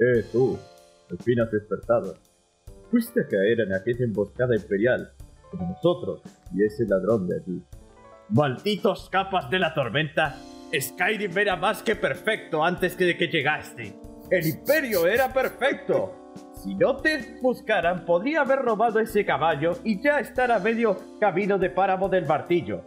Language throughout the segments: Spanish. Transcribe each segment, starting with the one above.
Eh, tú, al fin has despertado. Fuiste a caer en aquella emboscada imperial, como nosotros, y ese ladrón de allí. ¡Malditos capas de la tormenta! Skyrim era más que perfecto antes de que llegaste. El imperio era perfecto. Si no te buscaran, podría haber robado ese caballo y ya estar a medio camino de páramo del martillo.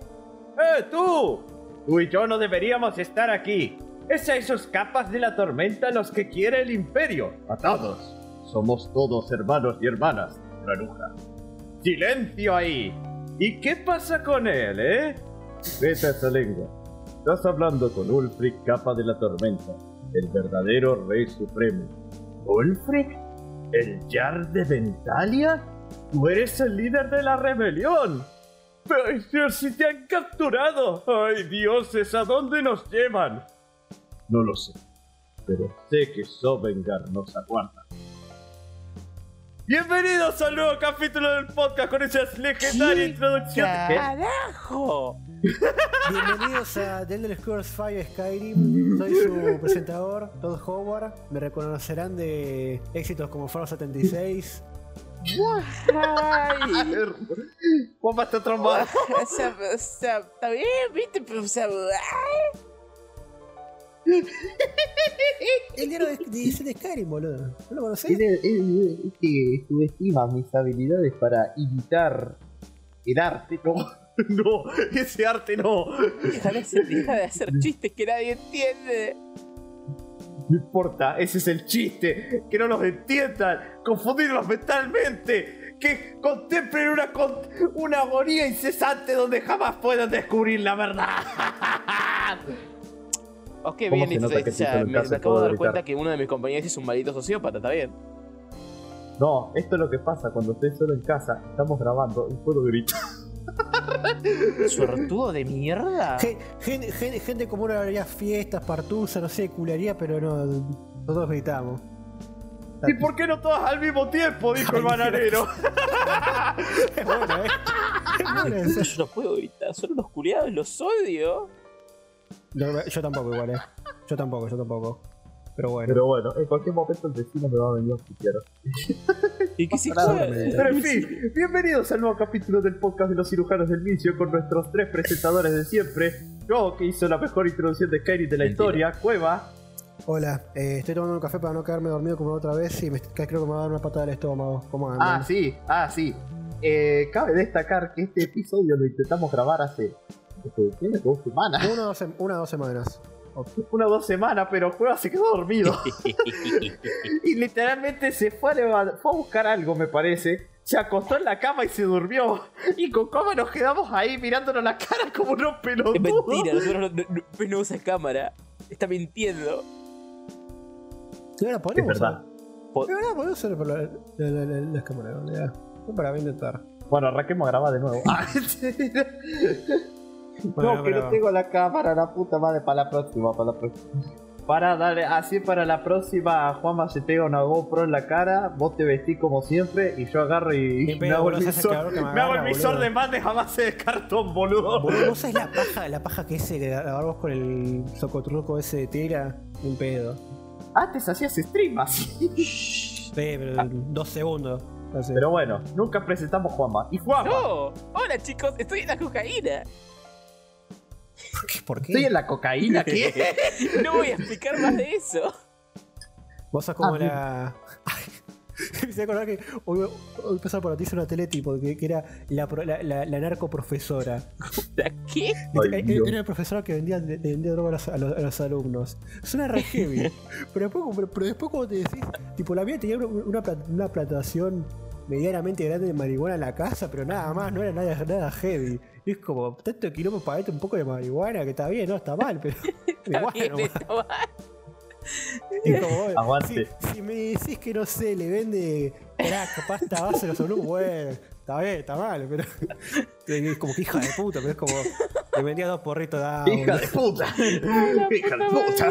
¡Eh, tú! Tú y yo no deberíamos estar aquí. Es a esos capas de la tormenta los que quiere el imperio. A todos. Somos todos hermanos y hermanas, granuja. ¡Silencio ahí! ¿Y qué pasa con él, eh? Vete esa lengua. Estás hablando con Ulfric, capa de la tormenta, el verdadero rey supremo. ¿Ulfric? ¿El Jar de Ventalia? ¡Tú eres el líder de la rebelión! ¡Pero si te han capturado! ¡Ay, dioses! ¿A dónde nos llevan? No lo sé, pero sé que Sovengar nos aguarda. Bienvenidos al nuevo capítulo del podcast con esa legendaria introducción. ¡Carajo! Bienvenidos a The Elder Scrolls 5 Skyrim. Soy su presentador, Todd Howard. Me reconocerán de éxitos como Fallout 76. Ay, Juanpa está trombado. o sea, o sea, está bien, viste, pero o sea, ay. El diario de, de, de Skyrim, boludo. ¿No lo conocés? Es, es- es que subestima mis habilidades para imitar el arte. No, No, ese arte no. deja de hacer, deja de hacer chistes que nadie entiende. No importa, ese es el chiste. Que no los entiendan, confundirlos mentalmente. Que contemplen una, con- una agonía incesante donde jamás puedan descubrir la verdad. Ok, ¿Cómo bien, se nota que Tito en me, me acabo de dar cuenta que uno de mis compañeros es un maldito sociópata, está bien. No, esto es lo que pasa cuando estoy solo en casa, estamos grabando y puedo gritar. ¿Suertudo de mierda? Gen- gen- gen- gente común haría fiestas, partusa, no sé, culería, pero no. Todos gritamos. ¿Y por qué no todas al mismo tiempo? Dijo el bananero. Es bueno, ¿eh? Es bueno. Yo no puedo gritar, son unos culiados, los odio. No, yo tampoco, igual, ¿eh? Yo tampoco, yo tampoco. Pero bueno. Pero bueno, en cualquier momento el vecino me va a venir a piquear. ¿Y joda? me- Pero en fin, bienvenidos al nuevo capítulo del podcast de los cirujanos del vicio con nuestros tres presentadores de siempre. Yo, que hizo la mejor introducción de Skyrim de la Mentira. historia, Cueva. Hola, eh, estoy tomando un café para no quedarme dormido como la otra vez y me, creo que me va a dar una patada al estómago. ¿Cómo andan? Ah, sí, ah, sí. Eh, cabe destacar que este episodio lo intentamos grabar hace. ¿Tiene dos semanas? Una o una dos semanas. Una o dos semanas, pero Cueva se quedó dormido. y literalmente se fue a, fue a buscar algo, me parece. Se acostó en la cama y se durmió. Y con Cueva nos quedamos ahí mirándonos la cara como unos pelotudos. Es mentira, nosotros no, no, no, no usa cámara. Está mintiendo. Y ahora Es podemos verdad. Ahora podemos usar la, la, la, la- las cámaras. Para intentar. Bueno, arranquemos a grabar de nuevo. Bueno, no, que no tengo la cámara, la puta madre, para la próxima, para la próxima. Para darle, así para la próxima, Juanma se pega una GoPro en la cara, vos te vestís como siempre y yo agarro y, me pedo, hago el visor, me me hago el visor de mate jamás de cartón, boludo. Boludo, ¿vos sabés la paja, la paja que ese que grabamos con el socotruco ese de tela? Un pedo. Antes hacías stream así. Sí, pero dos segundos. Así. Pero bueno, nunca presentamos Juanma. Y Juanma, No, hola chicos, estoy en la cocaína. ¿Por qué? ¿Por qué? estoy en la cocaína, ¿qué? No voy a explicar más de eso. Vos sos como Ah, la. Ay, Me hice acordar que hoy, hoy pasaba por noticias una teletipo que, que era la, la, la, la narco profesora. ¿La qué? Ay, Era Dios. una profesora que vendía, vendía droga a los, a los- a los alumnos. Suena re heavy. pero, después, pero, pero después cuando te decís, tipo, la mía tenía una, una plantación medianamente grande de marihuana en la casa, pero nada más, no era nada, nada heavy. Y es como, tanto quilombo para esto, un poco de marihuana, que está bien, no está mal, pero. Está igual bien, está mal. Es como, bueno, Aguante. Si, si me decís que no sé, le vende crack, pasta base los alumnos, bueno, está bien, está mal, pero. Es como que hija de puta, pero es como. Le vendía dos porritos de agua. Hija de puta. Hija de puta.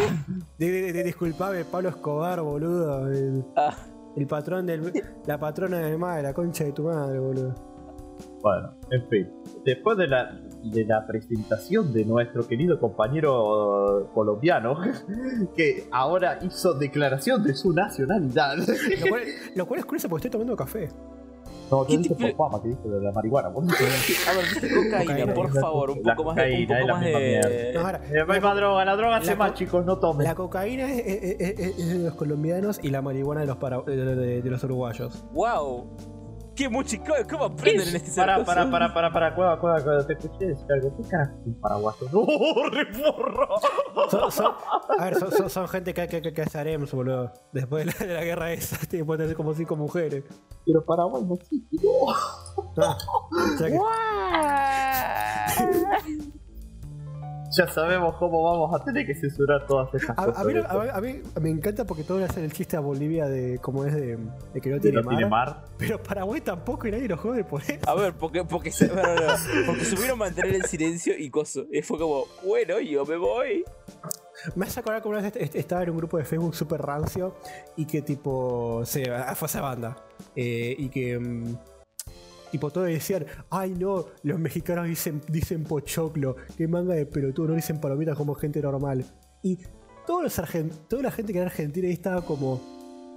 De, de- de- disculpame, Pablo Escobar, boludo. El, Ah, el patrón del. La patrona del mal, la concha de tu madre, boludo. Bueno, en fin. Después de la de la presentación de nuestro querido compañero colombiano, que ahora hizo declaración de su nacionalidad. Lo cual, lo cual es curioso porque estoy tomando café. No, ¿Qué yo dije tipo- por fama que dijo de la marihuana. vos. A ver, viste cocaína, Cocaína, por favor, un poco más de. Un cocaína, es poco la más de. No, ahora, Eh, droga, la droga hace co- chicos, no tomen. la cocaína es, es- es- es- es de los colombianos y la marihuana de los, para- de, de- de los uruguayos. ¡Wow! ¡Qué muchico! ¿Cómo aprenden en este Para, para, para, para, para, cueva, cueva, cueva, te escuché decir algo. ¿Qué carajo es un paraguaso? ¡No, reforro! A ver, son, son- son gente que, que, que, que hace harems, boludo. Después de la, de la guerra esa, tipo, pueden tener como cinco mujeres. Pero Paraguay no existe, no. Ah, que- Ya sabemos cómo vamos a tener que censurar todas estas a, cosas. a mí, de- a- a mí me encanta porque todos hacen el chiste a Bolivia de cómo es de, de que no tiene, no tiene mar, mar. Pero Paraguay tampoco y nadie lo jode por eso. A ver, porque, porque, se, no, porque supieron mantener el silencio y coso. Y fue como, bueno, yo me voy. Me hace acordar que una vez est- estaba en un grupo de Facebook super rancio y que tipo se fue esa banda. Eh, y que mm, tipo todos decían, ay no, los mexicanos dicen, dicen pochoclo, qué manga de pelotudo, no dicen palomitas como gente normal. Y todos los toda la gente que era argentina ahí estaba como,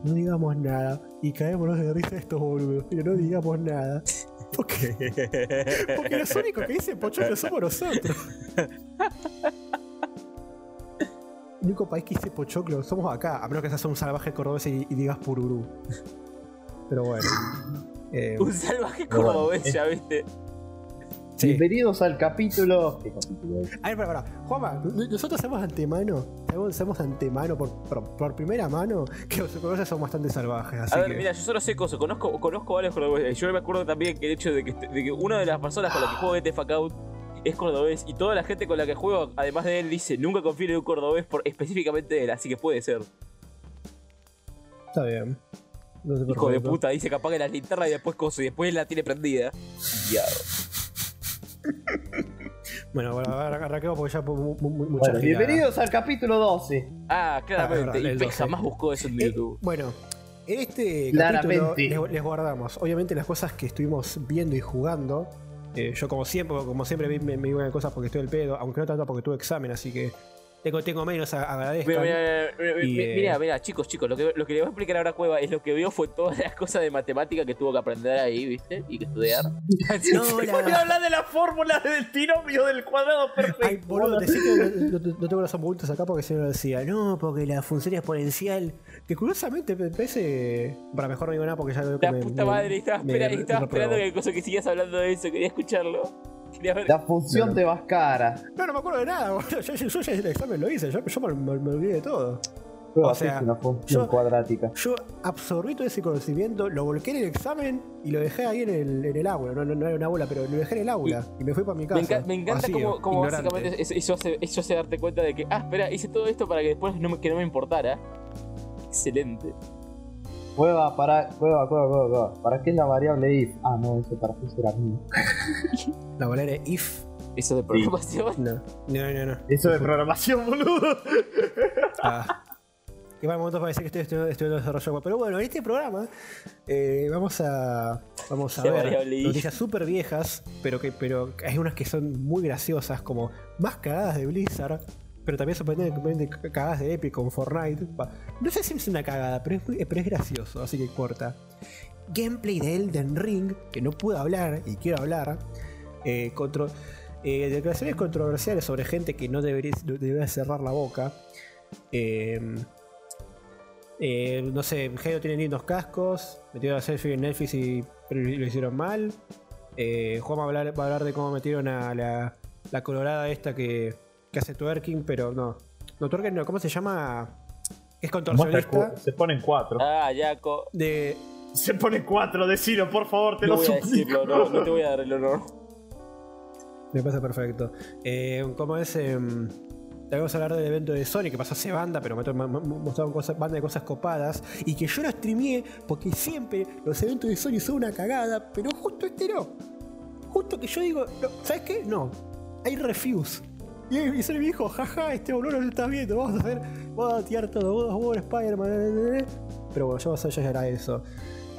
no digamos nada. Y caémonos de risa estos boludos, pero no digamos nada. ¿Por qué? Porque los únicos que dicen pochoclo somos nosotros. El único país que dice pochoclo somos acá, a menos que seas un salvaje cordobés y, y digas pururú. Pero bueno. Eh, Un salvaje Pero bueno, cordobés, es- ya viste. sí. Bienvenidos al capítulo. ¿Qué capítulo es? A ver, para, para. Juanma, nosotros sabemos antemano, sabemos, sabemos antemano, por, por, por primera mano, que los cordobés son bastante salvajes. Así A ver, que, mira, yo solo sé cosas, conozco, conozco varios cordobeses. Yo me acuerdo también que el hecho de que, de que una de las personas con la que juego de Out es cordobés y toda la gente con la que juego, además de él, dice nunca confío en un cordobés por específicamente él, así que puede ser. está bien. No sé Hijo de puta, dice que apague la linterna y después coso, y después la tiene prendida. Ya. Bueno, bueno, ahora arranquemos porque ya mu- mu- mu- mucha Bueno, bienvenidos al capítulo 12. Ah, Ah, claramente. y Pe 12. jamás buscó eso en Eh, YouTube. bueno, en este Claramente. capítulo les, les guardamos, obviamente, las cosas que estuvimos viendo y jugando. Eh, yo, como siempre, como siempre, vi- me, me digo cosas porque estoy el pedo, aunque no tanto porque tuve examen, así que tengo, tengo menos a, agradezcan. Mira, mira, mira, eh, mira, mira, chicos, chicos, lo que, lo que le voy a explicar ahora a Cueva es lo que vio fue todas las cosas de matemática que tuvo que aprender ahí, ¿viste? Y que estudiar. No, Voy a hablar de la fórmula del binomio del cuadrado perfecto. Ay, boludo, decí que no, tengo los apuntes acá porque si no lo decía. No, porque la función exponencial, que curiosamente me parece. Para mejor no digo nada porque ya veo que La me- puta me- madre, estaba, me- espera- me estaba repruebo. esperando que, cosa que sigas hablando de eso, quería escucharlo. Quería ver. La función Claro. de Vascara. No, no me acuerdo de nada, boludo. Yo, yo- yo ya el examen lo hice, yo, yo me, me- me olvidé de todo. Prueba O sea, una función yo- cuadrática. Yo absorbí todo ese conocimiento, lo volqué en el examen y lo dejé ahí en el, en el aula. No, no, no era una aula, pero lo dejé en el aula y, me fui para mi casa. Me, enca- me encanta vacío, cómo, cómo ignorante. básicamente eso, eso hace, eso hace darte cuenta de que, ah, espera, hice todo esto para que después no me, que no me importara. Excelente. Cueva, para, cueva, cueva, cueva, cueva. ¿Para qué es la variable if? Ah, no, eso para qué será mío. La valera era if. Eso de programación. No, no, no. no. Eso de programación, boludo. Ah. Momento para decir que estoy estudiando, estudiando desarrollo web. Pero bueno, en este programa eh, vamos a vamos a La ver variable noticias súper viejas, pero que pero hay unas que son muy graciosas, como más cagadas de Blizzard, pero también sorprendente cagadas de Epic con Fortnite. No sé si es una cagada, pero es, pero es gracioso, así que importa. Gameplay de Elden Ring, que no puedo hablar y quiero hablar. Eh, eh, declaraciones controversiales sobre gente que no debería, cerrar la boca. Eh, eh, no sé, Halo tiene lindos cascos. Metieron a selfie en Netflix y lo hicieron mal. Eh, Juan va a hablar, va a hablar de cómo metieron a la, la colorada esta que, que hace twerking, pero no. No, twerking no, ¿cómo se llama? Es contorsionista. Se ponen cuatro. Ah, Jaco. De, Se ponen cuatro, decilo, por favor, te No lo voy a decirlo, no, no te voy a dar el honor. Me pasa perfecto. Eh, ¿Cómo es? te vamos a hablar del evento de Sony que pasó hace banda, pero mostraron cosas, banda de cosas copadas. Y que yo lo streameé porque siempre los eventos de Sony son una cagada, pero justo este no. Justo que yo digo, no, ¿sabes qué? No. Hay refuse. Y, y Sony me dijo, jaja, este boludo no lo estás viendo, vamos a hacer, vamos a tirar todo, vamos a jugar Spider-Man. eh, eh, eh". Pero bueno, yo más allá ya era eso.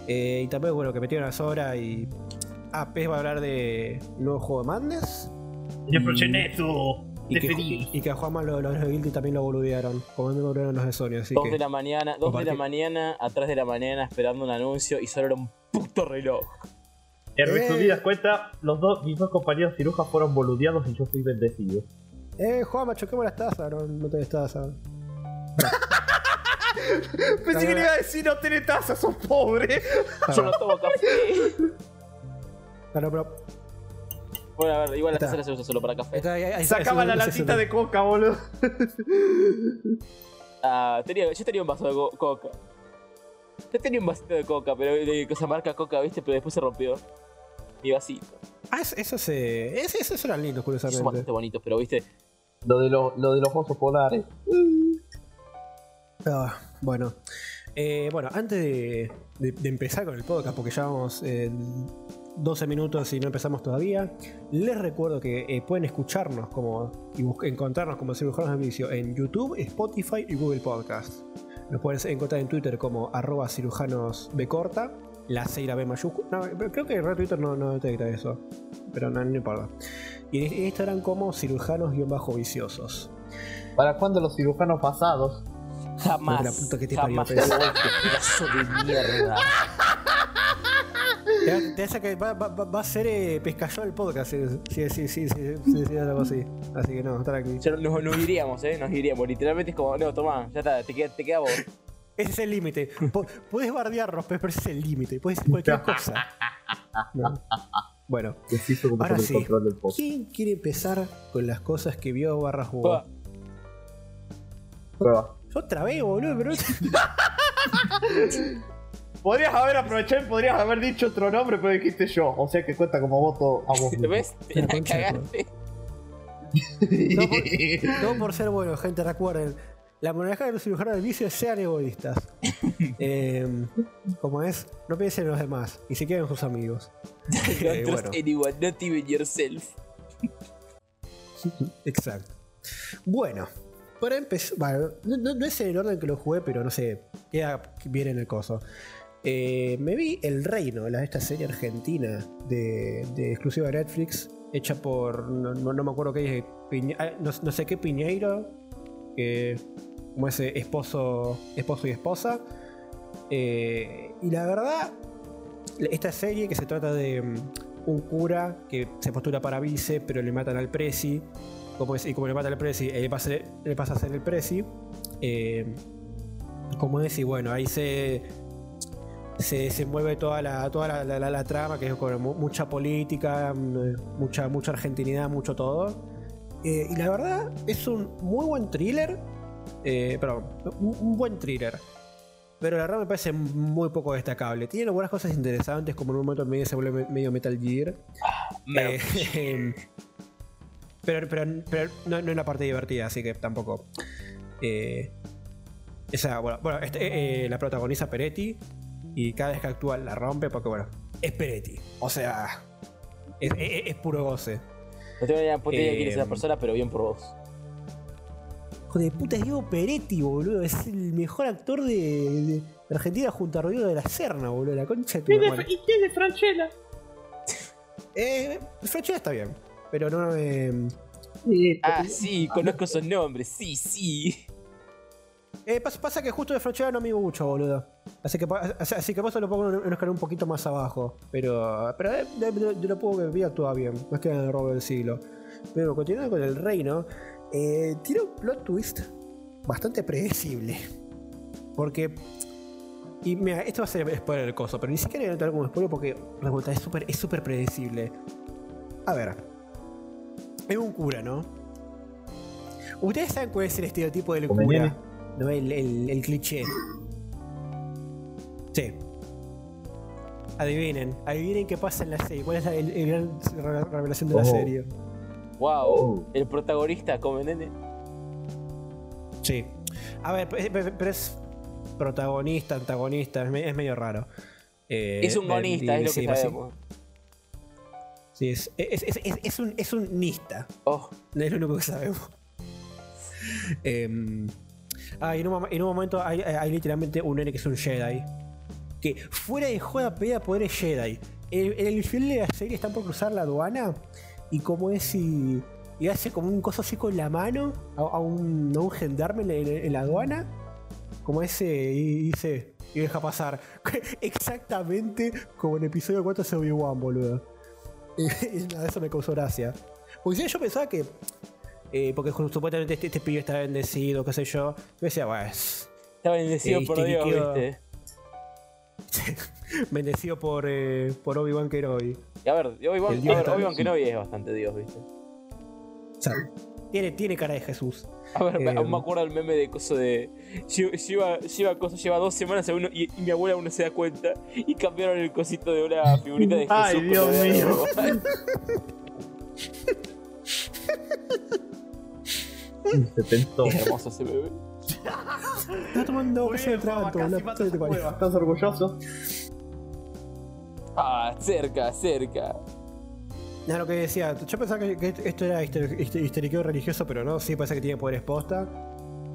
Eh, y también, bueno, que metieron a Sora y. Ah, Pez va a hablar de nuevo juego de Madness. Señor Progeneto, Y te que, pedí. y que a Juanma los lo, de Guilty también lo boludearon. Como me boludearon los de Sony, así Dos que. de la mañana, dos de la mañana, atrás de la mañana esperando un anuncio y solo era un puto reloj. En Eh. resumidas cuentas, los dos, mis dos compañeros cirujas fueron boludeados y yo fui bendecido. Eh, Juanma, choquemos las tazas. No, no tenés taza. Pensé que le iba a decir no tenés taza, sos pobre. Yo no tomo café. Claro, pero. Bueno, a ver, igual la taza se usa solo para café. está- ahí- ahí- Sacaba ahí- la latita de coca, boludo. Ah, tenía, yo tenía un vaso de co- coca. Yo tenía un vasito de coca, pero de cosa marca coca, ¿viste? Pero después se rompió. Mi vasito. Ah, es- eso se. es- esos eran lindos, Son curiosamente. bastante bonitos, pero ¿viste? Lo de, lo, lo de los osos polares. Ah, bueno. Eh, bueno, antes de, empezar con el podcast, porque ya vamos en 12 minutos y no empezamos todavía, les recuerdo que eh, pueden escucharnos como y encontrarnos como cirujanos de vicio en YouTube, Spotify y Google Podcast. Nos pueden encontrar en Twitter como arroba cirujanos corta, la C y la B mayúscula. No, pero creo que el Twitter no, no detecta eso, pero no, no importa. Y en Instagram como cirujanos-viciosos. ¿Para cuándo los cirujanos pasados? Jamás. La puta que te parió, jamás. Pedro. Pedazo de mierda. Te, te hace que va, va- va- a ser eh, pescayó el podcast si si si si decía algo así. Así que no. Ya nos, nos iríamos, ¿eh? Nos iríamos. Literalmente es como, no, toma, ya está, te queda, te queda vos. Ese es el límite. Puedes bardearnos, pero ese es el límite. Puedes decir cualquier cosa. No. Bueno, Ahora sí. del. ¿quién quiere empezar con las cosas que vio barra jugó? Prueba. Yo otra vez, boludo, pero. Podrías haber aprovechado y podrías haber dicho otro nombre, pero dijiste yo. O sea que cuenta como voto a vos. ¿Lo mismo. ves? Te La cagaste. Por, no por ser bueno, gente, recuerden. La moraleja de los cirujanos del vicio es sean egoístas. Eh, como es, no piensen en los demás y se queden en sus amigos. Eh, trust bueno. anyone, not even yourself. Exacto. Bueno, para empezar. Bueno, no, no- no es en el orden que lo jugué, pero no sé. Queda bien en el coso. Eh, me vi El Reino, la, esta serie argentina de, de exclusiva de Netflix, hecha por. No, no- no me acuerdo qué ah, no, no sé qué Piñeiro. Que. Como ese esposo, esposo y esposa. Eh, y la verdad, esta serie que se trata de mm, un cura que se postula para vice, pero le matan al presi. Como y como le matan al presi, él pasa, él pasa a ser el presi. eh, como es, y bueno, ahí se. Se, se mueve toda la, toda la, trama, que es con mu- mucha política, mm, mucha, mucha argentinidad, mucho todo. Eh, y la verdad, es un muy buen thriller. eh, perdón, un, un buen thriller. Pero la verdad me parece muy poco destacable. Tiene algunas cosas interesantes, como en un momento medio se vuelve me- medio Metal Gear. Eh, pero pero, pero no, no es la parte divertida, así que tampoco. Eh, esa, bueno, bueno este, la protagoniza Peretti. Y cada vez que actúa la rompe porque, bueno, es Peretti. O sea, es, es- es puro goce. No tengo ni idea puta idea de quién es Eh, esa persona, pero bien por vos. Hijo de puta, es Diego Peretti, boludo. Es el mejor actor de, de- Argentina junto a Rodrigo de la Serna, boludo. La concha de tu madre. ¿Y quién es Franchella? Eh, Franchella está bien, pero no. Eh, Ah, sí, conozco esos nombres, sí, sí. Eh, pasa, pasa que justo de Franchella no me gusta mucho, boludo. Así que, así, que eso lo pongo en un escalón un poquito más abajo. Pero, pero de, de- de- de lo poco que vi actúa bien. No es que en el robo del siglo. Pero continuando con el reino, eh, tiene un plot twist bastante predecible. Porque. Y mira, esto va a ser spoiler del coso, pero ni siquiera voy a entrar como spoiler porque resulta, es súper es súper predecible. A ver. Es un cura, ¿no? Ustedes saben cuál es el estereotipo del cura. ¿No? El, el- el cliché. Sí. Adivinen, adivinen qué pasa en la serie. ¿Cuál es la el- el gran re- revelación de la serie? Wow, Oh. el protagonista come nene. Sí. A ver, pe- pe- pero es protagonista, antagonista, es, me- es medio raro. Eh, es un eh, gonista, y- es lo que sabemos. Sí, es, es, es- es- es un, es un nista. Oh, Es lo único que sabemos. Em, ah, y en un, mom- en un momento hay, hay- literalmente un nene que es un Jedi. Que fuera de joda pedía poder es Jedi. En, en el final de la serie están por cruzar la aduana. Y como es si. y hace como un coso así con la mano a, un, a un gendarme en, la aduana. Como ese, y dice, y deja pasar. Exactamente como en el episodio 4 de Obi-Wan, boludo. Y nada, eso me causó gracia. Porque yo pensaba que. Eh, porque supuestamente este, este pibe está bendecido, qué sé yo. Yo decía, bueno, es Está bendecido Eh, por Dios, viste. bendecido por, eh, por Obi-Wan Kenobi. Y a ver, Obi-Wan, Obi-Wan Kenobi es bastante Dios, viste. O sea, tiene, tiene cara de Jesús. A ver, me- Eh, aún me acuerdo el meme de coso de. Lleva, lleva, lleva, coso, lleva dos semanas uno y, y mi abuela aún no se da cuenta. Y cambiaron el cosito de una figurita de Jesús. Ay, Dios mío. Obi-Wan. Se tentó. Qué hermoso ese meme. Está tomando bien, de trato, matas puta de Cueva. ¿Estás orgulloso? Ah, cerca, cerca. No, lo que decía, yo pensaba que, que esto era hister- hister- histeriqueo religioso, pero no, sí parece que tiene poderes posta.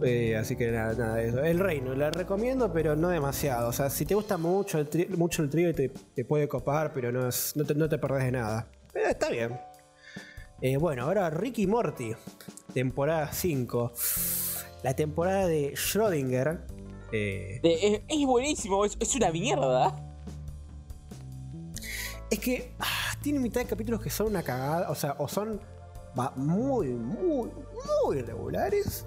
Eh, así que nada, nada de eso. El reino, la recomiendo, pero no demasiado. O sea, si te gusta mucho el, tri- mucho el trío, te, te puede copar, pero no, es, no, te, no te perdés de nada. Pero está bien. Eh, bueno, ahora Ricky Morty, temporada 5. La temporada de Schrödinger. eh, De- es, es buenísimo, es, es una mierda. Es que ah, tiene mitad de capítulos que son una cagada, o sea, o son va, muy, muy, muy regulares,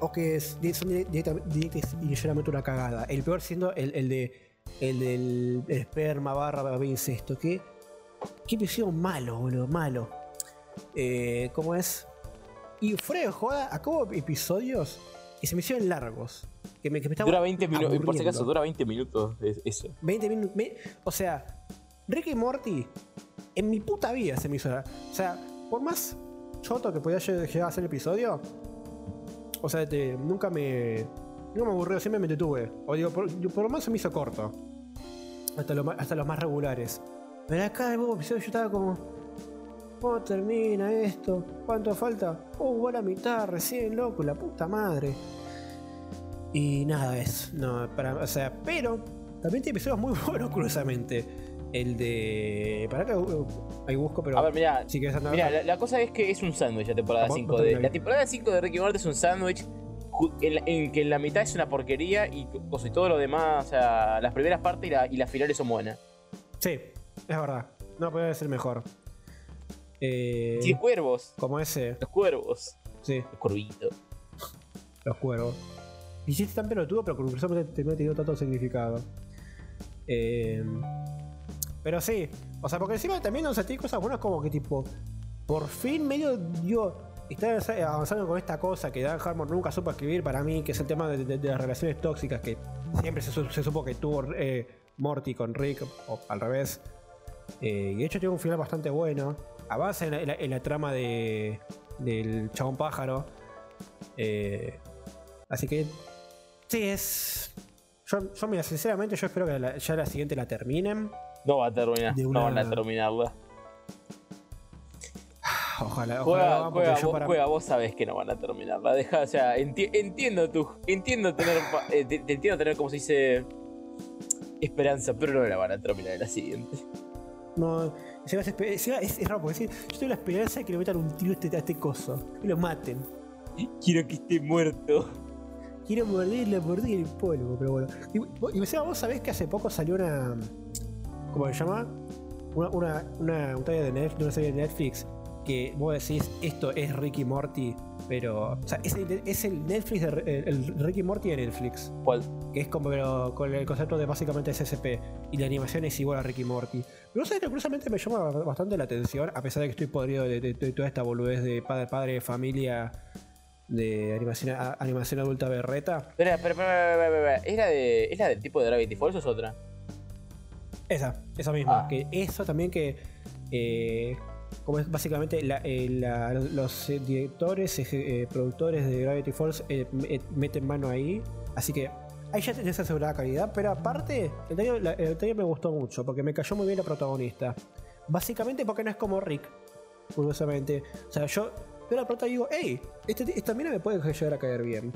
o que es- son directa, directa y ligeramente una cagada. El peor siendo el, el de el del esperma barra incesto, que qué episodio malo, boludo, malo. Eh, ¿Cómo es? Y fuera de joda, acabo episodios que se me hicieron largos. Que me, que me Dura 20 minutos, por si acaso, dura 20 minutos es- eso. 20 minutos. o sea, Rick y Morty en mi puta vida se me hizo. O sea, por más choto que podía lle- llegar a el episodio, o sea, te- nunca me. Nunca me aburrió, siempre me detuve. O digo, por, lo menos se me hizo corto. Hasta, lo hasta los más regulares. Pero acá el nuevo episodio yo estaba como. ¿Cómo termina esto? ¿Cuánto falta? Oh, va la mitad recién, loco, la puta madre. Y nada es. No, para, o sea, pero también tiene episodios muy buenos, curiosamente. El de. Para que uh, ahí busco, pero. A ver, mirá, si quieres andar. Mira, la, la cosa es que es un sándwich la temporada Vos- 5 vos de. La temporada 5 de Ricky Morty es un sándwich en, en que en la mitad es una porquería y, y todo lo demás, o sea, las primeras partes y, la- y las finales son buenas. Sí, es verdad. No puede ser mejor. Eh, Sí, cuervos. como ese. Los cuervos. Sí, Los cuervitos. los cuervos. Hiciste tan pelotudo, pero curiosamente terminó teniendo tanto significado. Eh, pero sí, o sea, porque encima también o sea, tiene cosas buenas como que tipo, por fin medio dio, está avanzando con esta cosa que Dan Harmon nunca supo escribir para mí, que es el tema de, de- de las relaciones tóxicas que siempre se, su- se supo que tuvo eh, Morty con Rick, o al revés. Eh, y de hecho tiene un final bastante bueno. Avanza en la, en la- en la trama de, del chabón pájaro. Eh, así que, sí, es. Yo, yo, mira, sinceramente, yo espero que la- ya la siguiente la terminen. No va a terminar. No van a terminarla. Ojalá, ojalá. lo Juega, juega, vos, para- juega, vos sabés que no van a terminarla. Deja, o sea, enti- entiendo tu. Entiendo tener. eh, te, te entiendo tener, como se dice. Esperanza, pero no la van a terminar en la siguiente. No, se va a es, es raro porque sí, yo tengo la esperanza de que le metan un tiro a este, a este coso. Y lo maten. Quiero que esté muerto. Quiero morderle, morder el polvo, pero bueno. Y, y vos sabés que hace poco salió una. ¿Cómo se llama? Una, una, una, una de Netflix, una serie de Netflix que vos decís esto es Ricky Morty, pero. O sea, es el, es el Netflix de el, Ricky Morty de Netflix. ¿Cuál? Que es como pero con el concepto de básicamente SSP. Y la animación es igual a Ricky Morty. Pero sabes que curiosamente me llama bastante la atención, a pesar de que estoy podrido de, de- de toda esta boludez de padre, padre de familia de animación, a- animación adulta berreta. Espera, espera, espera, espera, espera, espera. ¿Es la, de, ¿Es la del tipo de Gravity Falls o es otra? Esa, esa misma. Ah. Que eso también que. eh, como es básicamente eh, los directores, eh, productores de Gravity Falls eh, me- meten mano ahí. Así que ahí ya tenés asegurada calidad. Pero aparte, el trailer, el trailer me gustó mucho porque me cayó muy bien la protagonista. Básicamente porque no es como Rick, curiosamente. O sea, yo veo la prota y digo, hey, este, esta mina me puede llegar a caer bien.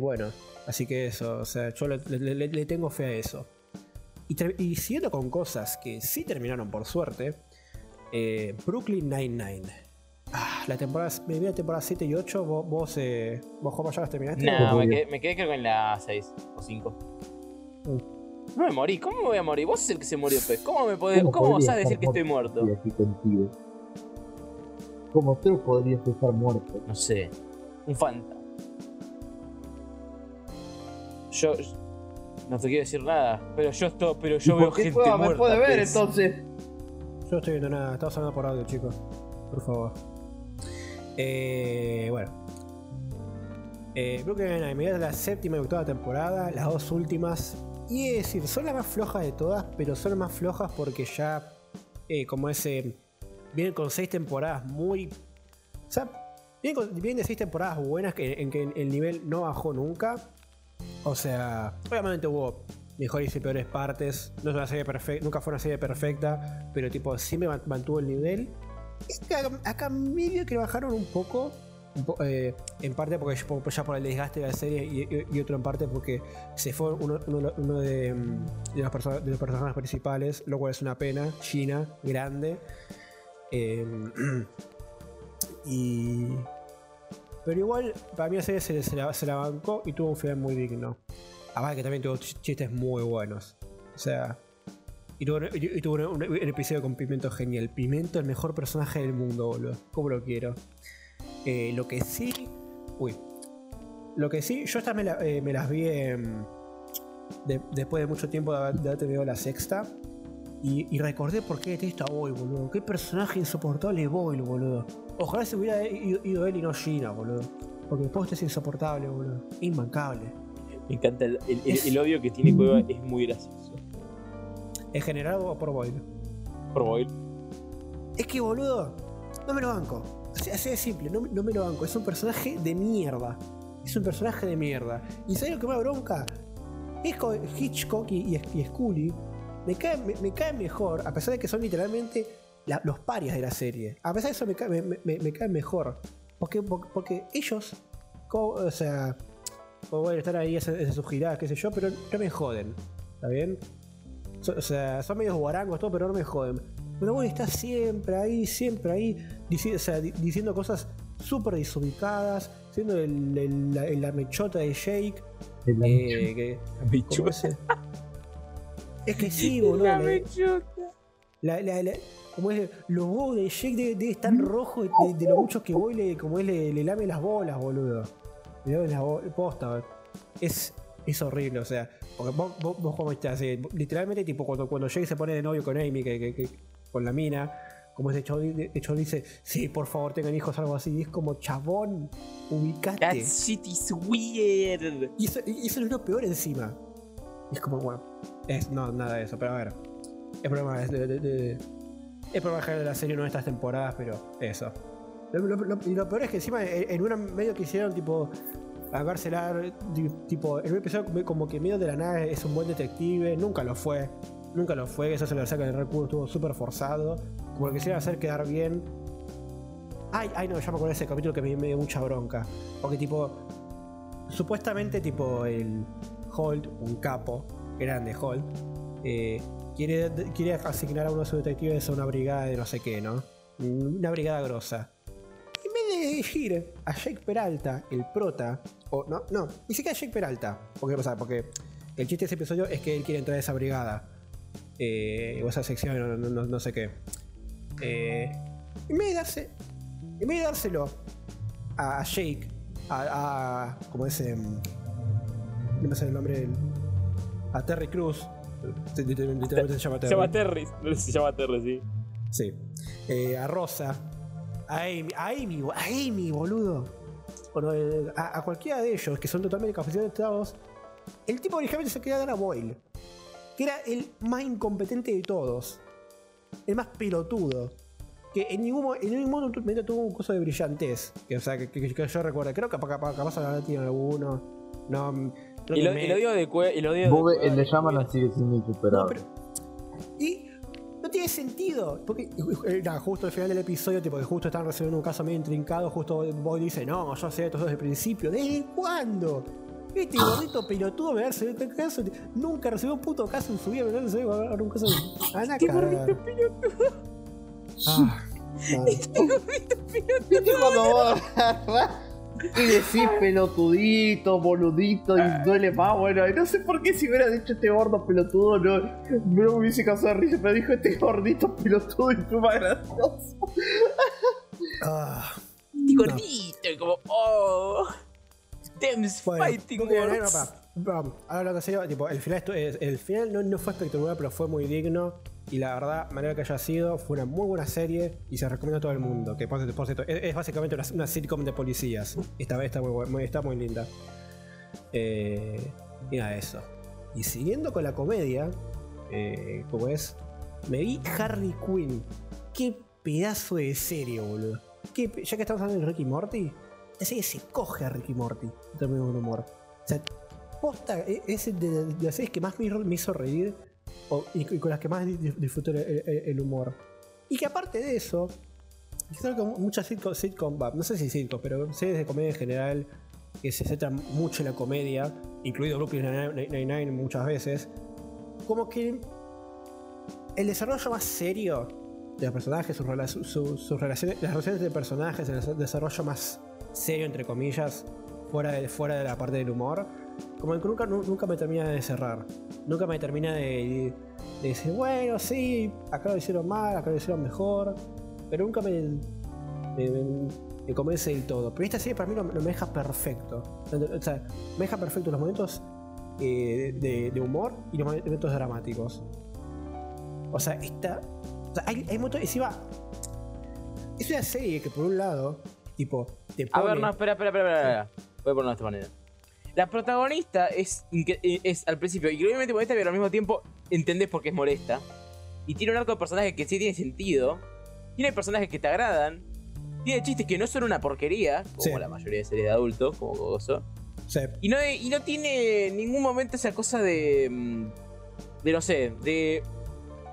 Bueno, así que eso, o sea, yo le, tengo fe a eso. Y, y siguiendo con cosas que sí terminaron por suerte, eh, Brooklyn Nine-Nine. Ah, la temporada, me vi la temporada 7 y 8. Vos, vos, eh, vos ¿cómo ya las terminaste? No, me quedé, me quedé creo que en la 6 o 5. Uh. No me morí, ¿cómo me voy a morir? Vos sos el que se murió, pues. ¿Cómo me podés, ¿Cómo cómo vas a decir que estoy muerto? Aquí contigo. Como tú podrías estar muerto. No sé. Un fanta. Yo. No te quiero decir nada, pero yo estoy, pero yo ¿Y veo gente Cueva muerta. me puede ver pues. entonces? Yo no estoy viendo nada, estamos hablando por audio, chicos. Por favor. Eh, bueno. Eh, Brooklyn Nine-Nine, la séptima y octava temporada, las dos últimas. Y es decir, son las más flojas de todas, pero son las más flojas porque ya, eh, como ese, vienen con seis temporadas muy... O sea, vienen de seis temporadas buenas que, en que el nivel no bajó nunca. O sea, obviamente hubo mejores y peores partes. No es una serie perfecta, nunca fue una serie perfecta, pero tipo siempre man- mantuvo el nivel. Y acá, acá medio que bajaron un poco. eh, en parte porque ya por- el desgaste de la serie y, otro en parte porque se fue uno, mm, de los personajes principales, lo cual es una pena. China, grande. Eh, y. Pero igual, para mí la serie se, se la, se la bancó y tuvo un final muy digno. Aparte que también tuvo ch- chistes muy buenos. O sea. Y tuvo, un, episodio con Pimento genial. Pimento, el mejor personaje del mundo, boludo. ¿Cómo lo quiero? Eh, lo que sí. Uy. Lo que sí, yo estas me, eh, las vi de- después de mucho tiempo de de haber la sexta. Y, recordé por qué detesto a Boyle, boludo. Qué personaje insoportable Boyle, boludo. Ojalá se hubiera ido, ido él y no Gina, boludo. Porque el post es insoportable, boludo. Inmancable. Me encanta el, el- el- Es- el odio que tiene Cueva, es muy gracioso. ¿Es generado por Boyle? Por Boyle. Es que, boludo, no me lo banco. Así, así de simple, no, no me lo banco. Es un personaje de mierda. Es un personaje de mierda. ¿Y sabes lo que me da bronca? Hitchcock, Hitchcock y, y, y Scully me caen, me, me caen mejor, a pesar de que son literalmente la- los parias de la serie. A pesar de eso me, cae- me, me- me caen mejor. Porque, porque, ellos, o sea, como bueno, están ahí, hacen, sus giradas, qué sé yo, pero no me joden. ¿Está bien? So- o sea, son medios guarangos, todo, pero no me joden. Pero bueno, está siempre ahí, siempre ahí, dici- o sea, di- diciendo cosas súper desubicadas, siendo el, el- la, la mechota de Jake. El eh, que- Me ¿cómo chupa. es? Es que sí, boludo. La la- mechota. la, como es, los huevos de Jake deben debe estar rojos de, de lo mucho que voy le, como es, le, le lame las bolas, boludo. Posta, es, es horrible, o sea, porque vos, vos, vos como estás, eh, literalmente tipo cuando, cuando Jake se pone de novio con Amy, que, que- que- con la mina, como ese hecho, de hecho dice, sí, por favor tengan hijos, algo así, y es como chabón, ubicate. That shit is weird. Y eso, y eso es lo peor encima. Y es como, bueno, es, no, nada de eso, pero a ver. El problema es de, de- de- el problema de la serie no de estas temporadas, pero eso. Lo, lo- lo- y lo peor es que encima en, en una medio que hicieron tipo agársela, di- tipo, en como- que medio de la nada es un buen detective, nunca lo fue. Nunca lo fue, eso se lo saca del recurso, estuvo súper forzado. Como que quisieron hacer quedar bien. Ay, ay, no, ya me acuerdo ese capítulo que me, me dio mucha bronca. Porque tipo, supuestamente tipo el Holt, un capo, grande Holt, eh, quiere, quiere asignar a uno de sus detectives a una brigada de no sé qué, ¿no? Una brigada grosa. De elegir a Jake Peralta, el prota, o no, no, ni siquiera Jake Peralta, porque, o sea, porque el chiste de ese episodio es que él quiere entrar a esa brigada, eh, o esa sección, no, no- no- no sé qué. Eh, en vez de darse, en vez de dárselo a, a Jake, a, a como ese, mm, no me sale el nombre, del- a Terry Cruz, literalmente se llama Se Terry. llama Terry. Sé se llama Terry, sí. Sí. Eh, a Rosa. A Amy. A Amy, a Amy, boludo. Bueno, eh, a, a cualquiera de ellos que son totalmente capacitados. El tipo originalmente se quería dar a Boyle. Que era el más incompetente de todos. El más pelotudo. Que en ningún, en ningún momento tuvo un curso de brillantez. Que, o sea, que, que- que yo recuerdo. Creo que capaz, capaz ahora tiene alguno. No. creo Y que lo, me- y lo digo de Cueva. Y lo digo de Cueva el de Cueva. sigue siendo No, insuperable. pero. Y no tiene sentido. Porque eh, nada, justo al final del episodio, tipo que justo están resolviendo un caso medio intrincado, justo Boy dice, no, yo sé esto desde el principio. ¿Desde cuándo? Este gordito pelotudo me va a resolver este caso. Nunca recibió un puto caso en su vida, me va a resolver un caso. A Este gordito pelotudo. Ah, ¿Viste cuando vos agarrás y decís pelotudito, boludito y duele más? Bueno, y no sé por qué si hubiera dicho este gordo pelotudo no, no me hubiese causado risa, pero dijo este gordito pelotudo y tú más gracioso. Ah, Y gordito, y como, oh. Them's bueno, fighting no words. Ahora lo que serio, tipo, el final, eh, el final no, no fue espectacular, pero fue muy digno. Y la verdad, manera que haya sido, fue una muy buena serie y se recomienda a todo el mundo. Que por, por cierto, es, básicamente una, una sitcom de policías. Esta vez está muy, muy- está muy linda. Eh, y nada, eso. Y siguiendo con la comedia, eh, como es, me vi Harley Quinn. Qué pedazo de serie, boludo. Ya que estamos hablando de Ricky Morty, la serie se coge a Ricky Morty en términos de humor. O sea, posta, e- es de, de las series que más me, hizo reír y, con las que más di- disfruté el, el- humor. Y que aparte de eso, creo que muchas sitcom, sitcom no sé si sitcom, pero series de comedia en general que se centran mucho en la comedia, incluido Brooklyn Nine-Nine muchas veces, como que el desarrollo más serio de los personajes, sus, su- su- sus relaciones, las relaciones de personajes, el des- desarrollo más serio, entre comillas, fuera de, fuera de la parte del humor, como que nunca, nu- nunca me termina de cerrar. Nunca me termina de, de decir, bueno, sí, acá lo hicieron mal, acá lo hicieron mejor, pero nunca me, me, me- me convence del todo. Pero esta serie para mí lo, lo me deja perfecto. O sea, me deja perfecto los momentos eh, de, de humor y los momentos dramáticos. O sea, esta. O sea, hay, hay momentos. Encima. Es una serie que por un lado, tipo, te A ver, no, espera, espera, espera, espera. Voy a ponerlo de esta manera. La protagonista es, eh, es al principio increíblemente molesta, pero al mismo tiempo entendés por qué es molesta. Y tiene un arco de personajes que sí tiene sentido. Tiene personajes que te agradan. Tiene chistes que no son una porquería, como Sí. la mayoría de series de adultos, como Gozo. o sea, Y no, y no tiene ningún momento esa cosa de. mm, de no sé, de.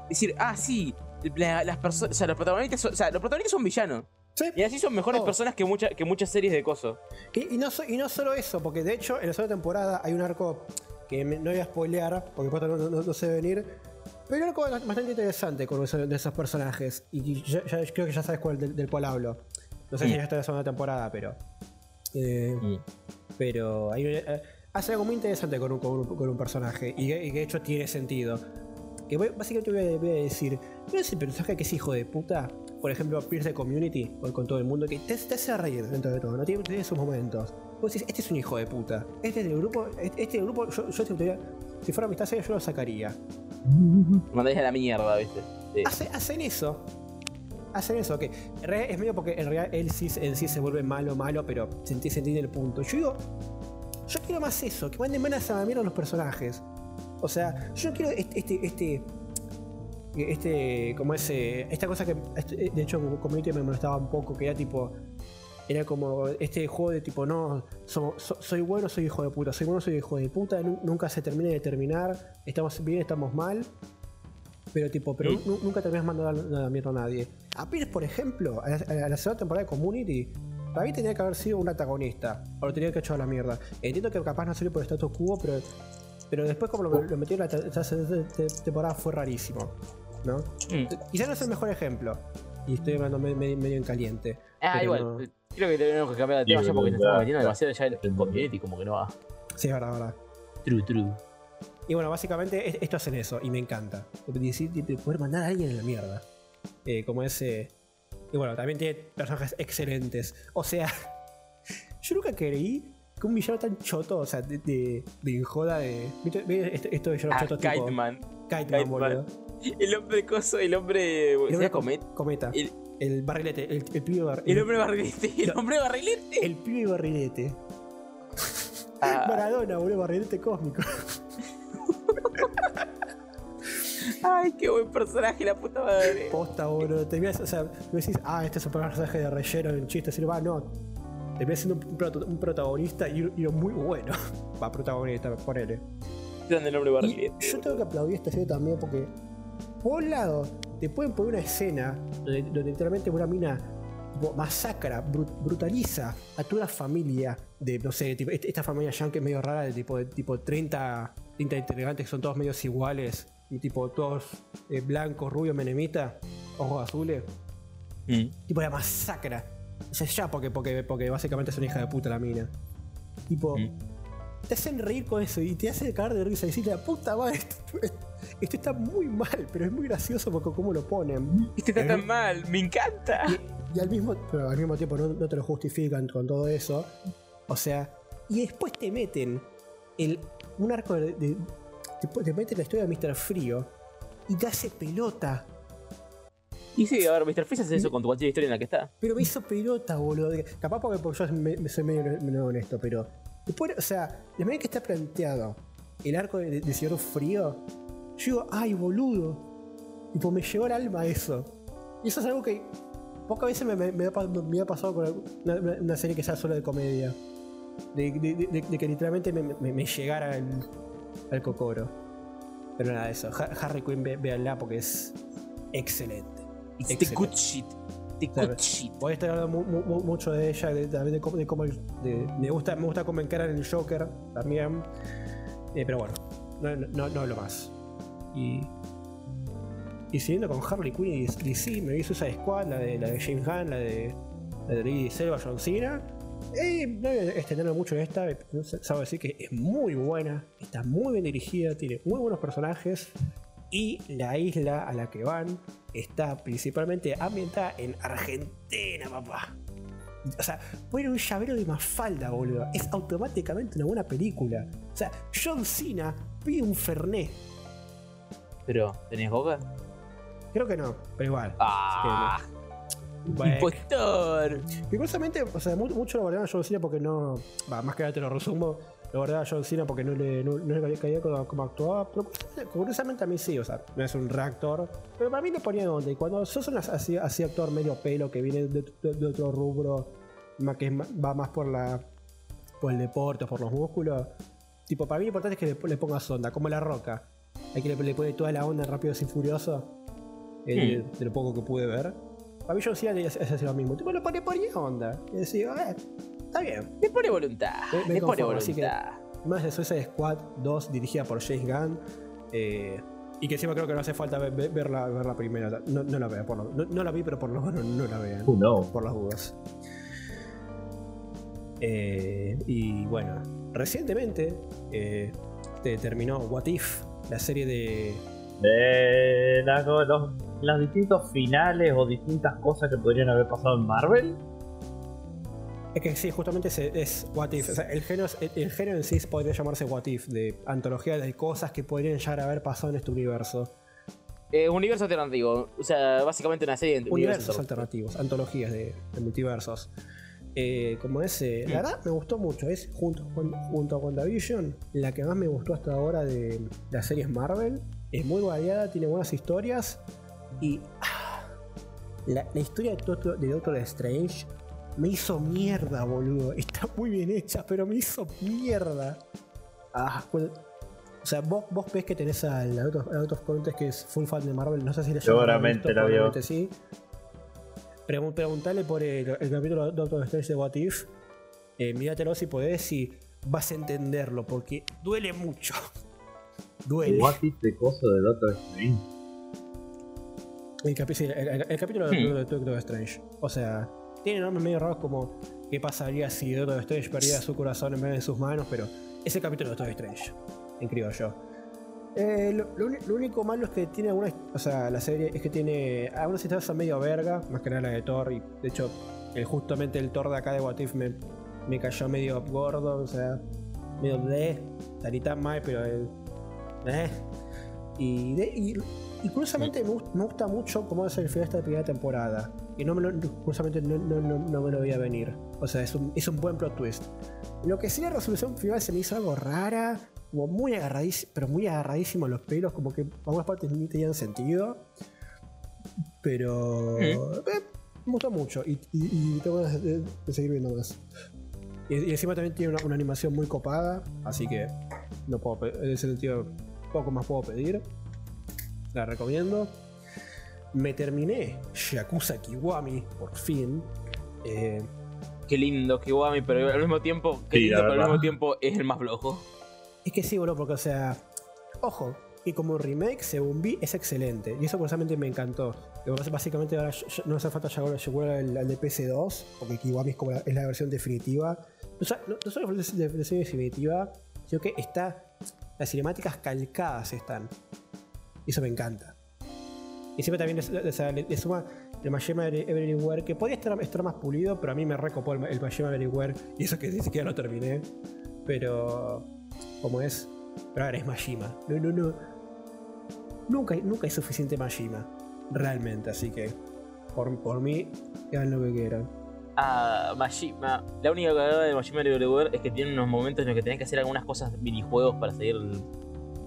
decir, ah, sí, la- las personas. O sea, los protagonistas son, o sea, los protagonistas son villanos. Sí. Y así son mejores Oh. personas que, mucha- que muchas series de Coso. Y, y no, y no solo eso, porque de hecho en la segunda temporada hay un arco que me- no voy a spoilear, porque por no, no, no sé venir. Pero hay un arco bastante interesante con eso- de esos personajes. Y ya- ya- creo que ya sabes cuál, del, del cual hablo. No sé si Mm. ya está en la segunda temporada, pero. eh, Pero hay eh, hace algo muy interesante con un, con un- con un personaje. Y, que- y que de hecho tiene sentido. Que voy- básicamente voy a, voy a decir. ¿No es el personaje que es hijo de puta? Por ejemplo, Pierce de Community, con, con todo el mundo, que te, te hace reír dentro de todo, ¿no? Tiene, tiene sus momentos. Vos decís, este es un hijo de puta. Este del grupo, este, este grupo, yo, yo si, tuviera- si fuera amistad seria, yo lo sacaría. Mandáis a la mierda, ¿viste? Sí. Hace- hacen eso. Hacen eso, que realidad es medio porque en realidad él sí, en sí se vuelve malo, malo, pero se enti- se entiende el punto. Yo digo, yo quiero más eso, que manden manas a la mierda a los personajes. O sea, yo no quiero este, este, este, este como ese, esta cosa que, este- de hecho, community me molestaba un poco, que era tipo, era como este juego de tipo, no, so- soy bueno, soy hijo de puta, soy bueno, soy hijo de puta, nu- nunca se termina de terminar, estamos bien, estamos mal. Pero tipo, pero nu- nunca terminas mandando a la mierda a nadie. A Pierce, por ejemplo, a la, a la segunda temporada de Community, para mí tenía que haber sido un antagonista. O lo tenía que hecho a la mierda. Entiendo que capaz no salió por el status quo, pero, pero después como lo, lo metieron en la te- temporada fue rarísimo. ¿No? Mm. Quizás no es el mejor ejemplo. Y estoy hablando me- me- medio en caliente. Ah, igual. no- Creo que tenemos que cambiar de tema Sí, ya porque se está metiendo demasiado ya en el community, como que no va. Sí, es verdad, es verdad. True, true. Y bueno, básicamente es- esto hacen eso, y me encanta. Decir, de- de poder mandar a alguien en la mierda. Eh, como ese. Y bueno, también tiene personajes excelentes. O sea, yo nunca creí que un villano tan choto, o sea, de, de, de injoda de. ¿Viste, viste esto, esto de villano Ah, choto tipo. Kiteman. Kiteman, Kiteman. boludo. El hombre coso, el hombre. El ¿Sería hombre Comet? Cometa. El, El barrilete, el, el pibe bar- el hombre barrilete. El hombre barrilete. el pibe barrilete. Ah, Maradona, boludo, barrilete cósmico. ay, qué buen personaje, la puta madre. Posta, boludo. Te miras, o sea, me decís, ah, este es un personaje de relleno en chiste, así va, no. Termina siendo un, protagonista y, y muy bueno. Va, protagonista, ponele. Grande el hombre barrilete. yo tengo que aplaudir esta serie también porque, por un lado, te pueden poner una escena donde, donde literalmente una mina tipo, masacra, bru- brutaliza a toda familia de, no sé, tipo, esta familia yankee medio rara de tipo, de tipo 30, 30 integrantes que son todos medios iguales y tipo todos eh, blancos, rubios, menemita, ojos azules. Mm. Tipo la masacra. O sea, ya porque, porque, porque básicamente es una hija de puta la mina. Tipo, Mm. te hacen reír con eso y te hace cagar de risa y decir, la puta madre, esto, esto está muy mal, pero es muy gracioso porque cómo lo ponen. Este está tan mal, me encanta. Y, y al mismo, pero al mismo tiempo no, no te lo justifican con todo eso. O sea, y después te meten el, un arco de, de- te, te meten la historia de Mr. Frío y te hace pelota. Y sí, a ver, Mr. Freeze hace eso con cualquier historia en la que está. Pero me hizo pelota, boludo. Capaz porque, porque yo me, me soy medio, medio honesto, pero. Después, o sea, de manera que está planteado el arco de, de Señor Frío, yo digo, ay, boludo. Tipo, me llegó al alma eso. Y eso es algo que pocas veces me, me- me ha, pa- me ha pasado con una, una- serie que sea solo de comedia. De, de- de- de que literalmente me, llegara al, al cocoro. Pero nada de eso. Ha- Harry Quinn, ve- véanla porque es excelente. It's the Excelente. good shit. The Claro. good shit. Voy a estar hablando mu- mu- mu- mucho de ella, de, también de cómo, de cómo el- de- me gusta, me gusta cómo encaran el Joker también. Eh, pero bueno, no, no, no hablo más. Y. Y siguiendo con Harley Quinn y DC, me vi Suicide Squad, la de, de James Gunn, la de. La de Lee Selva, John Cena. Eh, no voy a extenderme mucho en esta, sabe decir que es muy buena, está muy bien dirigida, tiene muy buenos personajes. Y la isla a la que van está principalmente ambientada en Argentina, papá. O sea, poner un llavero de Mafalda, boludo. Es automáticamente una buena película. O sea, John Cena pide un Fernet. Pero, ¿tenías boca? Creo que no, pero igual. ¡Ah! Bueno, ¡Impostor! Y curiosamente, o sea, mu- mucho lo guardaban a John Cena porque no. Va, más que nada te lo resumo. Lo guardaba a John Cena porque no le, no, no le caía como, como actuaba. Pero curiosamente- a mí sí, o sea, no es un reactor. Pero para mí le ponía onda. Y cuando sos un así, así actor medio pelo que viene de, de- de otro rubro, más que va más por la por el deporte, por los músculos. Tipo, para mí lo importante es que le, le pongas onda, como la roca. Hay que le, le pone toda la onda en Rápido y Furioso. eh, de lo poco que pude ver. Cena le hace hace lo mismo. Tipo, le pone, ponía onda. Y decía, eh, está bien. Me pone voluntad. Me- pone conformo, así que- voluntad. Más de Suicide Squad 2, dirigida por James Gunn. eh, y que encima creo que no hace falta ver, ver- ver la, ver la primera. No, no la veo, por lo- no, no la vi, pero por lo menos no la vean. Who knows? Por las dudas. Eh, y bueno, recientemente eh, te terminó What If, la serie de. De la- los, los distintos finales o distintas cosas que podrían haber pasado en Marvel. Es que sí, justamente es, es What If. O sea, el, género, el, el género en sí podría llamarse What If, de antología de cosas que podrían llegar a haber pasado en este universo. Eh, universo alternativo. O sea, básicamente una serie de universos alternativos, antologías de, de multiversos. Eh, como ese, la verdad me gustó mucho. Es junto con, junto a WandaVision, la que más me gustó hasta ahora de las series Marvel. Es muy variada, tiene buenas historias. Y ah, la, la historia de Doctor, de Doctor Strange me hizo mierda, boludo. Está muy bien hecha, pero me hizo mierda. Ah, o sea, vos, vos ves que tenés of, Out of Contest que es full fan de Marvel. No sé si le Seguramente la vio. Sí. Pregun- preguntale por el, el capítulo de Doctor Strange de What If. Eh, míratelo si podés y vas a entenderlo, porque duele mucho. Duele. What if de coso de Doctor Strange. El, capi- sí, el- el- el capítulo de Hmm. de Doctor Strange. O sea, tiene nombres medio raros como qué pasaría si Doctor Strange perdiera su corazón en vez de sus manos, pero es el capítulo de Doctor Strange, en criollo. Eh, lo, lo uni- lo único malo es que tiene algunas. O sea, la serie es que tiene algunas historias son medio verga, más que nada la de Thor. Y de hecho, el, justamente el Thor de acá de What If me, me cayó medio gordo, o sea, medio de. Tan mal, pero. el- eh. Y, de- y, y curiosamente me, gust- me gusta mucho cómo es el final de esta primera temporada. Y no me lo, curiosamente no, no- no- no me lo veía venir. O sea, es un, es un buen plot twist. Lo que sí la resolución final se me hizo algo rara, como muy agarradísimo, pero muy agarradísimo los pelos, como que algunas partes ni tenían sentido. Pero eh, me gustó mucho y, y- y tengo ganas de, de seguir viendo más. Y, y encima también tiene una, una animación muy copada, así que no puedo en ese sentido poco más puedo pedir. La recomiendo. Me terminé Yakuza Kiwami, por fin. Eh, Qué lindo, Kiwami, pero al mismo tiempo, qué Sí, lindo, pero al mismo tiempo es el más flojo. Es que sí, boludo, porque, o sea, ojo, que como remake, según vi, es excelente. Y eso curiosamente me encantó. Básicamente ahora no hace falta llegar al, al de PS2, porque Kiwami es, como la, versión definitiva. No, solo es la versión definitiva, sino que está. Las cinemáticas calcadas están. Y eso me encanta. Y siempre también le, le- suma el Majima Everywhere, que estar, estar más pulido, pero a mí me recopó el, el Majima Everywhere. Y eso que ni siquiera lo terminé. Pero. Como es. Pero ahora es Majima. No, no, no. Nunca, nunca hay suficiente Majima. Realmente, así que. Por, por mí, hagan lo que quieran. Ah, Majima. La única cagada de Majima Everywhere es que tiene unos momentos en los que tenés que hacer algunas cosas, minijuegos para seguir el,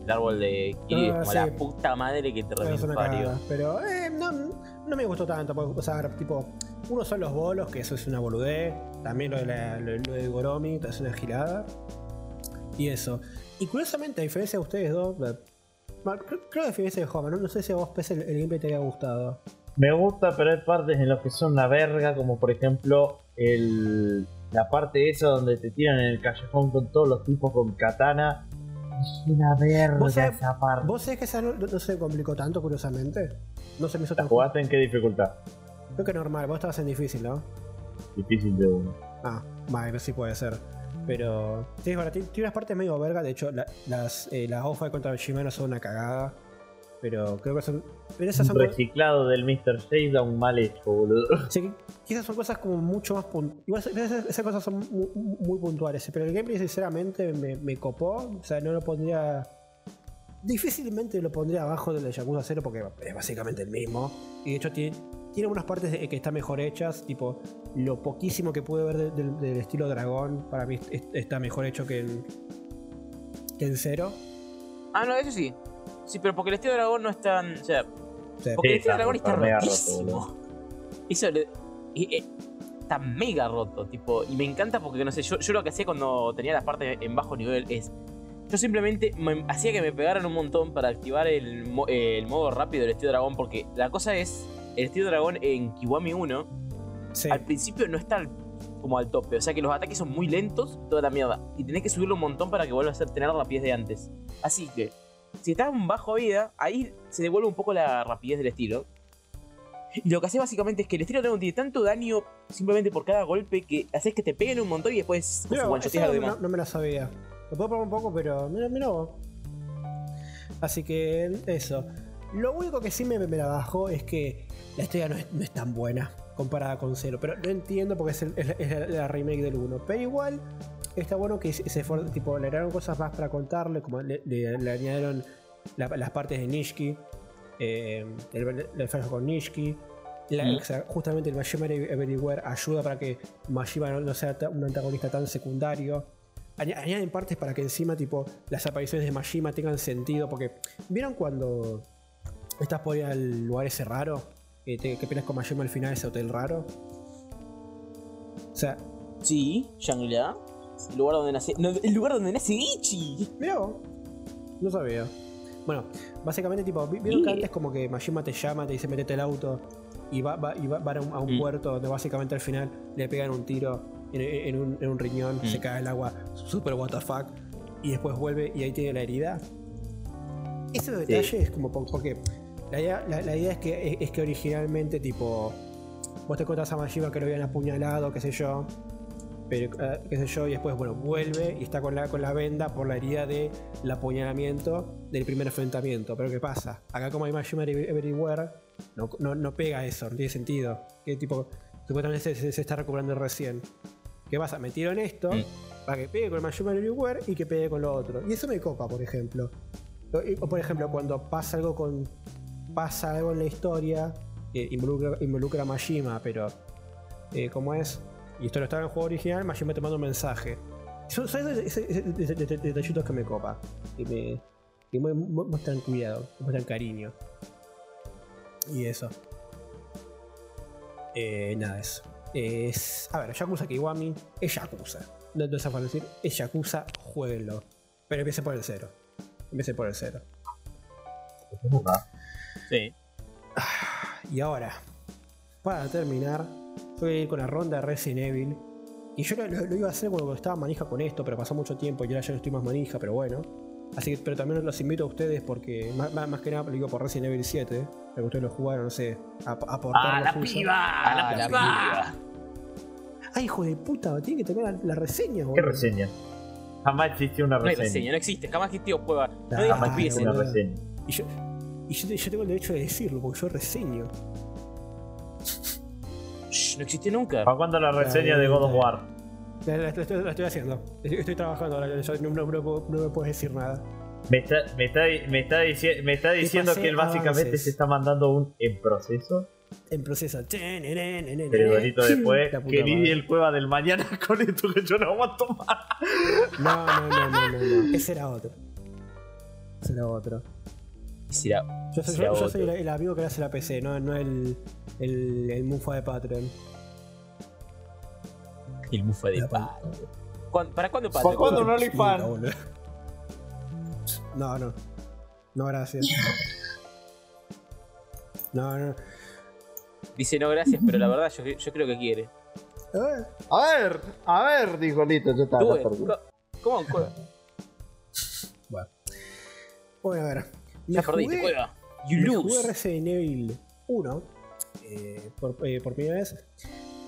el árbol de Kiri. Ah, como sí. la puta madre que te Es cagada, Pero eh, no, no me gustó tanto. porque, O sea, tipo, uno son los bolos, que eso es una boludez. También lo de, la- lo, lo de Goromi, es una gilada. Y eso. Y curiosamente, a diferencia de ustedes dos, creo, que a diferencia de Homer, ¿no? no sé si a vos Pese, el, el gameplay te haya gustado. Me gusta, pero hay partes en las que son una verga, como por ejemplo el, la parte esa donde te tiran en el callejón con todos los tipos con katana. Es una verga ¿Vos sabés- esa parte. ¿Vos sabés que esa no, no se complicó tanto, curiosamente? No se me hizo ¿La tan jugaste en qué dificultad? Creo que normal, vos estabas en difícil, ¿no? Difícil de uno. Ah, vale, sí puede ser. Pero. Sí, es tiene, unas partes medio verga. De hecho, la- las, eh, las hojas contra Shimano son una cagada. Pero creo que son. Pero esas son. co- reciclado del Mr. Shakedown mal hecho, boludo. sí, esas son cosas como mucho más puntuales. Igual esas, esas cosas son mu- mu- muy, puntuales. Pero el gameplay, sinceramente, me, me copó. O sea, no lo pondría. Difícilmente lo pondría abajo del de Yakuza 0 porque es básicamente el mismo. Y de hecho, tiene, tiene unas partes de- que están mejor hechas. Tipo, lo poquísimo que pude ver de- del- del estilo dragón, para mí es- está mejor hecho que en, que en 0. Ah, no, eso sí. Sí, pero porque el estilo de dragón no es tan. O sea, porque el estilo dragón está roto, rotísimo. Eso le- y- eh, está mega roto, tipo. Y me encanta porque, no sé, yo, yo lo que hacía cuando tenía las partes en bajo nivel es. Yo simplemente me- hacía que me pegaran un montón para activar el, el modo rápido del estilo dragón. Porque la cosa es. El estilo dragón en Kiwami 1 sí. al principio no está como al tope. O sea que los ataques son muy lentos, toda la mierda. Y tenés que subirlo un montón para que vuelva a ser, tener la rapidez de antes. Así que, si estás en bajo vida, ahí se devuelve un poco la rapidez del estilo. Y lo que hace básicamente es que el estilo Dragon tiene tanto daño simplemente por cada golpe que haces que te peguen un montón y después Mira, esa lo no, no me la sabía. Lo puedo probar un poco, pero mira, mira vos. Así que eso. Lo único que sí me, me la bajó es que la historia no es, no es tan buena comparada con Zero. Pero no entiendo porque es, el- es la, es la- la remake del 1. Pero igual está bueno que se, for- tipo, le agregaron cosas más para contarle, como le, le- le añadieron la- las partes de Nishiki, eh, el, el, flash con Nishiki. La- Mm. o sea, justamente el Majima Everywhere ayuda para que Majima no, no sea un antagonista tan secundario. Añ- Añaden partes para que encima tipo las apariciones de Majima tengan sentido. Porque, ¿vieron cuando estás por ir al lugar ese raro? Que peleas con Majima al final ese hotel raro. O sea, Sí, Shangri-La. El lugar donde nace. no, el lugar donde nace Ichi. Vos. No sabía. Bueno, básicamente, tipo, vi- vieron que antes como que Majima te llama, te dice metete el auto y va, va- y va, van a un, a un Mm. puerto donde básicamente al final le pegan un tiro en, en un, en un riñón, Mm. se cae el agua, super what the fuck, y después vuelve y ahí tiene la herida. Ese detalle es como po- porque la idea, la- la idea es, que, es, que originalmente, tipo, vos te encontrás a Majima que lo habían apuñalado, qué sé yo, pero eh, qué sé yo, y después, bueno, vuelve y está con la, con la venda por la herida del apuñalamiento del primer enfrentamiento. Pero ¿qué pasa? Acá como hay Majima Every- Everywhere, no, no, no pega eso, no tiene sentido. Que tipo, supuestamente se, está recuperando recién. ¿Qué pasa? Metieron esto Mm. para que pegue con el Majima Everywhere y que pegue con lo otro. Y eso me copa, por ejemplo. O, por ejemplo, cuando pasa algo con. Pasa algo en la historia que involucra, involucra a Majima, pero. eh, ¿Cómo es? Y esto no estaba en el juego original, Majima te manda un mensaje. Son, esos- esos- esos det- det- det- detallitos que me copa. Que me. que mu- mu- muestran cuidado, muestran cariño. Y eso. Eh, nada, eso. Es. A ver, Yakuza Kiwami es Yakuza. No, no se decir, es Yakuza, jueguenlo. Pero empiece por el cero. Empiece por el cero. Sí. Y ahora, para terminar, voy a ir con la ronda de Resident Evil. Y yo lo, lo- lo iba a hacer cuando estaba manija con esto, pero pasó mucho tiempo y ahora ya no estoy más manija, pero bueno. Así que, pero también los invito a ustedes porque, más, más- más que nada, lo digo por Resident Evil 7, para que ustedes lo jugaron, no sé, a, a aportar ¡Ah, la suyo. piba! Ah, ¡La la piba! ¡Ay, hijo de puta! Tiene que tener la, la reseña, ¿Qué boludo. reseña? Jamás existió una No hay reseña. reseña, no existe, jamás existió prueba. No Ah, digas estupideces. una reseña. Y yo, y yo, yo tengo el derecho de decirlo, porque yo reseño. Shh, No existió nunca. ¿Para cuándo la reseña de God of War? La, la- la estoy, la estoy haciendo. Estoy, estoy trabajando ahora, yo no, no- no puedo- no me puedes decir nada. Me está, me está, me está, dici- me está diciendo que él básicamente avances. se está mandando un en proceso. En proceso. Pero bonito después, que lidie el cueva del mañana con esto que yo no aguanto más. No, no, no, no, no, no. Ese era otro. Ese era otro. Será- Yo soy, será yo- yo otro. soy el, el amigo que le hace la PC, no, no el, el, el mufa de Patreon. El mufa de. ¿Cuán- ¿Para cuándo ¿Para Patreon? cuándo un OnlyFans? No, no. No, gracias. No, no. Dice no gracias, pero la verdad yo, yo creo que quiere. Eh, A ver, a ver, dijo. Tú, ya eh, perdí. co- ¿Cómo? co- Bueno. Bueno, a ver. Me perdiste, jugué- juega. You Me jugué lose. Resident Evil 1 eh, por, eh, por primera vez.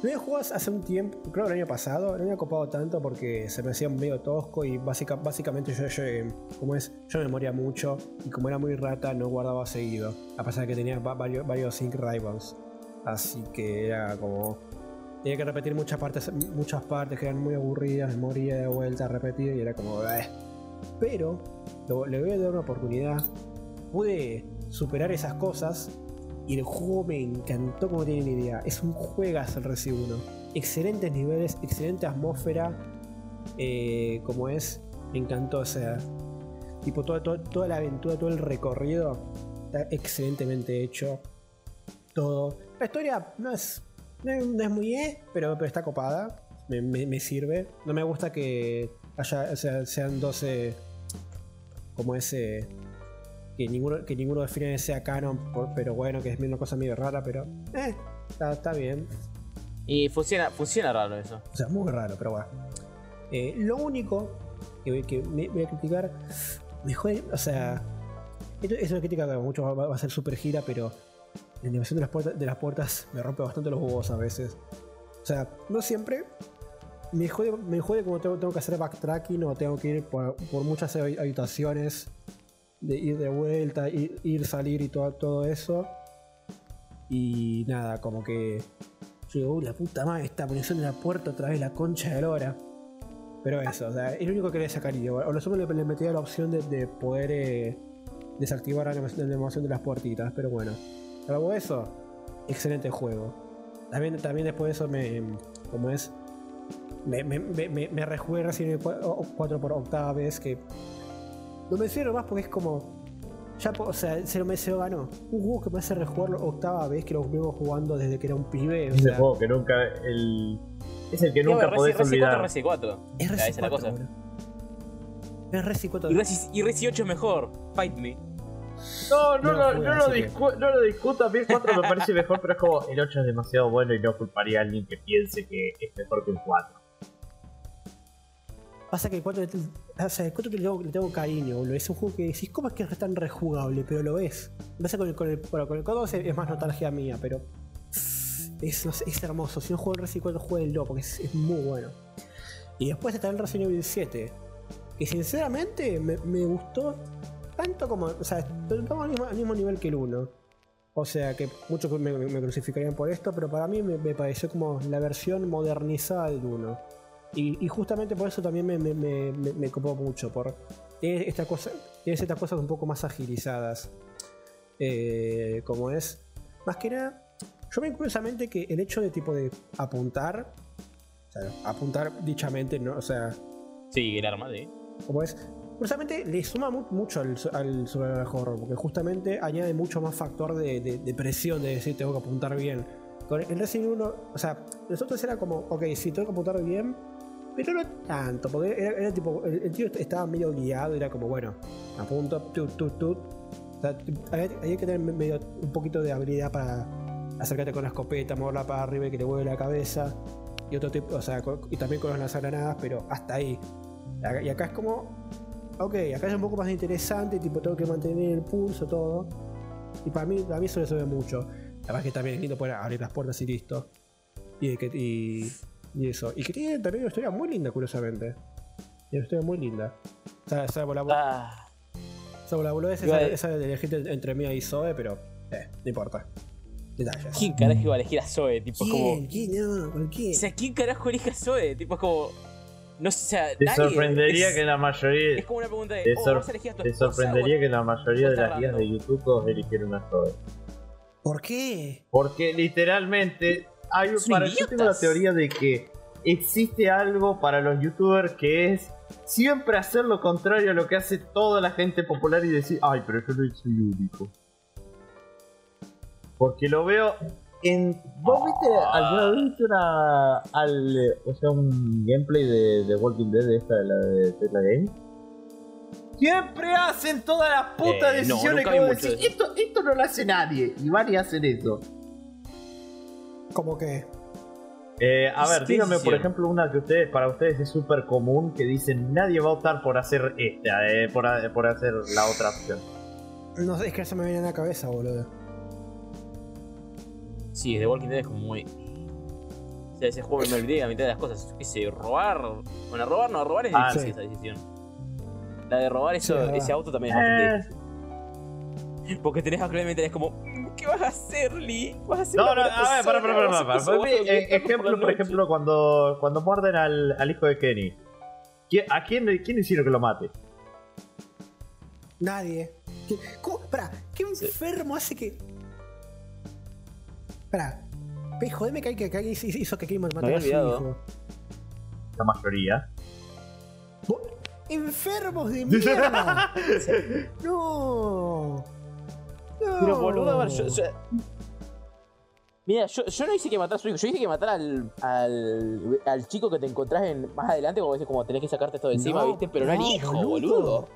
Lo había jugado hace un tiempo, creo que el año pasado. No me había copado tanto porque se me hacía medio tosco y básica- básicamente yo, yo, eh, como es, yo me moría mucho y como era muy rata no guardaba seguido. A pesar de que tenía va- varios, varios Sync Rivals. Así que era como... Tenía que repetir muchas partes, muchas partes que eran muy aburridas, me moría de vuelta a repetir y era como... "Eh". Pero lo- le voy a dar una oportunidad pude superar esas cosas y el juego me encantó como tienen idea. Es un juegazo el Resident 1. Excelentes niveles, excelente atmósfera. eh, como es, me encantó. O sea, tipo todo- todo- toda la aventura, todo el recorrido está excelentemente hecho. Todo. La historia no es, no es, no es muy eh, pero, pero está copada. Me, me- me sirve. No me gusta que haya, o sea, sean 12 como ese que ninguno, que ninguno define sea canon, por- pero bueno, que es una cosa medio rara, pero eh, está, está bien. Y funciona, funciona raro eso. O sea, muy raro, pero bueno. Eh, lo único que, que me voy a criticar, me jode, o sea, esto es una crítica que mucho va, va a ser super gira, pero la animación de las, puertas, de las puertas me rompe bastante los huevos a veces. O sea, no siempre. Me jode, me jode como tengo, tengo que hacer backtracking o tengo que ir por, por muchas habi- habitaciones, de ir de vuelta, ir, ir salir y todo, todo eso. Y nada, como que yo digo, "Uy, la puta madre, esta poniendo en la puerta otra vez la concha de lora. Pero eso, o sea, es lo único que le sacaría. O lo sumo le, le metía la opción de, de poder eh, desactivar la animación, de las puertitas. Pero bueno, salvo eso, excelente juego. También, también después de eso me. como es. Me, me, me, me, me rejugué Evil 4 por octava vez que. No me sirve más porque es como. Ya, o sea, se lo, me se lo ganó. Un juego que me hace rejugarlo octava vez que lo vengo jugando desde que era un pibe. O Es el juego que nunca. El, es el que No, nunca Resi, podés Resi 4 olvidar. Resi 4. es Resi esa es la 4, cosa. boludo. Es Resi 4. Y Resi, y Resi 8 es mejor. Fight me. No, no, No lo no, no, lo discu- no lo discuto. A mí el 4 me parece mejor, pero es como el 8 es demasiado bueno y no culparía a alguien que piense que es mejor que el 4. Pasa que el 4, le- o sea, el 4 le tengo, le tengo cariño, boludo. Es un juego que decís, ¿cómo es que es tan rejugable? Pero lo es. Pasa con el, con el, con el 4 es, más nostalgia mía, pero es, es hermoso. Si no juego el Resident 4, jueguenlo, porque es, muy bueno. Y después está el Resident Evil 7, que sinceramente me, gustó tanto como, o sea, estamos al mismo, nivel que el 1. O sea, que muchos me crucificarían por esto, pero para mí me, me pareció como la versión modernizada del 1. Y, y justamente por eso también me, me, me, me- me copó mucho. Por, tiene, esta cosa, tiene estas cosas un poco más agilizadas. Eh, como es. Más que nada. Yo me curiosamente que el hecho de tipo de apuntar. O sea, apuntar dichamente, ¿no? O sea, Sí, el arma de. como es. Curiosamente le suma mu- mucho al, al survival horror, porque justamente añade mucho más factor de, de- de presión, de decir tengo que apuntar bien. Con el Resident 1, o sea, nosotros era como, ok, sí, tengo que apuntar bien, pero no tanto, porque era, tipo, el, el tío estaba medio guiado, era como, bueno, apunto, tut, tut, tut. O sea, había, que tener medio, un poquito de habilidad para acercarte con la escopeta, moverla para arriba y que te vuelve la cabeza. Y otro tipo, o sea, y también con las lanzagranadas, pero hasta ahí. Y acá es como ok, acá es un poco más interesante, tipo, tengo que mantener el pulso, todo. Y para mí, a mí eso le sube mucho. Además que también es lindo poder abrir las puertas y listo. Y, y, y eso. Y que tiene también una historia muy linda, curiosamente. Tiene una historia muy linda. Sa- Salvo la, Ah, salvo la boludez iba esa, esa de elegir entre Mia y Zoe, pero eh, no importa. Detalles. ¿Quién carajo iba a elegir a Zoe? Tipo, es como. ¿Quién? ¿Quién? No, ¿por qué? O sea, ¿quién carajo elige a Zoe? Tipo, es como. No sé, o sea. Te nadie. sorprendería es, que la mayoría. Es como una pregunta de. Te, oh, sor- ¿vas a elegir a tu te sorprendería o- que la mayoría de las guías de. YouTube todos eligieran a Zoe. ¿Por qué? Porque literalmente hay para, yo tengo la teoría de que existe algo para los youtubers que es siempre hacer lo contrario a lo que hace toda la gente popular y decir, ay, pero yo no soy único. Porque lo veo en... ¿Vos viste alguna vez una, al, o sea, un gameplay de, de Walking Dead de esta, de la de Tesla Game? Siempre hacen todas las putas Eh, no, decisiones nunca que vi vos mucho decís, de eso. esto, esto no lo hace nadie. Y y hacen eso. ¿Cómo que? Eh, a ver, ¿Qué díganme por ejemplo una que ustedes, para ustedes es súper común que dicen nadie va a optar por hacer esta, eh, por, a- por hacer la otra opción. No sé, es que eso me viene en la cabeza, boludo. Sí, The Walking Dead es como muy. O sea, ese juego me olvidé de la mitad de las cosas. ¿Qué sé? Robar. Bueno, robar no, robar es Ah, difícil sí. esa decisión. La de robar eso, Sí, ese auto también es Eh. bastante difícil. Porque tenés a Clemente es como, "Mm, ¿qué vas a hacer, Lee? ¿Vas a hacer No, no, a ver, para, para, para, ¿Vas a para, hacer para. tu Eh, trabajo eh, por la Ejemplo, por noche?" ejemplo, cuando, cuando muerden al, al hijo de Kenny. ¿Qui- ¿A quién, quién hicieron que lo mate? Nadie. ¿Qué, cómo, pará, ¿qué enfermo hace que. Pará. Jodeme que, que, hizo- que Kim matara había a su olvidado. hijo. La mayoría. ¡Enfermos de mierda! ¡No! ¡No! Pero boludo, a ver, yo, yo- Mira, yo, yo no hice que matar a su hijo, yo hice que matar al, al, al chico que te encontrás en, más adelante, como dices, como tenés que sacarte esto de encima, No, ¿viste? Pero no, al hijo, boludo. boludo.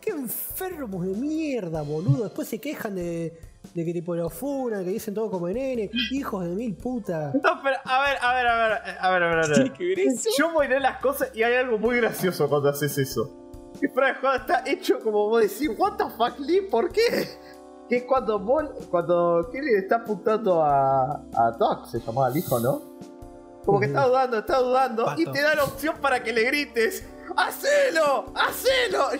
¡Qué enfermos de mierda, boludo! Después se quejan de, de que tipo lo funan, que dicen todo como nene. ¡Hijos de mil puta! No, pero a ver, a ver, a ver, a ver, a ver. A ver. ¿Tiene que ver eso? Yo miré las cosas y hay algo muy gracioso cuando haces eso. Y fuera de joda está hecho como vos decís, what the fuck, Lee, ¿por qué? Que es cuando Bol, cuando Kelly le está apuntando a, a Doc, se llamaba el hijo, ¿no? Como que está dudando, está dudando, y te da la opción para que le grites, ¡Hacelo! ¡Hacelo! Y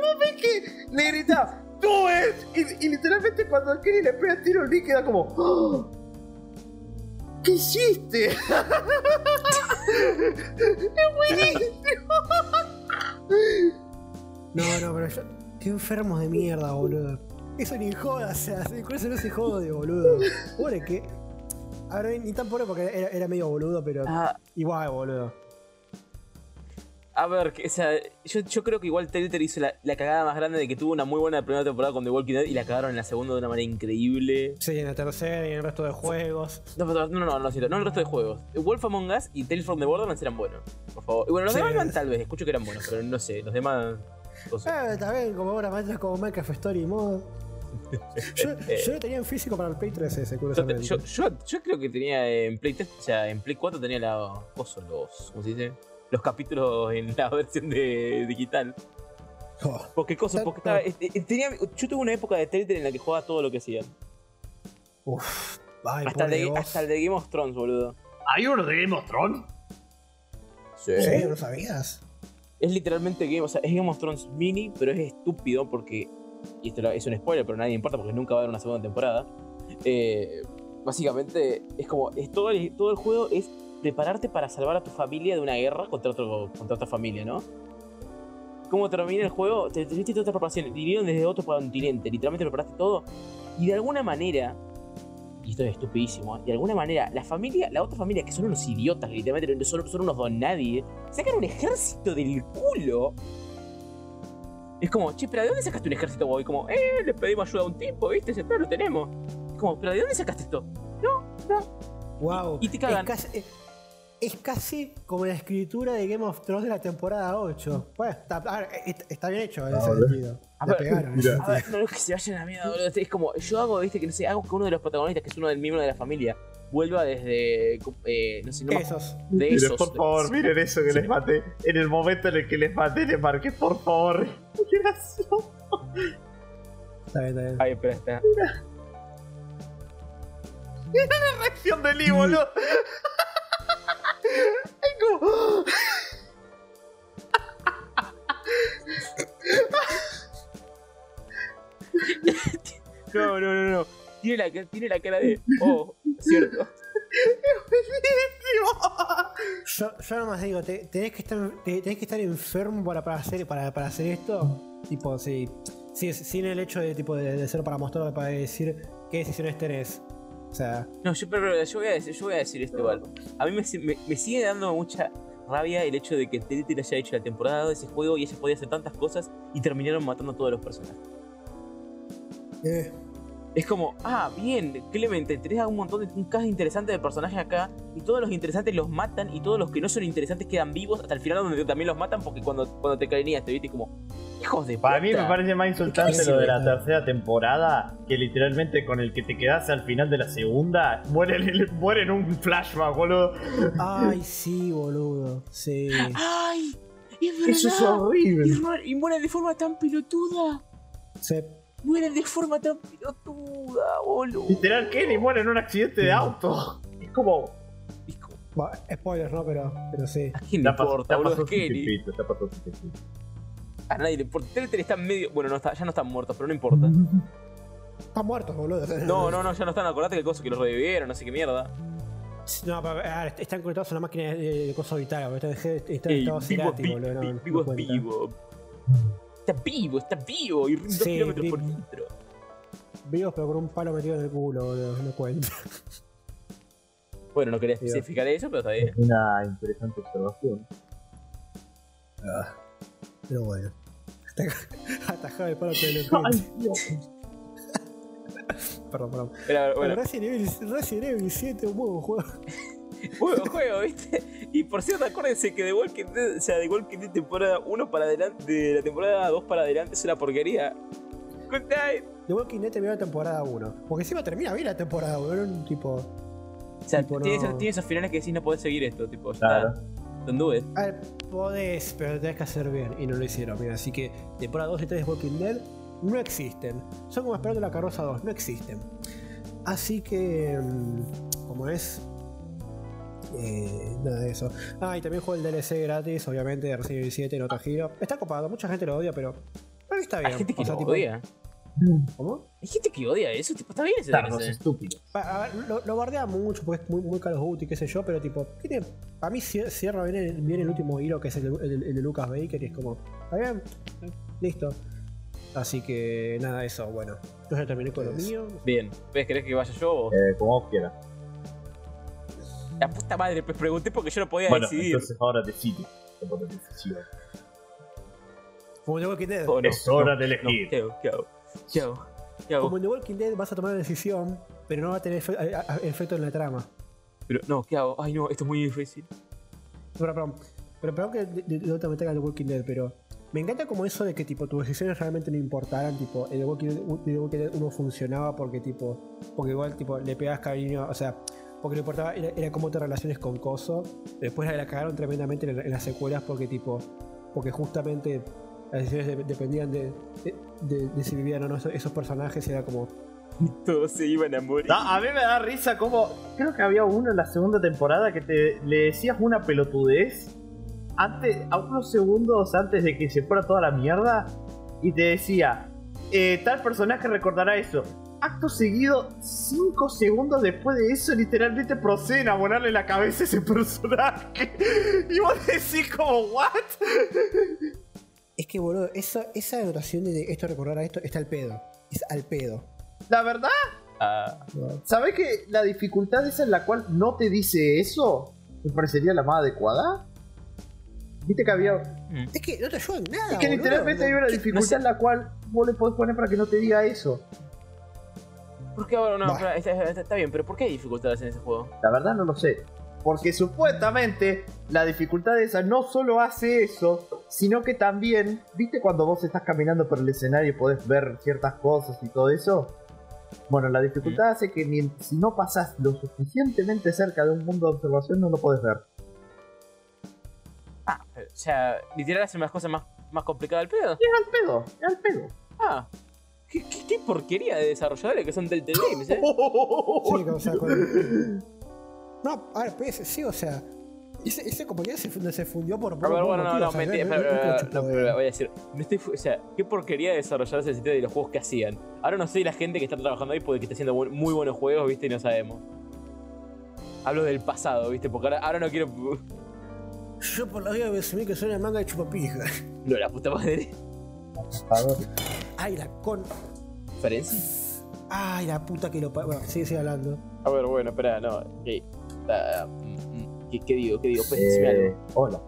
vos ves que le grita, ¡Do it! Y, y literalmente cuando Kelly le pega el tiro, Lee queda como, "Oh, ¿Qué hiciste? No, no, pero yo. ¡Qué enfermos de mierda, boludo! Eso ni joda, o sea, con eso no se jode, boludo. Pobre que. A ver, ni tan pobre porque era, era medio boludo, pero Ah, igual, boludo. a ver, que, o sea, yo, yo creo que igual Telltale hizo la, la cagada más grande de que tuvo una muy buena primera temporada con The Walking Dead y la cagaron en la segunda de una manera increíble. Sí, en la tercera y en el resto de juegos. No, no, no, no, no, siento, no el resto de juegos. Wolf Among Us y Tales from the Borderlands eran buenos, por favor. Y bueno, los Sí. de Batman tal vez, escucho que eran buenos, pero no sé, los demás... Eh, también como obras maestras como Minecraft Story Mode. Yo, yo lo tenía en físico para el Play 3 ese, Yo, te- curiosamente. yo, yo, yo creo que tenía en Play 3, o sea, en Play 4 tenía la, coso, los, ¿cómo se dice? Los capítulos en la versión de digital. Oh. Porque cosa, porque estaba, eh, tenía, yo tuve una época de Telltale en la que jugaba todo lo que hacían. Uf, ay, Hasta de, hasta el de Game of Thrones, boludo. ¿Hay uno de Game of Thrones? Sí. ¿Sí? ¿No sabías? Es literalmente Game, o sea, es Game of Thrones mini, pero es estúpido porque. Y esto es un spoiler, pero nadie importa porque nunca va a haber una segunda temporada. Eh, básicamente, es como. Es todo, el, todo el juego es prepararte para salvar a tu familia de una guerra contra, otro, contra otra familia, ¿no? ¿Cómo termina el juego? Te tuviste toda esta preparación. Vinieron desde otro continente, literalmente preparaste todo. Y de alguna manera. Y esto es estupidísimo, ¿eh? de alguna manera, la familia, la otra familia, que son unos idiotas, literalmente son, son unos don nadie, sacan un ejército del culo. Es como, che, pero ¿de dónde sacaste un ejército, vos? Y como, eh, le pedimos ayuda a un tipo, ¿viste? Ya está, lo tenemos. Es como, pero ¿de dónde sacaste esto? Wow. Y te cagan. Es casi, es, es casi como la escritura de Game of Thrones de la temporada 8. Bueno, está, ver, está- está bien hecho en ese sentido. A ver, pegaron ese A ver, no es que se vayan a mierda, boludo. Es como, yo hago, viste, que no sé, hago que uno de los protagonistas, que es uno del miembro de la familia, vuelva desde. eh, no sé, no Esos. de Miren, esos. por favor, miren eso que les maté. En el momento en el que les maté, les marqué, por favor. Qué gracioso. Está bien, está bien. Ay, espera, espera. La reacción de Lee, boludo. Es como- No, no, no, no. Tiene la, tiene la cara de. Oh, cierto. Yo, yo nomás digo, te- tenés, que estar, te- tenés que estar enfermo para, para, hacer, para, para hacer esto. Tipo, sí. sí sin el hecho de, tipo, de, de ser para mostrar, para decir qué decisiones tenés. O sea, No, yo, pero, pero yo, voy a decir, yo voy a decir esto igual. A mí me- me sigue dando mucha rabia el hecho de que Telltale haya hecho la temporada de ese juego y ella podía hacer tantas cosas y terminaron matando a todos los personajes. eh, Es como, ah, bien, Clemente, tenés un montón de un cast interesante de personajes acá y todos los interesantes los matan y todos los que no son interesantes quedan vivos hasta el final donde también los matan porque cuando, cuando te caerías te viste como, hijos de Para mí me puta". parece más insultante ¿Qué lo de la tercera temporada que literalmente con el que te quedas al final de la segunda muere, en- muere en un flashback, boludo. ay, sí, boludo. Sí. ¡Ay! ¡Es verdad! Eso es Y, horrible. y mueren de forma tan pelotuda. Se- Mueren de forma tan pelotuda, boludo. Literal, Kenny muere en un accidente de auto. Es como. Es como, Bah, spoilers, ¿no? Pero, pero sí. ¿A quién le importa, boludo? Es Kenny. A nadie le importa. Telltale está medio. Bueno, no está, ya no están muertos, pero no importa. Están muertos, boludo. No, no, no, ya no están. Acordate que el coso que los revivieron, no sé qué mierda. No, pero a ver, están conectados a una máquina de, de cosas vitales, boludo. Están, están estado vivo, boludo. No, vi- no vivo es cuenta. vivo. Está vivo, está vivo. Y Sí, kilómetros vi- por litro. Vivos, pero con un palo metido en el culo, boludo. No cuenta. Bueno, no quería especificar eso, pero está bien. Una interesante observación. Pero bueno. Atajado el palo con el Dios. Perdón, perdón. Pero Bueno. bueno, Resident, Evil, Resident Evil 7, un buen juego. juego, juego, ¿viste? Y por cierto, acuérdense que The Walking Dead, o sea, The Walking Dead temporada 1 para adelante, de la temporada 2 para adelante es una porquería. Good night. The Walking Dead terminó la temporada 1. Porque encima termina bien la temporada 1. Era un tipo. O sea, Tipo, tiene, no. esos, tiene esos finales que decís no podés seguir esto, tipo, ya Claro. está. Don't do it. A ver, podés, pero tenés que hacer bien. Y no lo hicieron bien. Así que temporada 2 y 3 de Walking Dead no existen. Son como esperando la carroza 2. No existen. Así que. mm, Como es. Eh, nada de eso. Ah, y también juego el DLC gratis, obviamente, de Resident Evil 7 en otro giro. Está copado, mucha gente lo odia, pero. Para mí está bien. Hay gente que O sea, lo tipo- odia. ¿Cómo? Hay gente que odia eso, tipo, está bien ese DLC. a ver, lo, lo bardea mucho porque es muy, muy Call of Duty, qué sé yo, pero tipo, tiene, para mí cier- cierra bien el, bien el último hilo que es el, de- el- el de Lucas Baker y es como, está bien, listo. Así que nada, eso, bueno. Yo ya terminé con lo mío. Bien, ¿ves? ¿Querés que vaya yo o.? Eh, como vos quieras. La puta madre, pues pregunté porque yo no podía Bueno, decidir. entonces ahora decide. Como la decisión. Como en The Walking Dead. Oh, no, Es hora no, de no, elegir. ¿Qué hago? ¿Qué hago? ¿Qué hago? ¿Qué hago? Como en The Walking Dead vas a tomar una decisión, pero no va a tener efecto en la trama. Pero, no, ¿qué hago? Ay, no, esto es muy difícil. Pero, perdón, pero perdón que de- de- de- no te metas en The Walking Dead, pero me encanta como eso de que tipo tus decisiones realmente no importaran, tipo, en The Walking Dead, en The Walking Dead uno funcionaba porque tipo, porque igual tipo le pegabas cariño, o sea, porque lo importaba era, era cómo te relaciones con Coso. Después la, cagaron tremendamente en, la- en las secuelas porque tipo, porque justamente las decisiones de- dependían de, de, si vivían o no esos, personajes, era como, Todos se iban a morir. No, a mí me da risa como. Creo que había uno en la segunda temporada que te le decías una pelotudez antes, a unos segundos antes de que se fuera toda la mierda y te decía: eh, Tal personaje recordará eso. Acto seguido, 5 segundos después de eso, literalmente proceden a volarle la cabeza a ese personaje. Y vos decís, como, ¿what? es que boludo, esa, esa anotación de esto recordar a esto está al pedo, es al pedo. La verdad, Ah, ¿sabés que la dificultad esa en la cual no te dice eso me parecería la más adecuada? Viste que había mm. Es que no te ayuda en nada. Es que boludo. literalmente hay una ¿Qué- dificultad sé. en la cual vos le podés poner para que no te diga eso. ¿Por qué ahora no? Espera, está, está- bien, pero ¿por qué hay dificultades en ese juego? La verdad no lo sé. Porque supuestamente la dificultad esa no solo hace eso, sino que también, ¿viste cuando vos estás caminando por el escenario y podés ver ciertas cosas y todo eso? Bueno, la dificultad hace que ni- si no pasas lo suficientemente cerca de un mundo de observación no lo puedes ver. O sea, literal hacen las cosas más, más complicadas del pedo. Es al pedo, es al pedo. Ah. ¿Qué, qué, qué porquería de desarrolladores que son Telltale Games, eh. Sí, o sea, con... No, a ver, pues, sí, o sea. Ese, ese compañía se, fund- se fundió por. A por ver, bueno, no, no, mentira, no- voy a decir, no estoy, fu- o sea, qué porquería de desarrollarse el sitio de los juegos que hacían. Ahora no sé la gente que está trabajando ahí porque está haciendo buen- muy buenos juegos, viste, y no sabemos. Hablo del pasado, viste, porque ahora, ahora no quiero. Yo por la vida me asumí que soy una manga de chupapija. No, la puta madre. Ay, la con. ¿Diferencia? Ay, la puta que lo. Bueno, sigue, sigue hablando. A ver, bueno, espera, no. ¿Qué, mm, ¿qué, qué digo? ¿Qué digo? Pues decime Eh, algo. hola.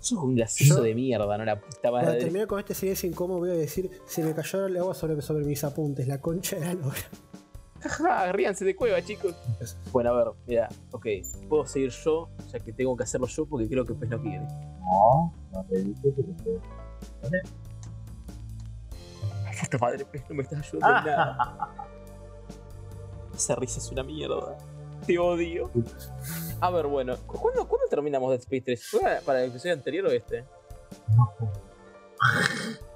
Sos un gracioso de mierda, no la puta Para madre. terminar con este silencio incómodo, voy a decir: se me cayó el agua sobre, sobre mis apuntes, la concha de la lora. Jaja, ríanse de cueva, chicos. Bueno, a ver, mira, ok. Puedo seguir yo, ya que tengo que hacerlo yo porque creo que pues no quiere. No, no te dije que te- Puta madre, pues no me estás ayudando en nada. Esa risa es una mierda. Te odio. A ver, bueno, ¿cu- ¿cuándo, ¿cuándo terminamos Dead Space 3? ¿Fue para- para el episodio anterior o este?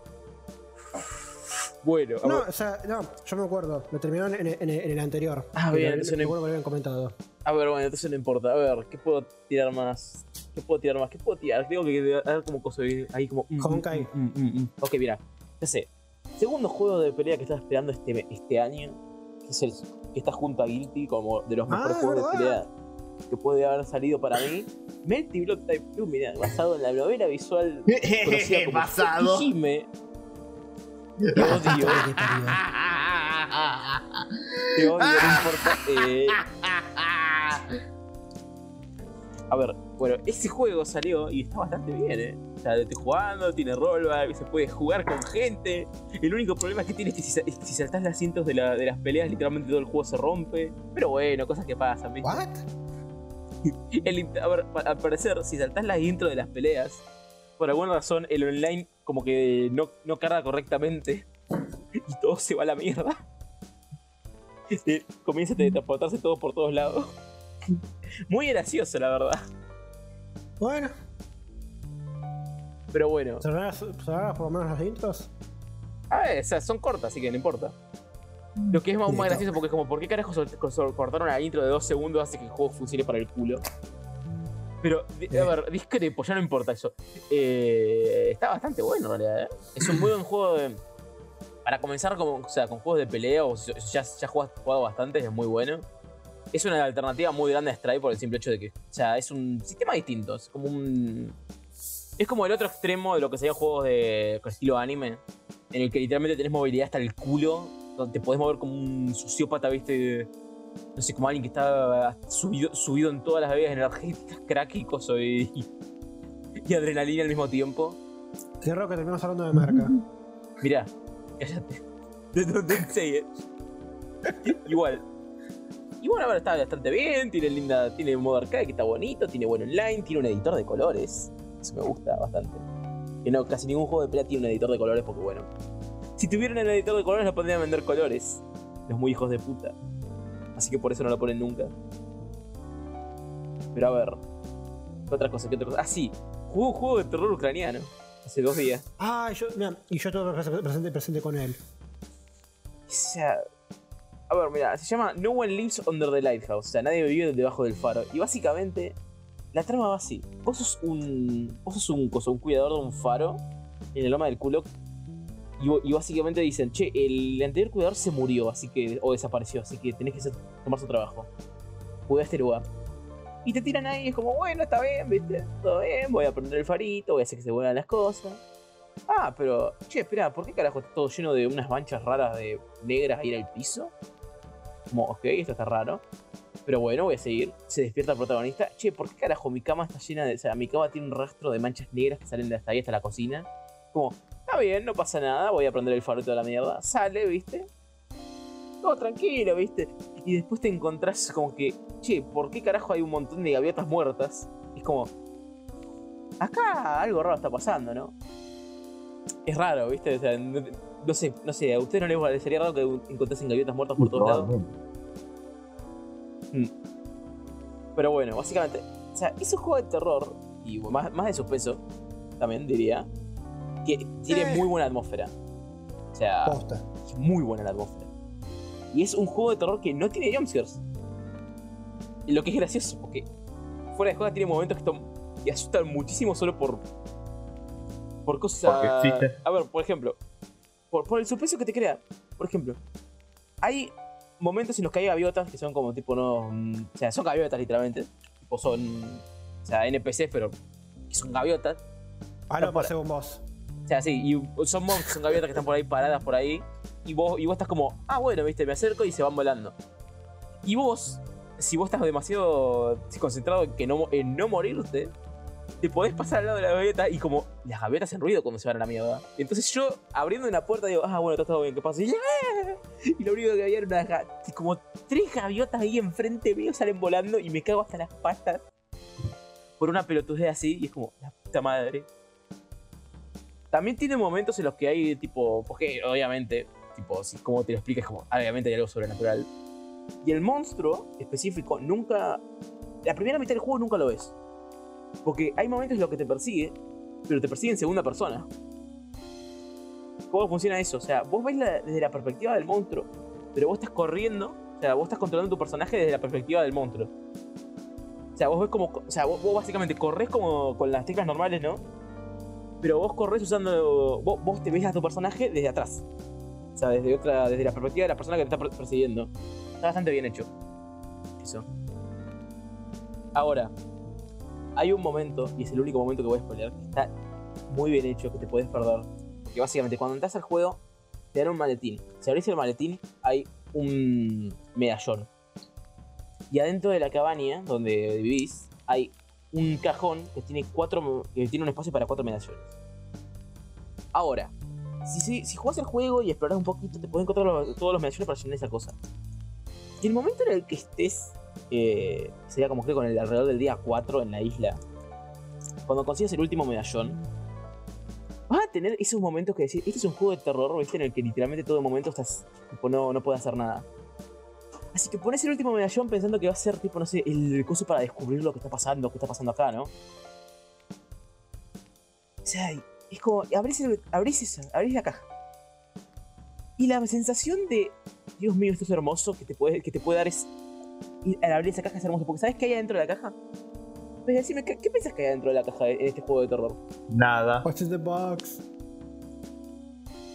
Bueno, No, o sea, no, yo me acuerdo. Lo terminaron en, en- en el anterior. Ah, bien, Me- entonces me no- lo habían comentado. a ver, bueno, entonces no importa. A ver, ¿qué puedo tirar más? ¿Qué puedo tirar más? ¿Qué puedo tirar? Tengo que dar como cosa ahí, ahí como. mm, Honkai. mm, mm, mm, mm. Ok, mira, ya sé. Segundo juego de pelea que estaba esperando este, este año, que es el que está junto a Guilty como de los Ah, mejores es juegos de pelea que puede haber salido para mí. Melty Blood Type 2, mira, basado en la novela visual conocida como Basado. Hime. Te odio. Te odio, no importa. Eh, A ver, bueno, ese juego salió y está bastante bien, ¿eh? O sea, estoy jugando, tiene rollback, se puede jugar con gente. El único problema que tiene es que si, es que si saltás las cintas de, la- de las peleas, literalmente todo el juego se rompe. Pero bueno, cosas que pasan, ¿viste? ¿What? El a ver, al parecer, si saltás las intro de las peleas, por alguna razón el online como que no, no carga correctamente y todo se va a la mierda. Comienza a teletransportarse todo por todos lados. Muy gracioso, la verdad. Bueno, Pero bueno, ¿cerrarás, por lo menos las intros? a ver, o sea, son cortas, así que no importa. Lo que es más Listo. gracioso porque es como, ¿por qué carajo cortaron la intro de dos segundos hace que el juego funcione para el culo? Pero, a Eh. ver, discrepo, ya no importa eso. Eh, está bastante bueno en realidad, ¿eh? Es un muy buen juego de... Para comenzar como, o sea, con juegos de pelea o si ya, ya has jugado bastante, es muy bueno. Es una alternativa muy grande a Strike por el simple hecho de que, o sea, es un sistema distinto. Es como un... Es como el otro extremo de lo que serían juegos de con estilo anime, en el que literalmente tenés movilidad hasta el culo, donde te podés mover como un sociópata, viste, no sé, como alguien que está subido, subido en todas las bebidas energéticas, crack y coso y, y adrenalina al mismo tiempo. Qué raro que terminamos hablando de marca. Mirá, cállate. It. Igual. Y bueno, ahora está bastante bien, tiene linda, tiene modo arcade que está bonito, tiene buen online, tiene un editor de colores. Eso me gusta bastante. Que no, casi ningún juego de pelea tiene un editor de colores porque bueno. Si tuvieran el editor de colores no podrían vender colores. Los muy hijos de puta. Así que por eso no lo ponen nunca. Pero a ver. ¿Qué otra cosa? ¿Qué otra cosa? Ah, sí. Jugué un juego de terror ucraniano. Hace dos días. Ah, yo, mira, y yo todo presente, presente con él. O sea. A ver, mira, se llama No One Lives Under the Lighthouse. O sea, nadie vive debajo del faro. Y básicamente, la trama va así. Vos sos un. Vos sos un, coso, un cuidador de un faro en el loma del culo. Y, básicamente dicen, che, el anterior cuidador se murió, así que. o desapareció, así que tenés que tomar su trabajo. Cuida este lugar. Y te tiran ahí, es como, bueno, está bien, viste, todo bien, voy a prender el farito, voy a hacer que se vuelvan las cosas. Ah, pero, che, espera, ¿por qué carajo está todo lleno de unas manchas raras de negras ahí en el piso? Como, ok, esto está raro. Pero bueno, voy a seguir. Se despierta el protagonista. Che, ¿por qué carajo mi cama está llena de. O sea, mi cama tiene un rastro de manchas negras que salen de hasta ahí hasta la cocina? Como, está bien, no pasa nada, voy a prender el faro y toda la mierda. Sale, ¿viste? Todo tranquilo, ¿viste? Y después te encontrás como que, che, ¿por qué carajo hay un montón de gaviotas muertas? Es como, acá algo raro está pasando, ¿no? Es raro, ¿viste? O sea, no no sé, no sé, a ustedes no les parecería raro que encontrasen gaviotas muertas por todos lados. Probablemente. Pero bueno, básicamente, o sea, es un juego de terror y más, más de suspenso, también diría, tiene Eh. muy buena atmósfera. O sea, Posta. es muy buena la atmósfera. Y es un juego de terror que no tiene jumpscares. Lo que es gracioso, porque fuera de juego tiene momentos que, que asustan muchísimo solo por. por cosas. Porque existe. A ver, por ejemplo, por, por el suspenso que te crea. Por ejemplo, hay momentos en los que hay gaviotas que son como tipo no. mm, O sea, son gaviotas literalmente. Tipo son. O sea, NPCs, pero que son gaviotas. Ah, no, pasé un boss. Sea, sí, y son monstruos, son gaviotas que están por ahí paradas por ahí. Y vos, y vos estás como, ah, bueno, viste, me acerco y se van volando. Y vos, si vos estás demasiado concentrado en, que no, en no morirte, te podés pasar al lado de la gaviota y como las gaviotas hacen ruido cuando se van a la mierda. Entonces yo, abriendo una puerta, digo, ah, bueno, está todo bien, ¿qué pasa? Y, y lo único que había era una como tres gaviotas ahí enfrente mío salen volando y me cago hasta las patas por una pelotudez así y es como, la puta madre. También tiene momentos en los que hay tipo, porque obviamente, tipo, si como te lo explicas, como, obviamente hay algo sobrenatural. Y el monstruo específico nunca, la primera mitad del juego nunca lo ves. Porque hay momentos en los que te persigue, pero te persigue en segunda persona. ¿Cómo funciona eso? O sea, vos ves desde la perspectiva del monstruo, pero vos estás corriendo, o sea, vos estás controlando tu personaje desde la perspectiva del monstruo. O sea, vos ves como, o sea, vos, vos básicamente corres como con las teclas normales, ¿no? Pero vos corres usando, vos, vos te ves a tu personaje desde atrás. O sea, desde otra, desde la perspectiva de la persona que te está per- persiguiendo. Está bastante bien hecho. Eso. Ahora, hay un momento, y es el único momento que voy a spoiler, que está muy bien hecho, que te puedes perder. Porque básicamente cuando entras al juego, te dan un maletín. Si abrís el maletín, hay un medallón. Y adentro de la cabaña donde vivís, hay un cajón que tiene cuatro que tiene un espacio para cuatro medallones. Ahora, si, si, si jugás el juego y exploras un poquito, te puedes encontrar todos los medallones para llenar esa cosa. Y el momento en el que estés, eh, sería como que con el alrededor del día 4 en la isla, cuando consigas el último medallón, vas a tener esos momentos que decir, este es un juego de terror, ¿viste? En el que literalmente todo momento estás, no, no puedes hacer nada. Así que pones el último medallón pensando que va a ser, tipo, no sé, el coso para descubrir lo que está pasando, lo que está pasando acá, ¿no? O sea, es como, abrís, el- abrís, esa, abrís la caja. Y la sensación de, Dios mío, esto es hermoso, que te puede, que te puede dar es, y al abrir esa caja es hermoso, porque ¿sabes qué hay adentro de la caja? Pues decime, ¿qué, qué pensás que hay adentro de la caja en este juego de terror? Nada. What's in the box?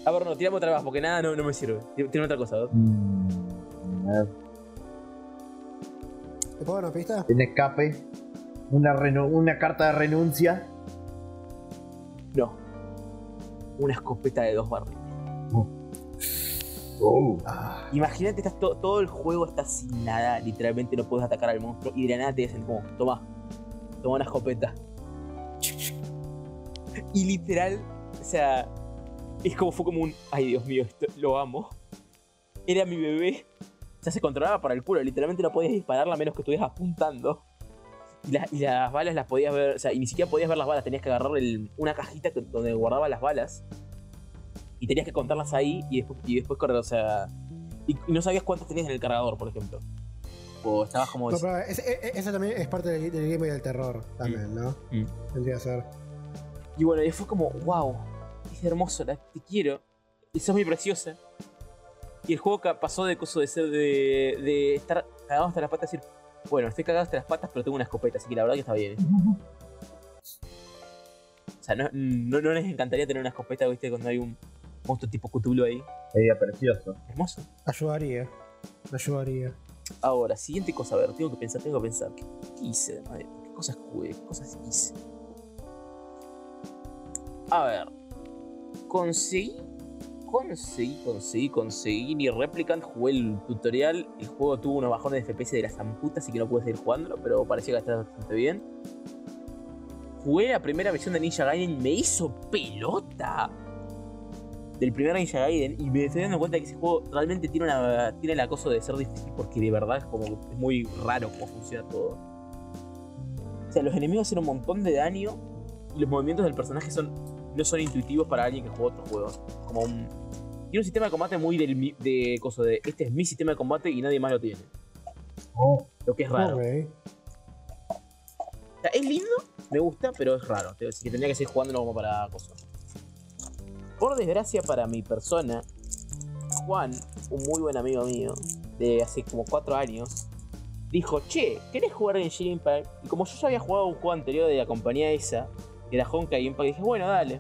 A ver, no, tirame otra vez, porque nada no, no me sirve. Tiene otra cosa, ¿no? Mm, a ver. ¿Te puedo dar una pista? Tiene escape. Una, una carta de renuncia. No. Una escopeta de dos barriles. Oh. Ah, Imagínate, estás to- todo el juego está sin nada, literalmente no puedes atacar al monstruo y de la nada te dicen como, toma, toma una escopeta. Y literal, o sea, es como fue como un, ay Dios mío, esto lo amo. Era mi bebé. Sea, se controlaba para el culo, literalmente no podías dispararla a menos que estuvieras apuntando. Y, la- y las balas las podías ver, o sea, y ni siquiera podías ver las balas, tenías que agarrar el- una cajita que- donde guardaba las balas. Y tenías que contarlas ahí y después, y después correr, o sea, y, y no sabías cuántas tenías en el cargador, por ejemplo. O estabas como. No, pero ese- e- e- eso también es parte del, del gameplay del terror, también, ¿no? Mm. Tendría que ser. Y bueno, y fue como, wow, es hermoso, la- te quiero. Y sos muy preciosa. Y el juego pasó de coso de ser de, de estar cagado hasta las patas y decir, bueno, estoy cagado hasta las patas, pero tengo una escopeta, así que la verdad que está bien. O sea, no, no, no les encantaría tener una escopeta, viste, cuando hay un monstruo tipo Cthulhu ahí. Sería precioso. Hermoso. Ayudaría. Ayudaría. Ahora, siguiente cosa, a ver, tengo que pensar, tengo que pensar. ¿Qué, qué hice de madre? ¿Qué cosas jugué? ¿Qué cosas hice? A ver. Conseguí. Conseguí, conseguí, conseguí mi Replicant. Jugué el tutorial. El juego tuvo unos bajones de FPS de las zamputas, así que no pude seguir jugándolo, pero parecía que estaba bastante bien. Jugué la primera versión de Ninja Gaiden. Me hizo pelota del primer Ninja Gaiden y me estoy dando cuenta que ese juego realmente tiene, una, tiene el acoso de ser difícil porque de verdad es como es muy raro cómo funciona todo. O sea, los enemigos hacen un montón de daño y los movimientos del personaje son no son intuitivos para alguien que juega otros juegos. Como un, Tiene un sistema de combate muy del, de, coso de. Este es mi sistema de combate y nadie más lo tiene. Lo que es raro. Ok. O sea, es lindo, me gusta, pero es raro. Así que tendría que seguir jugándolo como para cosas. Por desgracia para mi persona, Juan, un muy buen amigo mío, de hace como 4 años, dijo, che, ¿querés jugar Genshin Impact? Y como yo ya había jugado un juego anterior de la compañía esa, que era Honkai Impact, dije, bueno, dale.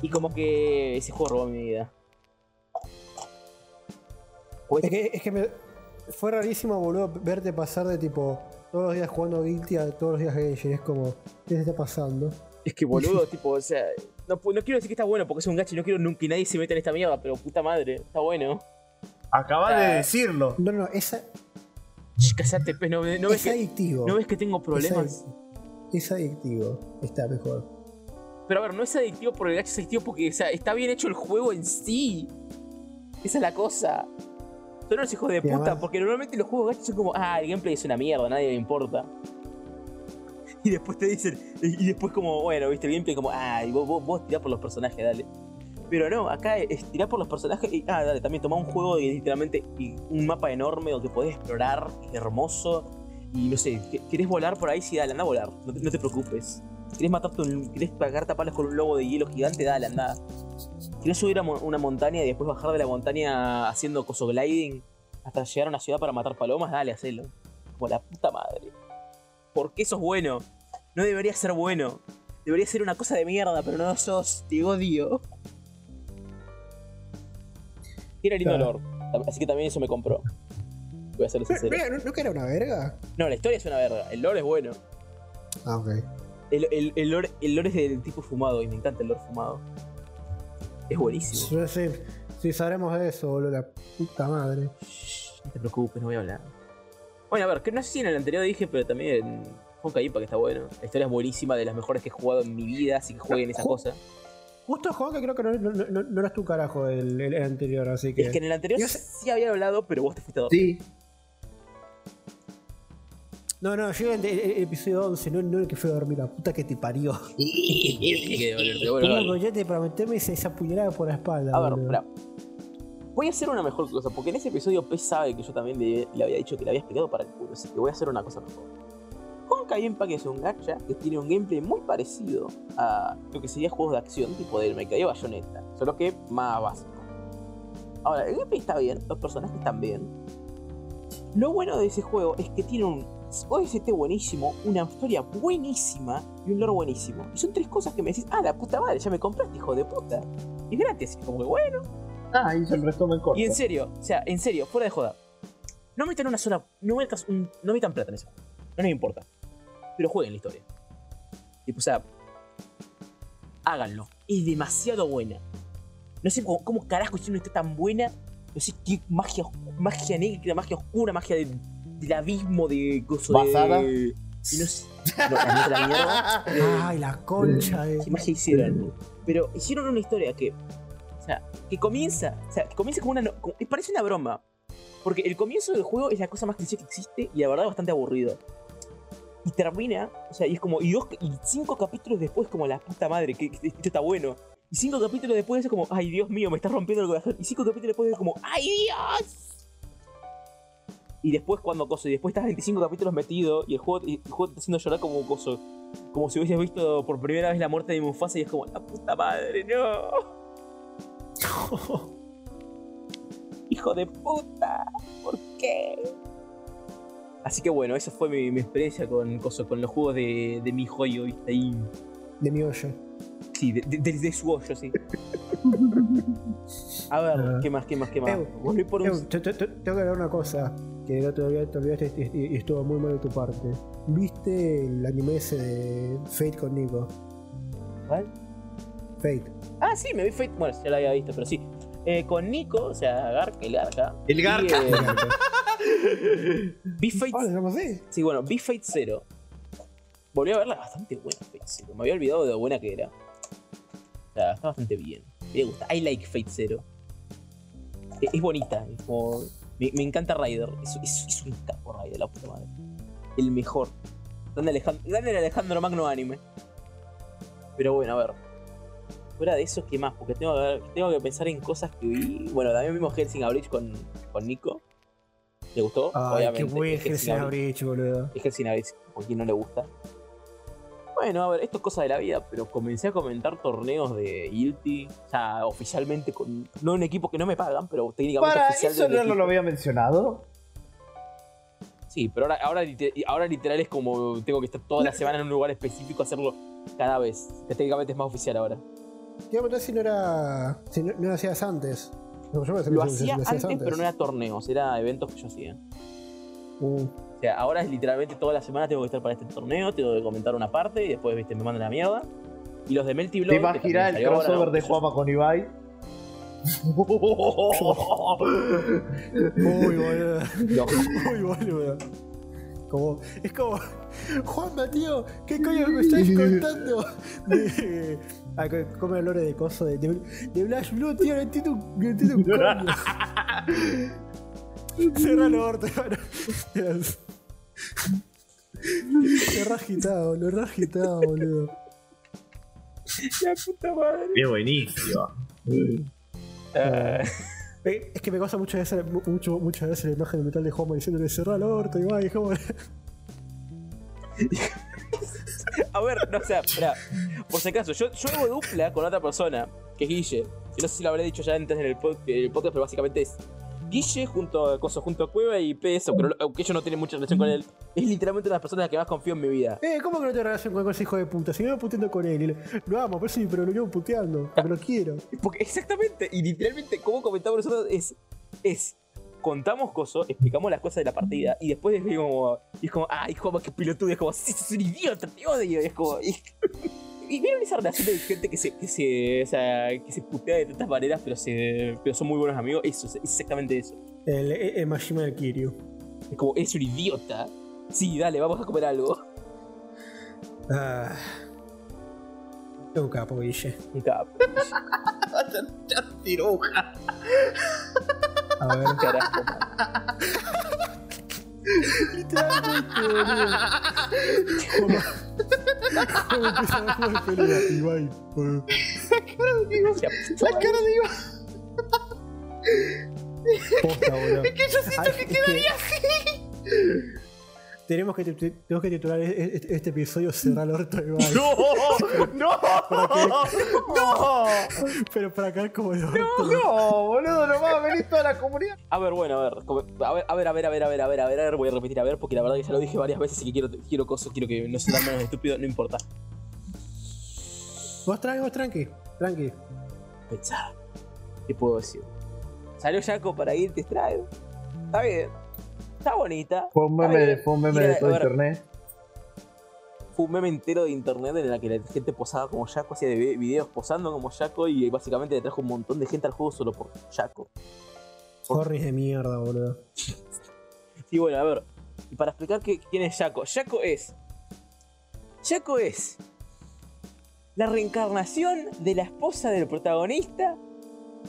Y como que ese juego robó mi vida. Pues- Es que, es que me- fue rarísimo, boludo, verte pasar de tipo todos los días jugando Guilty a todos los días Genshin. Es como, ¿qué se está pasando? Es que boludo, tipo, o sea, no, no quiero decir que está bueno porque es un gacho y no quiero nunca que nadie se meta en esta mierda, pero puta madre, está bueno. Acabas de decirlo. No, no, esa, Shh, Callate, pues, no, no ves es que. ¿no ves que tengo problemas? Es, adictivo. Está mejor. Pero a ver, no es adictivo por el gacho, es adictivo porque o sea, está bien hecho el juego en sí. Esa es la cosa. Son unos hijos de puta, además- porque normalmente los juegos gachos son como, ah, el gameplay es una mierda, a nadie le importa. Y después te dicen, y después como, bueno, viste, el gameplay como, ah, y vos, vos, vos tirá por los personajes, dale. Pero no, acá es tirar por los personajes y, ah, dale, también toma un juego y literalmente y un mapa enorme donde podés explorar, hermoso. Y no sé, ¿qué- ¿querés volar por ahí? Sí, dale, anda a volar, no te, no te preocupes. ¿Querés matarte un, querés pagarte a palos con un lobo de hielo gigante? Dale, anda. ¿Querés subir a mo- una montaña y después bajar de la montaña haciendo coso gliding hasta llegar a una ciudad para matar palomas? Dale, hacelo. Como la puta madre. ¿Por qué sos bueno? No debería ser bueno. Debería ser una cosa de mierda, pero no lo sos. Te odio. Tiene lindo olor. Así que también eso me compró. Voy a Pero, sincero. mira, ¿no, ¿No que era una verga? No, la historia es una verga. El lore es bueno. Ah, ok. El, el, el lore, el lore es del tipo fumado y me encanta el lore fumado. Es buenísimo. Sí, sí, sí, sabremos de eso, boludo. La puta madre. Shh, no te preocupes, no voy a hablar. Bueno, a ver, que no sé si en el anterior dije, pero también en Honkai Impact está bueno. La historia es buenísima, de las mejores que he jugado en mi vida, así que jueguen esa cosa. Justo que creo que no, no, no, no eras tu carajo el, el- anterior, así que. Es que en el anterior sí había hablado, pero vos te fuiste a dormir. Sí. No, no, yo el, el- el episodio 11, no, no el que fue a dormir, la puta que te parió. Que dolerte, bueno, ¿Cómo dale. coyote para meterme esa, esa puñalada por la espalda? A ver, espera. Voy a hacer una mejor cosa, porque en ese episodio P sabe que yo también le, le había dicho que le había explicado para el culo, así que voy a hacer una cosa mejor. Honkai Impact es un gacha que tiene un gameplay muy parecido a lo que sería juegos de acción tipo del Mecha Bayonetta, solo que más básico. Ahora, el gameplay está bien, los personajes están bien. Lo bueno de ese juego es que tiene un OST buenísimo, una historia buenísima y un lore buenísimo. Y son tres cosas que me decís, ah, la puta madre, ya me compraste, hijo de puta. Y gratis, y como que bueno. Ah, hizo el resumen corto. Y en serio, o sea, en serio, fuera de joda. No metan una sola. No metas un. No metan plata en juego. No les importa. Pero jueguen la historia. Tipo, o sea. Háganlo. Es demasiado buena. No sé cómo, cómo carajo hicieron una historia tan buena. No sé qué magia, magia negra, magia oscura, magia de- del abismo de. Coso ¿Basada? de. Y no sé. No, la otra mierda. Ay, la concha de. ¿Qué magia hicieron? Pero hicieron una historia que. O sea, que comienza. O sea, que comienza como una. como- parece una broma. Porque el comienzo del juego es la cosa más cliché que existe y la verdad bastante aburrido. Y termina, o sea, y es como. Y, dos, y cinco capítulos después, como la puta madre, que, que esto está bueno. Y cinco capítulos después es como, ay Dios mío, me está rompiendo el corazón. Y cinco capítulos después es como, ay Dios. Y después cuando coso, y después estás 25 capítulos metido y el juego, y el juego te está haciendo llorar como coso. Como si hubieses visto por primera vez la muerte de Mufasa y es como, la puta madre, no. Hijo de puta, ¿por qué? Así que bueno, esa fue mi, mi experiencia con, coso, con los juegos de, de mi joyo, ¿viste? Ahí, De mi hoyo. Sí, de, de, de- de su hoyo, sí. A ver, Ah. ¿qué más, qué más, qué más? Eu, Volví por un... Eh, te- te- te- tengo que hablar una cosa que el otro día te olvidaste y, y- y estuvo muy mal de tu parte. ¿Viste el anime ese de Fate con Nico? ¿Cuál? Fate. Ah, sí, me vi Fate. Bueno, ya lo había visto, pero sí. Eh, con Nico, o sea, Gark, el Garca. El vi, Garca. eh, vi Fate. Ah, ¿lo así? Sí, bueno, vi Fate 0. Volví a verla bastante buena, Fate 0. Me había olvidado de lo buena que era. Está bastante bien. Me gusta. I like Fate 0. Es, es bonita. Es como. Me, me encanta Ryder. Es, es, es un capo Ryder, la puta madre. El mejor. Grande Alejandro, grande Alejandro Magno anime. Pero bueno, a ver. fuera de eso, ¿qué más? Porque tengo que, ver- tengo que pensar en cosas que vi. Bueno, también vimos Helsing Bridge con, con Nico. ¿Le gustó? Ay, qué buen es Hellsing Bridge, boludo. Es Helsing Bridge, por quien no le gusta. Bueno, a ver, esto es cosa de la vida, pero comencé a comentar torneos de Guilty. O sea, oficialmente con. No en equipos que no me pagan, pero técnicamente Para, oficial ¿eso no equipo. lo había mencionado? Sí, pero ahora, ahora, ahora literal es como tengo que estar toda la semana en un lugar específico, hacerlo cada vez. Que técnicamente es más oficial ahora. Te iba a si no era. Si no, no lo hacías antes. No, yo me Lo hacía antes, pero no era torneos, era eventos que yo hacía. Uh, O sea, ahora es literalmente toda la semana tengo que estar para este torneo, tengo que comentar una parte y después viste, me mandan la mierda. Y los de Melty Blood. ¿Te imaginas el ahora, crossover ¿no? de Yo- Juanma con Ibai? muy boludo. No, Muy boludo. Como, es como, Juanma, tío, ¿qué coño me estás contando? De, ah, co- come el lore de coso de, de, de Blash Blue, tío, no entiendo, un- no entiendo un coño. Cerra el orto, hermano. Lo lo re agitado, boludo. la puta madre. Qué buenísimo. Eh, Es que me causa muchas veces, mucho, muchas veces la imagen mental de Juanma diciéndole cerrar el orto y va, y es como. a ver, no, o sea, espera. Por si acaso, yo, yo hago dupla con otra persona, que es Guille. Que no sé si lo habré dicho ya antes en el, pod- el podcast, pero básicamente es Guille junto junto a Cueva y Peso, pero aunque ellos no tienen mucha relación con él, es literalmente una de las personas en las que más confío en mi vida. Eh, ¿cómo que no te relación con ese hijo de puta? Si me puteando con él, y le- lo amo, por eso pero lo llevo puteando, porque lo quiero. Porque exactamente, y literalmente, como comentamos nosotros, es, es contamos cosas, explicamos las cosas de la partida, y después es como, y es como, ay, Juanma, qué pelotudo, es como, sí, sos un idiota, te odio, y es como, y, y vieron esa relación de gente que se, que se, o sea, que se putea de tantas maneras, pero, se, pero son muy buenos amigos, eso, es exactamente eso. El, el, el Mashima del Kiryu. Es como, es un idiota. Sí, dale, vamos a comer algo. Ah. Un capo, Guille. Un capo, Tiruja. A ver. carajo. Literalmente, Como empezaba a jugar pelea, Ibai. La cara de Ibai. Cara de Ibai. Posta, boludo. Es que yo siento que quedaría así tenemos que, tenemos que titular este, episodio Cerrar el orto igual. ¡No! ¡No! ¡No! Pero para acá es como el orto. ¡No! ¡No, boludo! ¡No va a venir toda la comunidad! A ver, bueno, a ver. A ver, a ver, a ver, a ver, a ver, a ver. Voy a repetir a ver porque la verdad que ya lo dije varias veces y que quiero, quiero cosas, quiero que no sean menos estúpido, no importa. Vos tranqui, vos tranqui, tranqui. Pensá, ¿qué puedo decir? Salió Jaco para irte, te. Está bien está bonita. Fue un meme, de- fue un meme de todo ver, internet. Fue un meme entero de internet en el que la gente posaba como Jaco, hacía de vi- videos posando como Jaco y básicamente le trajo un montón de gente al juego solo por Jaco. Horris de mierda, boludo. Y bueno, a ver, y para explicar que- quién es Jaco. Jaco es. Jaco es. La reencarnación de la esposa del protagonista.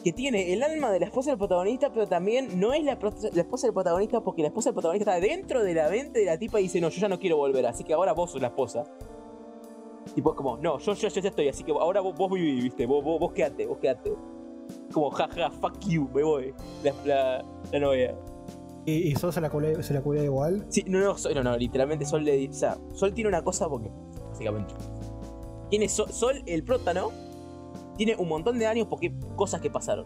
Que tiene el alma de la esposa del protagonista, pero también no es la, la esposa del protagonista porque la esposa del protagonista está dentro de la mente de la tipa y dice: No, yo ya no quiero volver, así que ahora vos sos la esposa. Tipo, es como, no, yo, yo, yo ya estoy, así que ahora vos, vos viví, viste, vos, vos, vos quedate, vos quedate. Como, jaja, fuck you, me voy. La, la, la novia. ¿Y, y Sol se la culea, se la culea igual? Sí, no, no, Sol- no, no, literalmente Sol le di- O sea, Sol tiene una cosa porque, básicamente. Tiene Sol, Sol, el prótano, tiene un montón de años porque cosas que pasaron.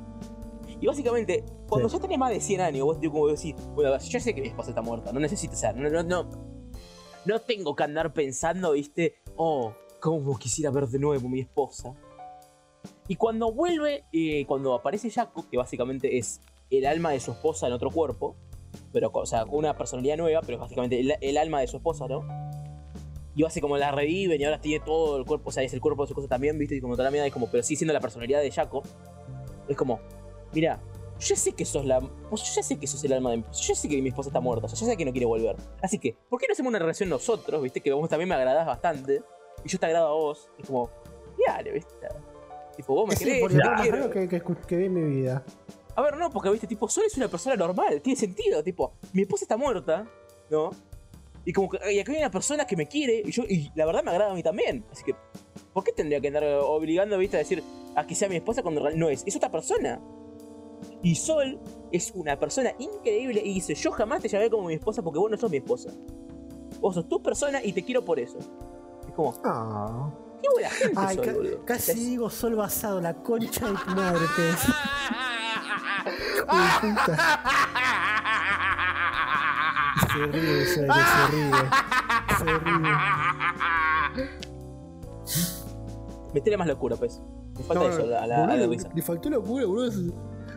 Y básicamente, cuando Sí. ya tenés más de 100 años, vos tipo, como decís, bueno, yo sé que mi esposa está muerta, no necesito, o sea, no, no, no, no tengo que andar pensando, viste, oh, cómo quisiera ver de nuevo a mi esposa. Y cuando vuelve, eh, cuando aparece Jaco, que básicamente es el alma de su esposa en otro cuerpo, pero o sea, con una personalidad nueva, pero es básicamente el, el alma de su esposa, ¿no? Y hace como la reviven y ahora tiene todo el cuerpo, o sea, es el cuerpo de su esposa también, ¿viste? Y como toda la mierda, es como, pero sí siendo la personalidad de Jaco. Es como, mira, yo sé que sos la. Yo ya sé que sos el alma de mi Yo sé que mi esposa está muerta, o sea, yo sé que no quiere volver. Así que, ¿por qué no hacemos una relación nosotros, viste? Que vos también me agradás bastante. Y yo te agrado a vos. Y es como, dale, viste. Tipo, vos me Es querés, quiero. raro que, que, que vi en mi vida. A ver, no, porque viste, tipo, Sol es una persona normal, tiene sentido, tipo, mi esposa está muerta, ¿no? Y como que y acá hay una persona que me quiere, y yo, y la verdad me agrada a mí también. Así que, ¿por qué tendría que andar obligando, viste, a decir, a que sea mi esposa cuando no es, es otra persona. Y Sol es una persona increíble y dice, yo jamás te llamaré como mi esposa porque vos no sos mi esposa. Vos sos tu persona y te quiero por eso. Es como, Ah. qué buena gente Ay, Sol, ca- boludo. casi digo sol basado, la concha de tu madre, pez. Se ríe, se ríe, se ríe. Se ríe. Metele más locura, pues. Me falta No, eso a la, la- a la boludo, risa. Le faltó locura, boludo.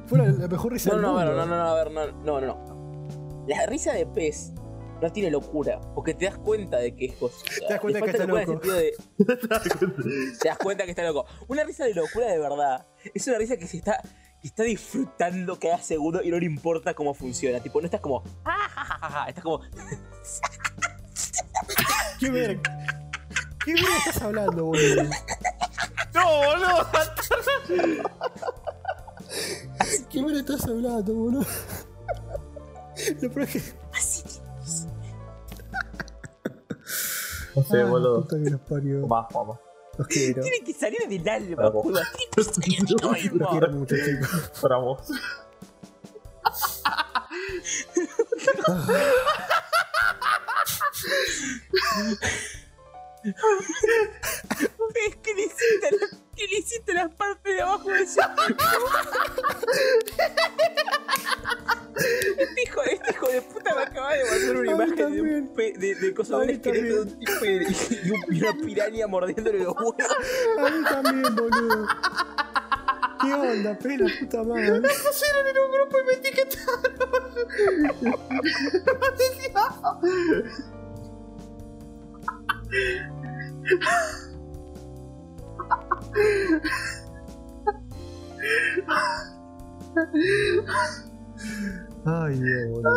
Fue la, la mejor risa No, del no, mundo. no, no, no, a ver, no, no, no, no. La risa de pez no tiene locura, porque te das cuenta de que es cosa. Te das cuenta que está locura en el sentido de- te das cuenta que está loco. Una risa de locura de verdad es una risa que se está, que está disfrutando cada segundo y no le importa cómo funciona. Tipo, no estás como. "Ah, ja, ja, ja, ja", Estás como. ¿Qué verga? ¿Qué verga estás hablando, boludo? ¡No, boludo! ¿Qué verga estás hablando, boludo? Lo peor es que. Así. No sé, Ah, boludo. puta que los parió. Más, vamos. Los quiero. Tiene que salir del alma, Bravo. boludo. Tiene que salir del Los alma. quiero mucho, chicos. Para vos. ¿Ves que le hiciste, las partes de abajo de ese este hijo, este hijo de puta me acaba de mandar una imagen de, un pe- de, de cosa de un esqueleto de un tipo y, y un- y una mordiéndole los huevos. A mí también, boludo. ¿Qué onda, pena, puta madre? pusieron en un grupo y me etiquetaron. Ay, Dios.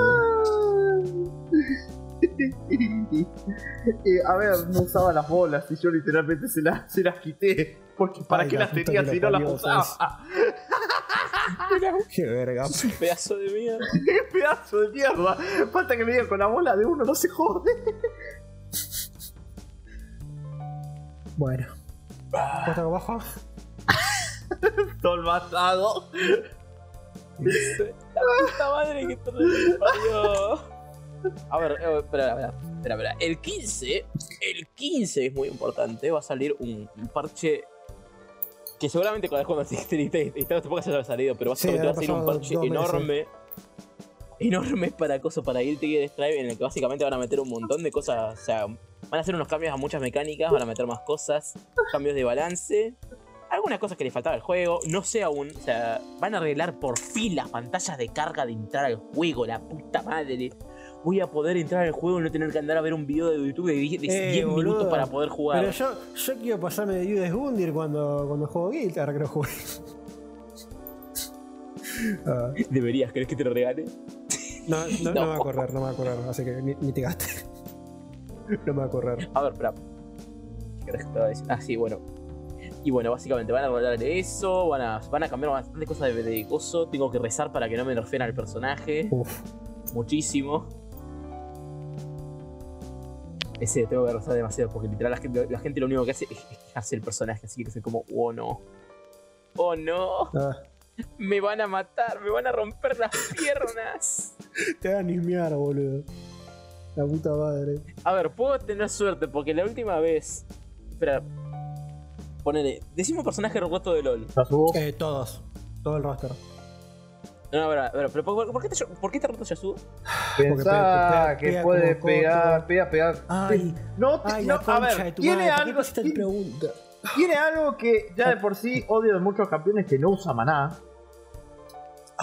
Eh, a ver, no usaba las bolas y yo literalmente se las, se las quité. Porque para Ay, qué la las tenía si no las usaba. Qué verga. Pedazo de mierda. ¡Qué pedazo de mierda! Falta que me digan con la bola de uno, no se jode. Bueno. ¿Cuánto abajo? Todo el basado. La puta madre que todo me parió. A ver, eh, espera, espera, espera, espera. El 15, el 15 es muy importante. Va a salir un, un parche que seguramente cuando cuando esté listado tampoco se haya salido, pero Sí, básicamente va a salir un parche meses. Enorme. Enorme para cosas para Guilty Gear Strive en el que básicamente van a meter un montón de cosas, o sea, van a hacer unos cambios a muchas mecánicas, van a meter más cosas, cambios de balance, algunas cosas que le faltaba al juego, no sé aún, o sea, van a arreglar por fin las pantallas de carga de entrar al juego, la puta madre. Voy a poder entrar al juego y no tener que andar a ver un video de YouTube de 10 de Eh, 10 minutos para poder jugar. Pero yo, yo quiero pasarme de Judas Gundir cuando, cuando juego Guild, ahora que no jugué. Ah, Deberías, ¿querés que te lo regale? No, no, no No. me va a correr, no me va a correr, así que ni, ni te gastes. No me va a correr. A ver, espera. ¿Qué crees que te iba a decir? Ah, sí, bueno. Y bueno, básicamente van a hablar de eso, van a, van a cambiar bastante cosas de, de coso. Tengo que rezar para que no me nerfeen al personaje. Uf. Muchísimo. Ese tengo que rezar demasiado porque literal la gente, la gente lo único que hace es hacer el personaje. Así que es como, oh no. Oh no. Ah, Me van a matar, me van a romper las piernas. te van a nismear, boludo. La puta madre. A ver, puedo tener suerte porque la última vez. Espera. Ponele. Decimos personaje roto de LOL. Eh, todos. Todo el roster. No, a ver, a ver, pero ¿por, por qué, te, ¿por qué te roto Yasuo? Pensá que pega puede pegar, pega, pegar. Ay, No, te- ay, no, a ver, tiene madre. ¿Por qué algo, pregunta? Tiene algo que ya de por sí odio de muchos campeones que no usa maná.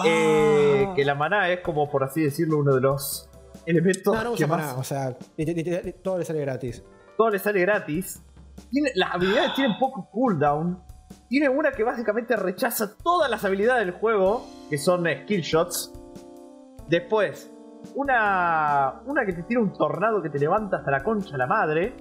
Eh, Ah. que la maná es como, por así decirlo, uno de los elementos No, no que usa más nada, o sea, todo le sale gratis. todo le sale gratis. Tiene, las habilidades tienen poco cooldown. Tiene una que básicamente rechaza todas las habilidades del juego, que son eh, skill shots. Después, una, una que te tira un tornado que te levanta hasta la concha la madre.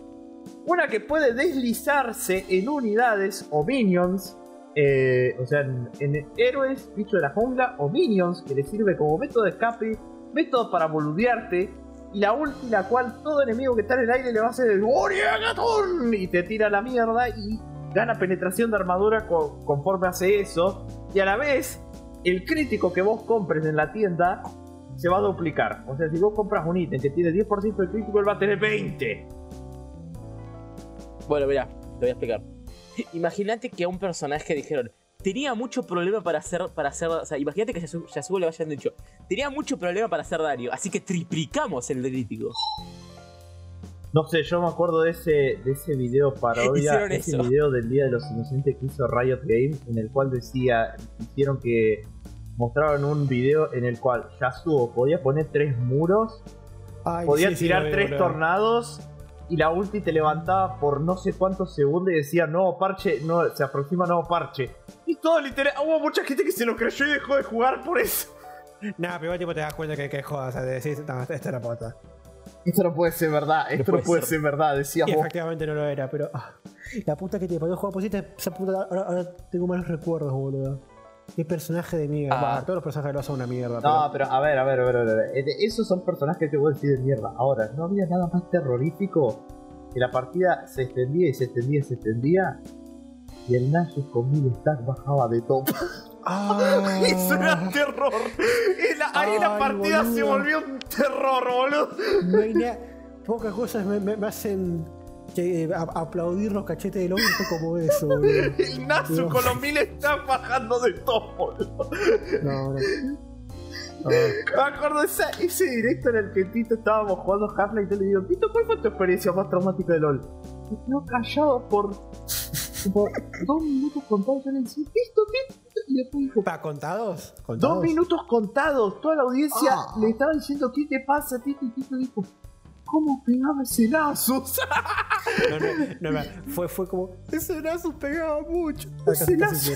Una que puede deslizarse en unidades o minions. eh, o sea, en, héroes, bicho de la jungla o minions, que le sirve como método de escape, método para boludearte. Y la ulti, la cual todo enemigo que está en el aire le va a hacer el ¡Oriagatón! Y te tira la mierda y gana penetración de armadura co- conforme hace eso. Y a la vez, el crítico que vos compres en la tienda se va a duplicar. O sea, si vos compras un ítem que tiene 10% de crítico, él va a tener 20. Bueno, mira, te voy a explicar. Imagínate que a un personaje dijeron, tenía mucho problema para hacer, para hacer, o sea, imagínate que Yasuo, Yasuo le hayan dicho, tenía mucho problema para hacer daño, así que triplicamos el crítico. No sé, yo me acuerdo de ese, de ese video parodia, Hicieron ese eso. video del Día de los Inocentes que hizo Riot Games, en el cual decía, hicieron que mostraron un video en el cual Yasuo podía poner tres muros, Ay, podía sí, tirar tres tornados y la ulti te levantaba por no sé cuántos segundos y decía nuevo parche, no, se aproxima nuevo parche. Y todo literal, hubo mucha gente que se lo creyó y dejó de jugar por eso. Nah, pero tipo te das cuenta que, que jodas, o sea, decís, no, esta era pota. Esto no puede ser verdad, esto no puede puede ser. ser verdad, decías Y vos. efectivamente no lo era, pero. ah, la puta que te parió jugar pusiste. Esa puta. Ahora, ahora tengo malos recuerdos, boludo. Qué personaje de mierda. Ah. Bah, todos los personajes lo son una mierda. No, pero- pero a ver, a ver, a ver, a ver. Eh, Esos son personajes que vos decís de mierda. Ahora, ¿no había nada más terrorífico? Que la partida se extendía y se extendía y se extendía. Y el Nashus con mil stacks bajaba de top. Ah. Eso era terror. La- ahí la partida se volvió un terror, boludo. No hay Pocas cosas me, me- me hacen que, eh, aplaudir los cachetes del orto como eso, boludo. El Nashus Dios. con los mil stacks bajando de top, boludo. No, no. Ah, Me acuerdo esa- ese directo en el que Tito estábamos jugando Half-Life y yo le digo, Tito, ¿cuál fue tu experiencia más traumática de LOL? Me quedó callado por, por dos minutos contados. Yo le decía, Tito. Y después dijo, ¿Para contados? ¿Contados? dos minutos contados. Toda la audiencia Ah. le estaba diciendo, ¿qué te pasa, Tito? Y Tito dijo, ¿cómo pegaba ese lazo? No, no, no, no, fue, fue como. Ese lazo pegaba mucho.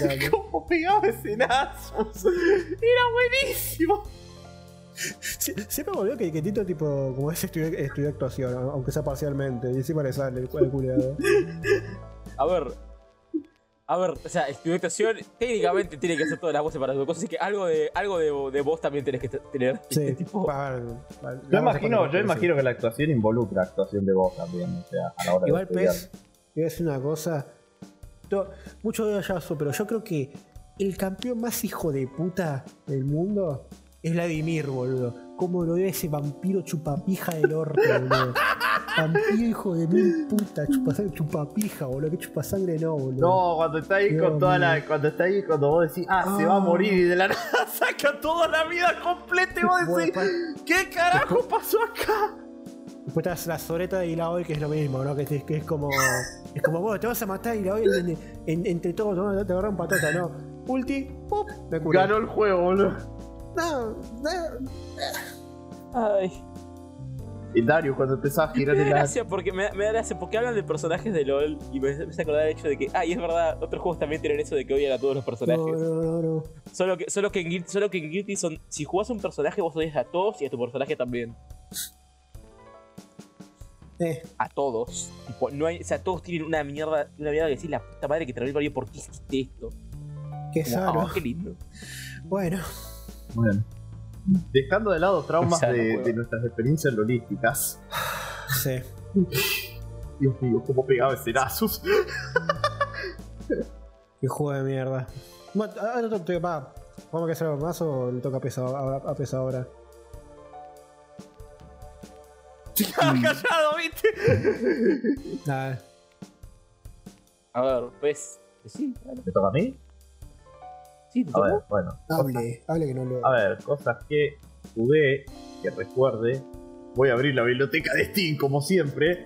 llorando. ¿cómo pegaba ese lazo? Era buenísimo. Sie- Siempre me olvidó que, que Tito, tipo, como es estudió, estudió actuación, aunque sea parcialmente, y encima le sale el, el culiado. A ver. A ver, o sea, estudió actuación, técnicamente tiene que hacer todas las voces para su cosa, así que algo de, algo de, de voz también tenés que tener. Sí, tipo, Yo imagino, yo que la actuación involucra actuación de voz también, o sea, a la hora Igual, de estudiar. Pez, te voy a decir una cosa. To- mucho de Yasuo, pero yo creo que el campeón más hijo de puta del mundo es Vladimir, boludo. Como lo ve ese vampiro chupapija del orto, boludo. Vampiro hijo de mil puta, chupasangre, chupapija, boludo. Que chupasangre no, boludo. No, cuando está ahí con toda mío. la. Cuando está ahí, cuando vos decís, ah, se va a Ah. morir y de la nada saca toda la vida completa y vos decís, ¿qué carajo pasó acá? Después está la soreta de Ilaoi, que es lo mismo, ¿no? Que, es- que es como. Es como, bueno, te vas a matar Ilaoi en, en- entre todos, ¿no? te agarran patata, ¿no? Ulti, ¡pum! Me curé. Ganó el juego, boludo. No, no. ay. Y Darius, cuando empezaba a girar Me da la. porque me, me da gracia porque hablan de personajes de LOL y me, me hace acordar el hecho de que, ah, y es verdad, otros juegos también tienen eso de que odian a todos los personajes. No, no, no, no. Solo que, solo que en Guilty, solo que en Guilty son, si jugás a un personaje vos odias a todos y a tu personaje también. Eh, A todos. Tipo, no hay, o sea, todos tienen una mierda, una mierda que decís la puta madre que te lo parió, ¿por qué hiciste esto? qué Como, sano. "Ah, qué lindo. Bueno, Bueno. Dejando de lado traumas de, de nuestras experiencias lolísticas. sí. Dios mío, cómo pegaba ese Nasus. Qué juego de mierda. Bueno, va. ¿Vamos a hacer algo más o le toca a pesa, a, a Pesa ahora? callado, ¿viste? A ver, pues. Sí, dale. ¿Me toca a mí? Sí, A ver, bueno. Hable, hable que no lo. A ver, cosas que jugué, que recuerde. Voy a abrir la biblioteca de Steam, como siempre.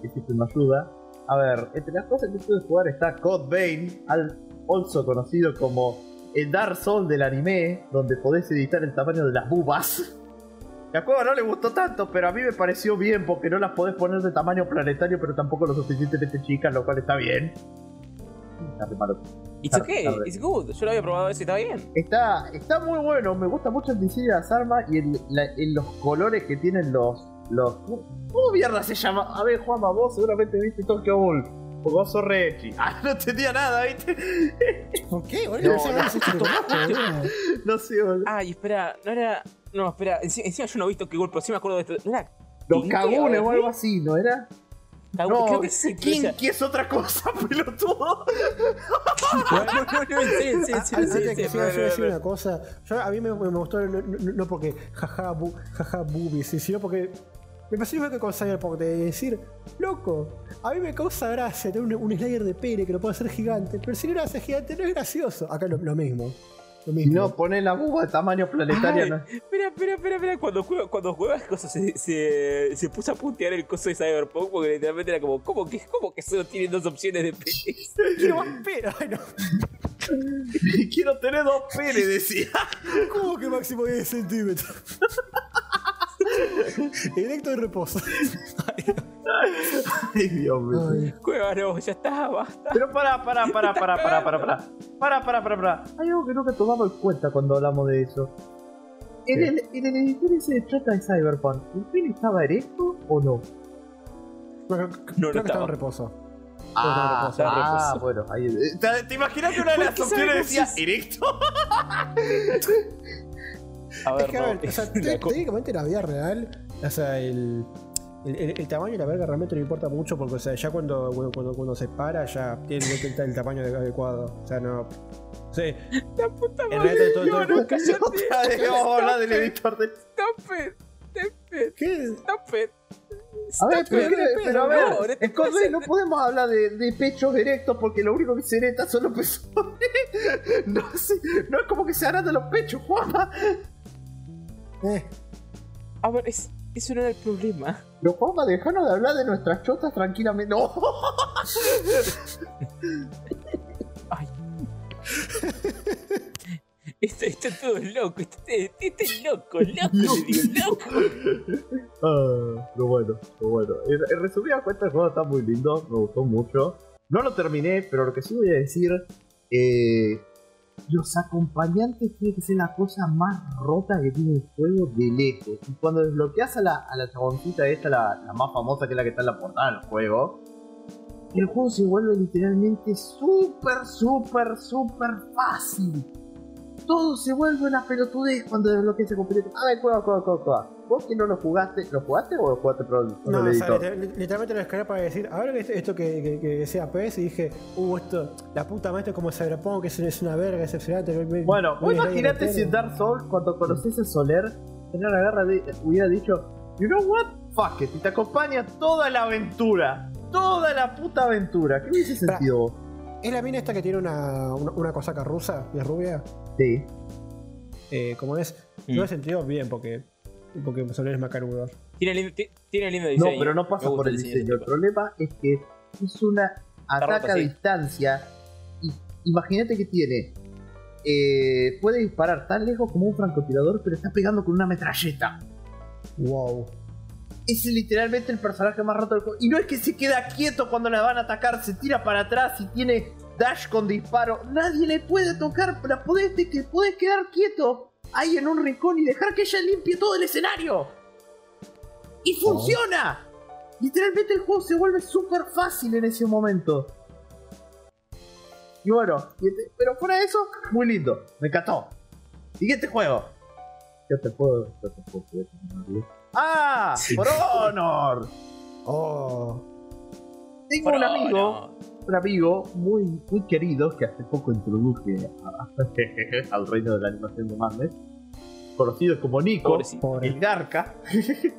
Que siempre me ayuda. A ver, entre las cosas que pude jugar está Code Vein, al- also conocido como el Dark Souls del anime, donde podés editar el tamaño de las bubas. Que a juego no le gustó tanto, pero a mí me pareció bien porque no las podés poner de tamaño planetario, pero tampoco lo suficientemente chicas, lo cual está bien. Está re malo. It's okay, Tarde. it's good. Yo lo había probado eso y está bien. Está, está muy bueno, me gusta mucho el diseño de las armas y el- la- el- los colores que tienen los. los ¿Cómo mierda se llama? A ver, Juanma, vos seguramente viste Tokyo Ghoul. Porque vos sos re echi. Ah, no entendía nada, ¿viste? ¿Por qué? No, Boludo, no, chico conozco, boludo. No sé, boludo. Ay, espera, no era. No, espera, enci- encima, yo no he visto qué golpe, sí me acuerdo de esto. ¿No era Los Tinke? cagunes o ver, algo así, ¿no era? No, creo que sí, Kinky es otra cosa, pelotudo. en Antes que siga, yo voy a serio, decir no, no, una cosa. Yo, a mí me, me gustó no, no- no porque jaja, bu, jaja boobies, sino porque me pasó igual que con Cyberpunk de decir, loco, a mí me causa gracia tener un, un slider de pene que lo puedo hacer gigante, pero si no lo hace gigante no es gracioso. Acá lo, lo mismo. Lo Y mismo. no, pone la buba de tamaño planetario. No. Espera, espera, espera, espera. Cuando juega, cuando juegas cosas se, se, se puso a puntear el coso de Cyberpunk porque literalmente era como, ¿cómo que, cómo que solo tienen dos opciones de penes? Quiero más pene. Ay, no. Quiero tener dos penes, decía. ¿Cómo que máximo 10 centímetros? Directo de reposo. Ay, Dios mío. No, ya está, basta. Pero para, para, para, para, para, para, para. Para, para, para, para. Hay algo que nunca tomamos en cuenta cuando hablamos de eso. En ¿Qué? el, en el editor ese de trata de Cyberpunk, ¿el pene estaba erecto o no? Creo, No, creo no que estaba estaba. en reposo. Ah, ah, bueno, ahí. ¿Te, te imaginas que una de ¿Por las opciones decía erecto? A Es ver, que, a no, ver, o sea, técnicamente en la vida real, o sea, el, el, el- el tamaño de la verga realmente no importa mucho porque, o sea, ya cuando, cuando, cuando- cuando se para, ya tiene el, el tamaño adecuado. O sea, no. Sí, la puta en madre. realidad todo, todo- No, no, cállate. Vamos a hablar del editor de. Stop it. Stop it. ¿Qué? Stop it. A ver, pero. ¿qué? pero a ver, No, no puedes- no podemos hablar de, de pechos erectos porque lo único que se erecta son los pezones. No, sé, no es como que se harán de los pechos, Juanma. Eh, A ver, es, eso no era el problema. Pero Juanma, dejanos de hablar de nuestras chotas tranquilamente. No. Ay. Esto, esto todo es loco, esto, esto es loco, loco, loco. Ah, pero bueno, pero bueno. En, en resumida cuenta, el juego está muy lindo, me gustó mucho. No lo terminé, pero lo que sí voy a decir, eh, los acompañantes tienen que ser la cosa más rota que tiene el juego de lejos. Y cuando desbloqueas a la, a la chaboncita esta, la, la más famosa que es la que está en la portada del juego, el juego se vuelve literalmente súper, súper, súper fácil. Todo se vuelve una pelotudez cuando desbloqueas ese completo. A ver, juega, juega, juega, juega. Vos que no lo jugaste, ¿lo jugaste o lo jugaste con, con no, el o sea, literalmente lo descargué para decir, a ver esto, que, que, que sea PS y dije, uh, esto, la puta madre, esto es como Cyberpunk, es, es una verga, es excelente. me- me- Bueno, vos imaginate si Dark Souls, cuando conoces a Soler, en la guerra de- hubiera dicho, you know what? Fuck it, y te acompaña toda la aventura. Toda la puta aventura. ¿Qué hubiese sentido vos? ¿Es la mina esta que tiene una, una, una cosaca rusa y es rubia? Sí. Eh, como es, Mm. yo he sentido bien porque, porque Soler es macanudo. Tiene lindo, tiene lindo No, diseño. pero no pasa por el diseño. El problema es que es una ataca a sí. distancia. Imagínate que tiene. eh, puede disparar tan lejos como un francotirador, pero está pegando con una metralleta. Wow. es literalmente el personaje más roto del juego. Y no es que se queda quieto cuando la van a atacar, se tira para atrás y tiene dash con disparo. Nadie le puede tocar, pero podés, te, que podés quedar quieto ahí en un rincón y dejar que ella limpie todo el escenario. Y funciona. Literalmente el juego se vuelve súper fácil en ese momento. Y bueno, este- pero fuera de eso, muy lindo. Me encantó. Siguiente juego. Yo te puedo. Yo te puedo. ¡Ah! Sí. ¡For Honor! Oh. Tengo un amigo. Un amigo muy, muy querido que hace poco introduje a- al reino de la animación de Madness, conocido como Nico. Pobre. el Garca.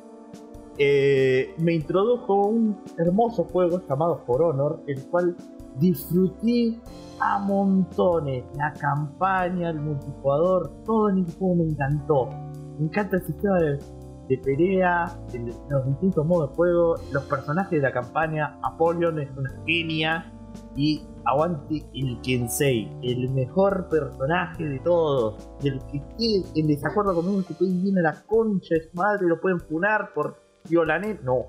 Eh, me introdujo un hermoso juego llamado For Honor, el cual disfruté a montones. La campaña, el multijugador, todo en el juego me encantó. Me encanta el sistema de, de pelea, el- los distintos modos de juego, los personajes de la campaña. Apollon es una genia. Y aguante el Kensei, el mejor personaje de todos. Y el que esté en desacuerdo conmigo, que puede viene a la concha de su madre, lo pueden funar por violané. No,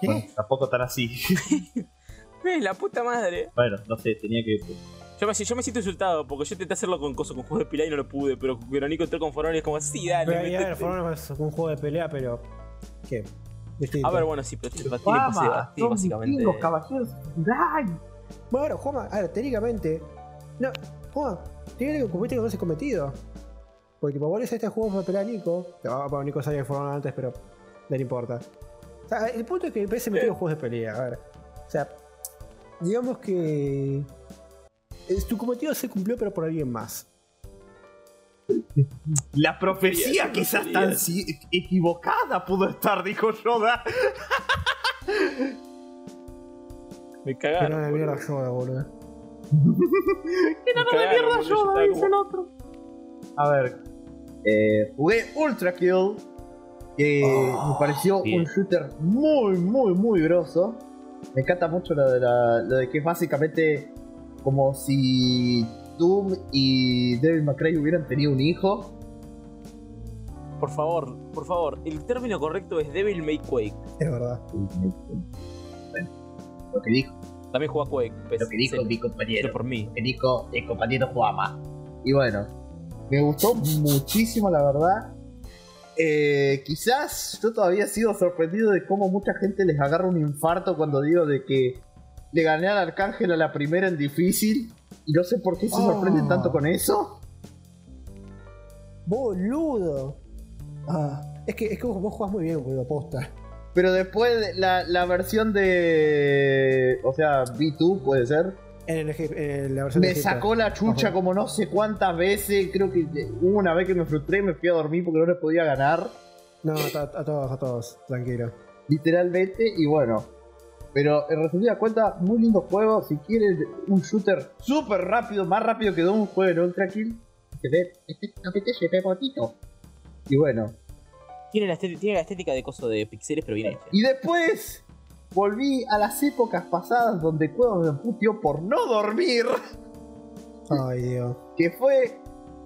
¿Qué? bueno, tampoco tan así. La puta madre. bueno, no sé, tenía que. Yo me, yo me siento insultado porque yo intenté hacerlo con cosas, con juegos de pila y no lo pude, pero Veronico entró con Forón y es como así, dale. Pero ahí, a ver, metete. For Honor es un juego de pelea, pero. ¿Qué? Distinto. A ver, bueno, sí, pero tiene, Fama, básicamente. vikingos, caballeros. Bueno, Juanma, a ver, técnicamente. No, Juanma, tiene que cumpliste con ese cometido. Porque tipo, vos este juego para pelear a Nico. Que va para Nico sabía que fueron antes, pero no le importa. O sea, el punto es que PS metió juegos de pelea. A ver. O sea, digamos que. Es- Tu cometido se cumplió, pero por alguien más. La profecía quizás tan si- equivocada pudo estar, dijo Yoda. Me cagaron. la mierda Yoda, boludo. ¡Qué nano de mierda, Yoda! Dice el otro. A ver. eh, jugué Ultra Kill. Que Oh, me pareció bien. un shooter muy, muy, muy grosso. Me encanta mucho lo de, la- lo de que es básicamente como si Doom y Devil Cry hubieran tenido un hijo. Por favor, por favor. El término correcto es Devil May Quake. Es verdad. Bueno, lo que dijo, También juega Quake. pues, lo que dijo sí, mi compañero. por mí. que dijo el compañero Juama. Y bueno, me gustó muchísimo, la verdad. Eh, quizás yo todavía sigo sorprendido de cómo mucha gente les agarra un infarto cuando digo de que le gané al Arcángel a la primera en difícil. Y no sé por qué se Oh. sorprenden tanto con eso. ¡Boludo! Ah, es que, es que vos, vos jugás muy bien, boludo, posta. Pero después de la, la versión de... O sea, B2 puede ser. En, el, en la versión Me sacó la chucha Ajá. como no sé cuántas veces. Creo que hubo una vez que me frustré y me fui a dormir porque no le podía ganar. No, a, a todos, a todos, tranquilo. literalmente, y bueno. Pero en resumida cuenta, muy lindo juego. Si quieres un shooter súper rápido, más rápido que un juego en Ultra Kill, se ve, este apetece, ve bonito. Y bueno. Tiene la, estética, tiene la estética de coso de pixeles, pero bien hecha. Y después volví a las épocas pasadas donde Cuevas me putió por no dormir, Ay, Dios. que fue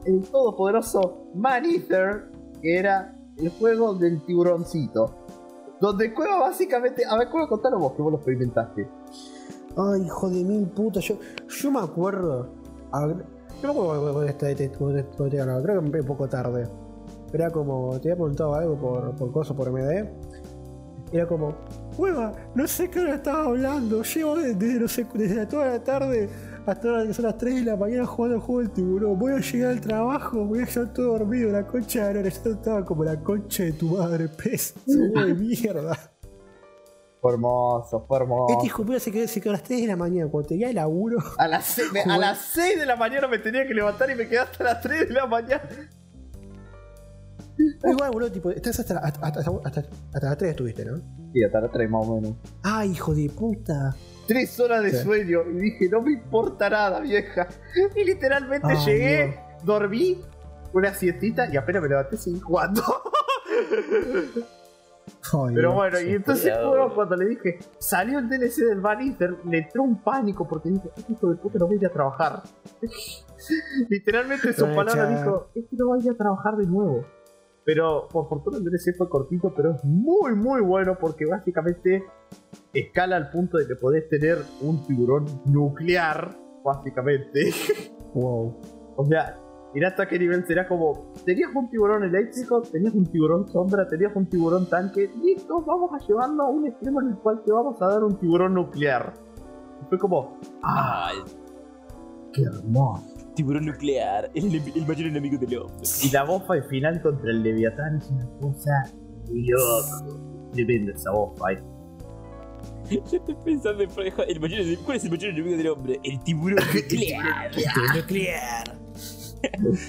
el todopoderoso Man Eater, que era el juego del tiburoncito. Donde Cueva básicamente. A ver, Cueva, contalo vos que vos lo experimentaste. Ay, hijo de mil putas. Yo, yo me acuerdo. a no me acuerdo cuando este- este- cuando te- cuando te ganaba, Creo que un poco tarde. Era como. Te había preguntado algo por, por cosa, por MD. Era como. Hueva, no sé qué hora estaba hablando. Llevo desde, no desde toda la tarde hasta ahora que son las 3 de la mañana jugando al juego del tiburón. Voy a llegar al trabajo, voy a estar todo dormido. La concha de la. Yo estaba como la concha de tu madre, pez. De mierda. Fue hermoso, fue hermoso. Este hijo se quedó, se quedó a las 3 de la mañana cuando tenía el laburo. A las, se- me- a las 6 de la mañana me tenía que levantar y me quedé hasta las 3 de la mañana. Igual, boludo, tipo, estás hasta, hasta, hasta, hasta, hasta las 3 estuviste, ¿no? Sí, hasta las 3 más o menos. Ay, hijo de puta. 3 horas de Sí. sueño y dije, no me importa nada, vieja. Y literalmente llegué, dormí, una siestita y apenas me levanté seguí jugando. Pero Dios. bueno, y entonces bueno, cuando le dije, salió el DLC del Van Eater, le entró un pánico porque dije, este hijo de puta no voy a ir a trabajar. Literalmente palabras cha. dijo, es que no voy a ir a trabajar de nuevo. Pero por fortuna el DLC fue cortito, pero es muy muy bueno porque básicamente escala al punto de que podés tener un tiburón nuclear, básicamente. Wow. O sea, mirá hasta qué nivel será como. Tenías un tiburón eléctrico, tenías un tiburón sombra, tenías un tiburón tanque. Listo, vamos a llevarlo a un extremo en el cual te vamos a dar un tiburón nuclear. Y fue como. ¡Ah! El ¡Qué hermoso! tiburón nuclear. El, el mayor enemigo del hombre. Y la bofa final contra el Leviatán es una cosa. loco. Tremenda esa bofa. eh. Yo estoy pensando en el mayor. ¿Cuál es el mayor enemigo del hombre? El tiburón nuclear. Tiburón nuclear.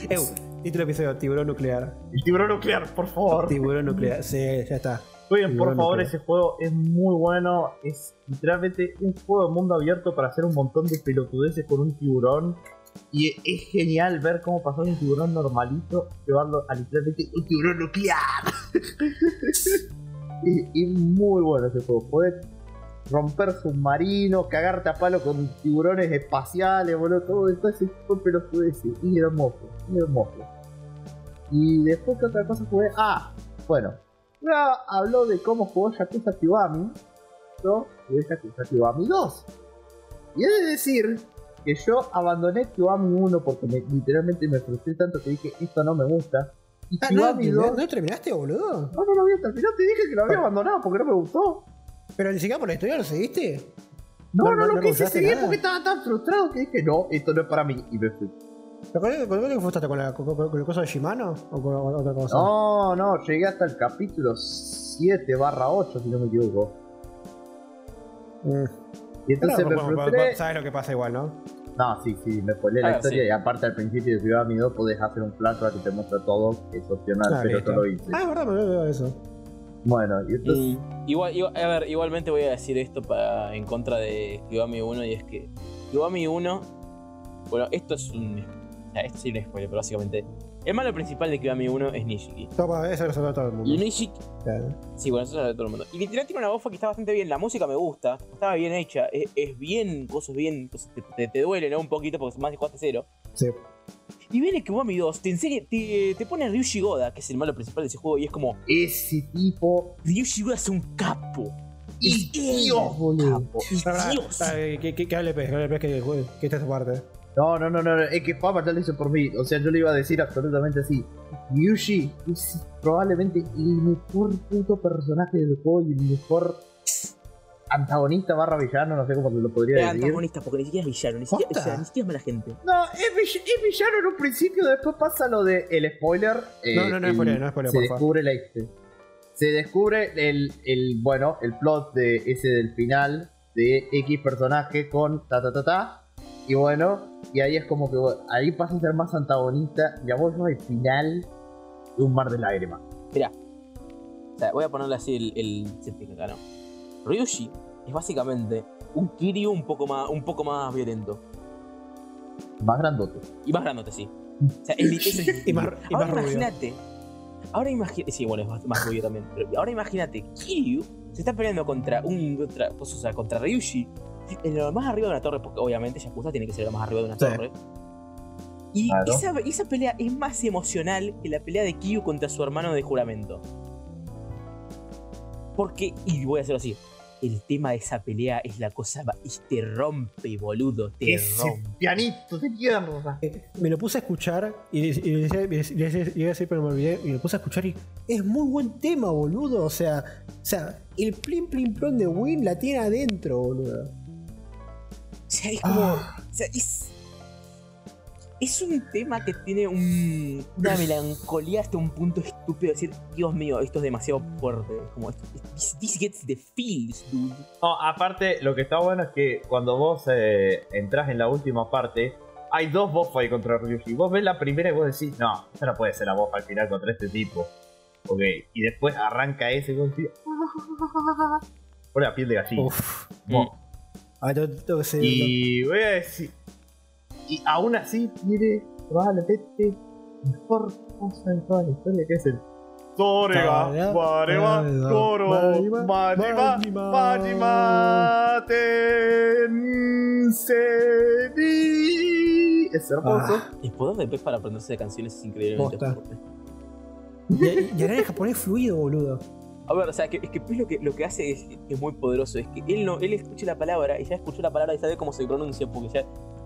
Eh, título episodio: Tiburón nuclear. El tiburón nuclear, por favor. Tiburón nuclear. Sí, ya está. Oigan, por favor, nuclear. ese juego es muy bueno. Es literalmente un juego de mundo abierto para hacer un montón de pelotudeces con un tiburón. Y es genial ver cómo pasar de un tiburón normalito, llevarlo a literalmente un tiburón nuclear. y, y muy bueno ese juego. Podés romper submarinos, cagarte a palo con tiburones espaciales, boludo, todo, todo ese tipo de pelotudeces. Y hermoso, y hermoso. Y después, ¿qué otra cosa jugué? Ah, bueno, ya habló de cómo jugó Yakuza Kiwami. Yo jugué Yakuza Kiwami 2. Y he de decir que yo abandoné Kiwami 1 porque me- literalmente me frustré tanto que dije, esto no me gusta. Y Ah, ¿no, Kiwami ¿no, 2... ¿no terminaste, boludo? No, no lo había terminado, te dije que lo había abandonado porque no me gustó. Pero ni siquiera por la historia lo seguiste. No, No, no, no, no quise seguir nada. porque estaba tan frustrado que dije, no, esto no es para mí. Y me fui. ¿Con qué qué fuiste con, la, con, con- con el coso de Shimano? ¿O con otra cosa? No, no, llegué hasta el capítulo 7 barra 8, si no me equivoco. Mm. Y entonces Pero, me frustré. sabes lo que pasa igual, ¿no? No, sí, sí, me spoilé Ah, la historia sí. y aparte al principio de Ciudad 2 podés hacer un flashback que te muestra todo, que es opcional, Ah, pero yo lo hice. Ah, es verdad, me de eso. Bueno, y entonces... Y igual, igual- a ver, igualmente voy a decir esto para, en contra de Kiwami 1 y es que Kiwami 1, bueno, esto es un, o sea, esto sí es un spoiler, pero básicamente el malo principal de Kiwami 1 es Nishiki. Toma, eso lo sabe todo el mundo. Y Nishiki, Claro. sí, bueno, eso lo sabe todo el mundo. Y literal tiene una voz que está bastante bien, la música me gusta, estaba bien hecha, es, es bien, cosas bien, cosas te, te, te duele, ¿no? Un poquito porque más de jugaste cero. Sí. Y viene Kiwami 2, te enseña, te, te pone a Ryushi Goda, que es el malo principal de ese juego, y es como, Ese tipo... Ryushi Goda es un capo. ¡Y Dios, boludo! Dios. que, hable pez, que hable pez, que, que esta parte. No, no, no, no, no, es que Papa ya lo hizo por mí. O sea, yo le iba a decir absolutamente así. Yushi es probablemente el mejor puto personaje del juego y el mejor antagonista barra villano, no sé cómo lo podría Es decir. antagonista porque ni siquiera es villano, ni siquiera, o sea, ni siquiera es mala gente. No, es, vill- es villano en un principio, después pasa lo de el spoiler. eh, No, no, no el- spoiler, no spoiler, Se por favor. descubre la este, Se descubre el, el, bueno, el plot de ese del final de X personaje con ta ta ta ta. Y bueno, y ahí es como que ahí pasa a ser más antagonista. Y a vos no el final de un mar de lágrimas. Mirá. O sea, voy a ponerle así el, el setting acá, ¿no? Ryushi es básicamente un Kiryu un poco más, un poco más violento. Más grandote. Y más grandote, sí. O sea, es, es- Y más- y ahora más rubio. imagínate. Ahora imagínate. Sí, bueno, es más, más rubio también. Pero ahora imagínate, Kiryu se está peleando contra un. Contra, pues, o sea, contra Ryushi. En lo más arriba de una torre, porque obviamente Yakuza tiene que ser lo más arriba de una Sí. torre. Y Claro. esa, esa pelea es más emocional que la pelea de Kiryu contra su hermano de juramento. Porque, y voy a hacerlo así, el tema de esa pelea es la cosa, y te rompe, boludo, te Ese rompe. pianito de mierda. Eh, Me lo puse a escuchar y, y, y y decir, pero me olvidé. Y me puse a escuchar y es muy buen tema, boludo. O sea, o sea el plin plin plon de Win la tiene adentro, boludo. O sea, es como. Ah. O sea, es. Es un tema que tiene un, una melancolía hasta un punto estúpido. de Decir, Dios mío, esto es demasiado fuerte. Como, esto- this, this gets the feels, dude. No, aparte, lo que está bueno es que cuando vos eh, entras en la última parte, hay dos boss fight contra Ryushi. Vos ves la primera y vos decís, no, esta no puede ser la boss al final contra este tipo. Ok, y después arranca ese y vos decís, Pone la piel de gallina. Uf. Ah, que ser. Y voy a decir. Y aún así tiene probablemente mejor cosa de toda la historia que es el. Torega, Torega, Koro, Majima, Majima, Tensei. Es hermoso. Ah, El poder de Pez para aprenderse de canciones es increíblemente fuerte. y, y hablar en japonés fluido, boludo. A ver, o sea, que, es que Pez lo que, lo que hace es, es muy poderoso. Es que él no, él escucha la palabra y ya escuchó la palabra y sabe cómo se pronuncia, porque ya.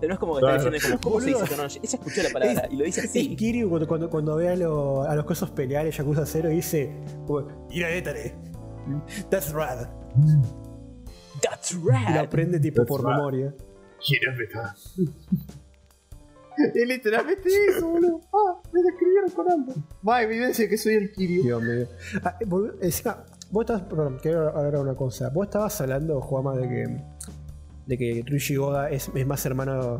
No es como que Claro. está diciendo como, ¿cómo se dice esto? No, ella escuchó la palabra y lo dice Es así. Kiryu cuando, cuando, cuando ve a, lo- a los cosos pelear Yakuza 0 dice: Iraetare. That's rad. That's Y lo right. aprende tipo That's por rad. memoria. ¿Quién Es literalmente eso, boludo. Ah, me describieron con algo. Más evidencia que soy el Kiryu. Dios mío. Ah, eh, boludo, encima, vos estabas. Perdón, quiero hablar una cosa. Vos estabas hablando, Juama, de que. de que Ryushi Goda es, es más hermano.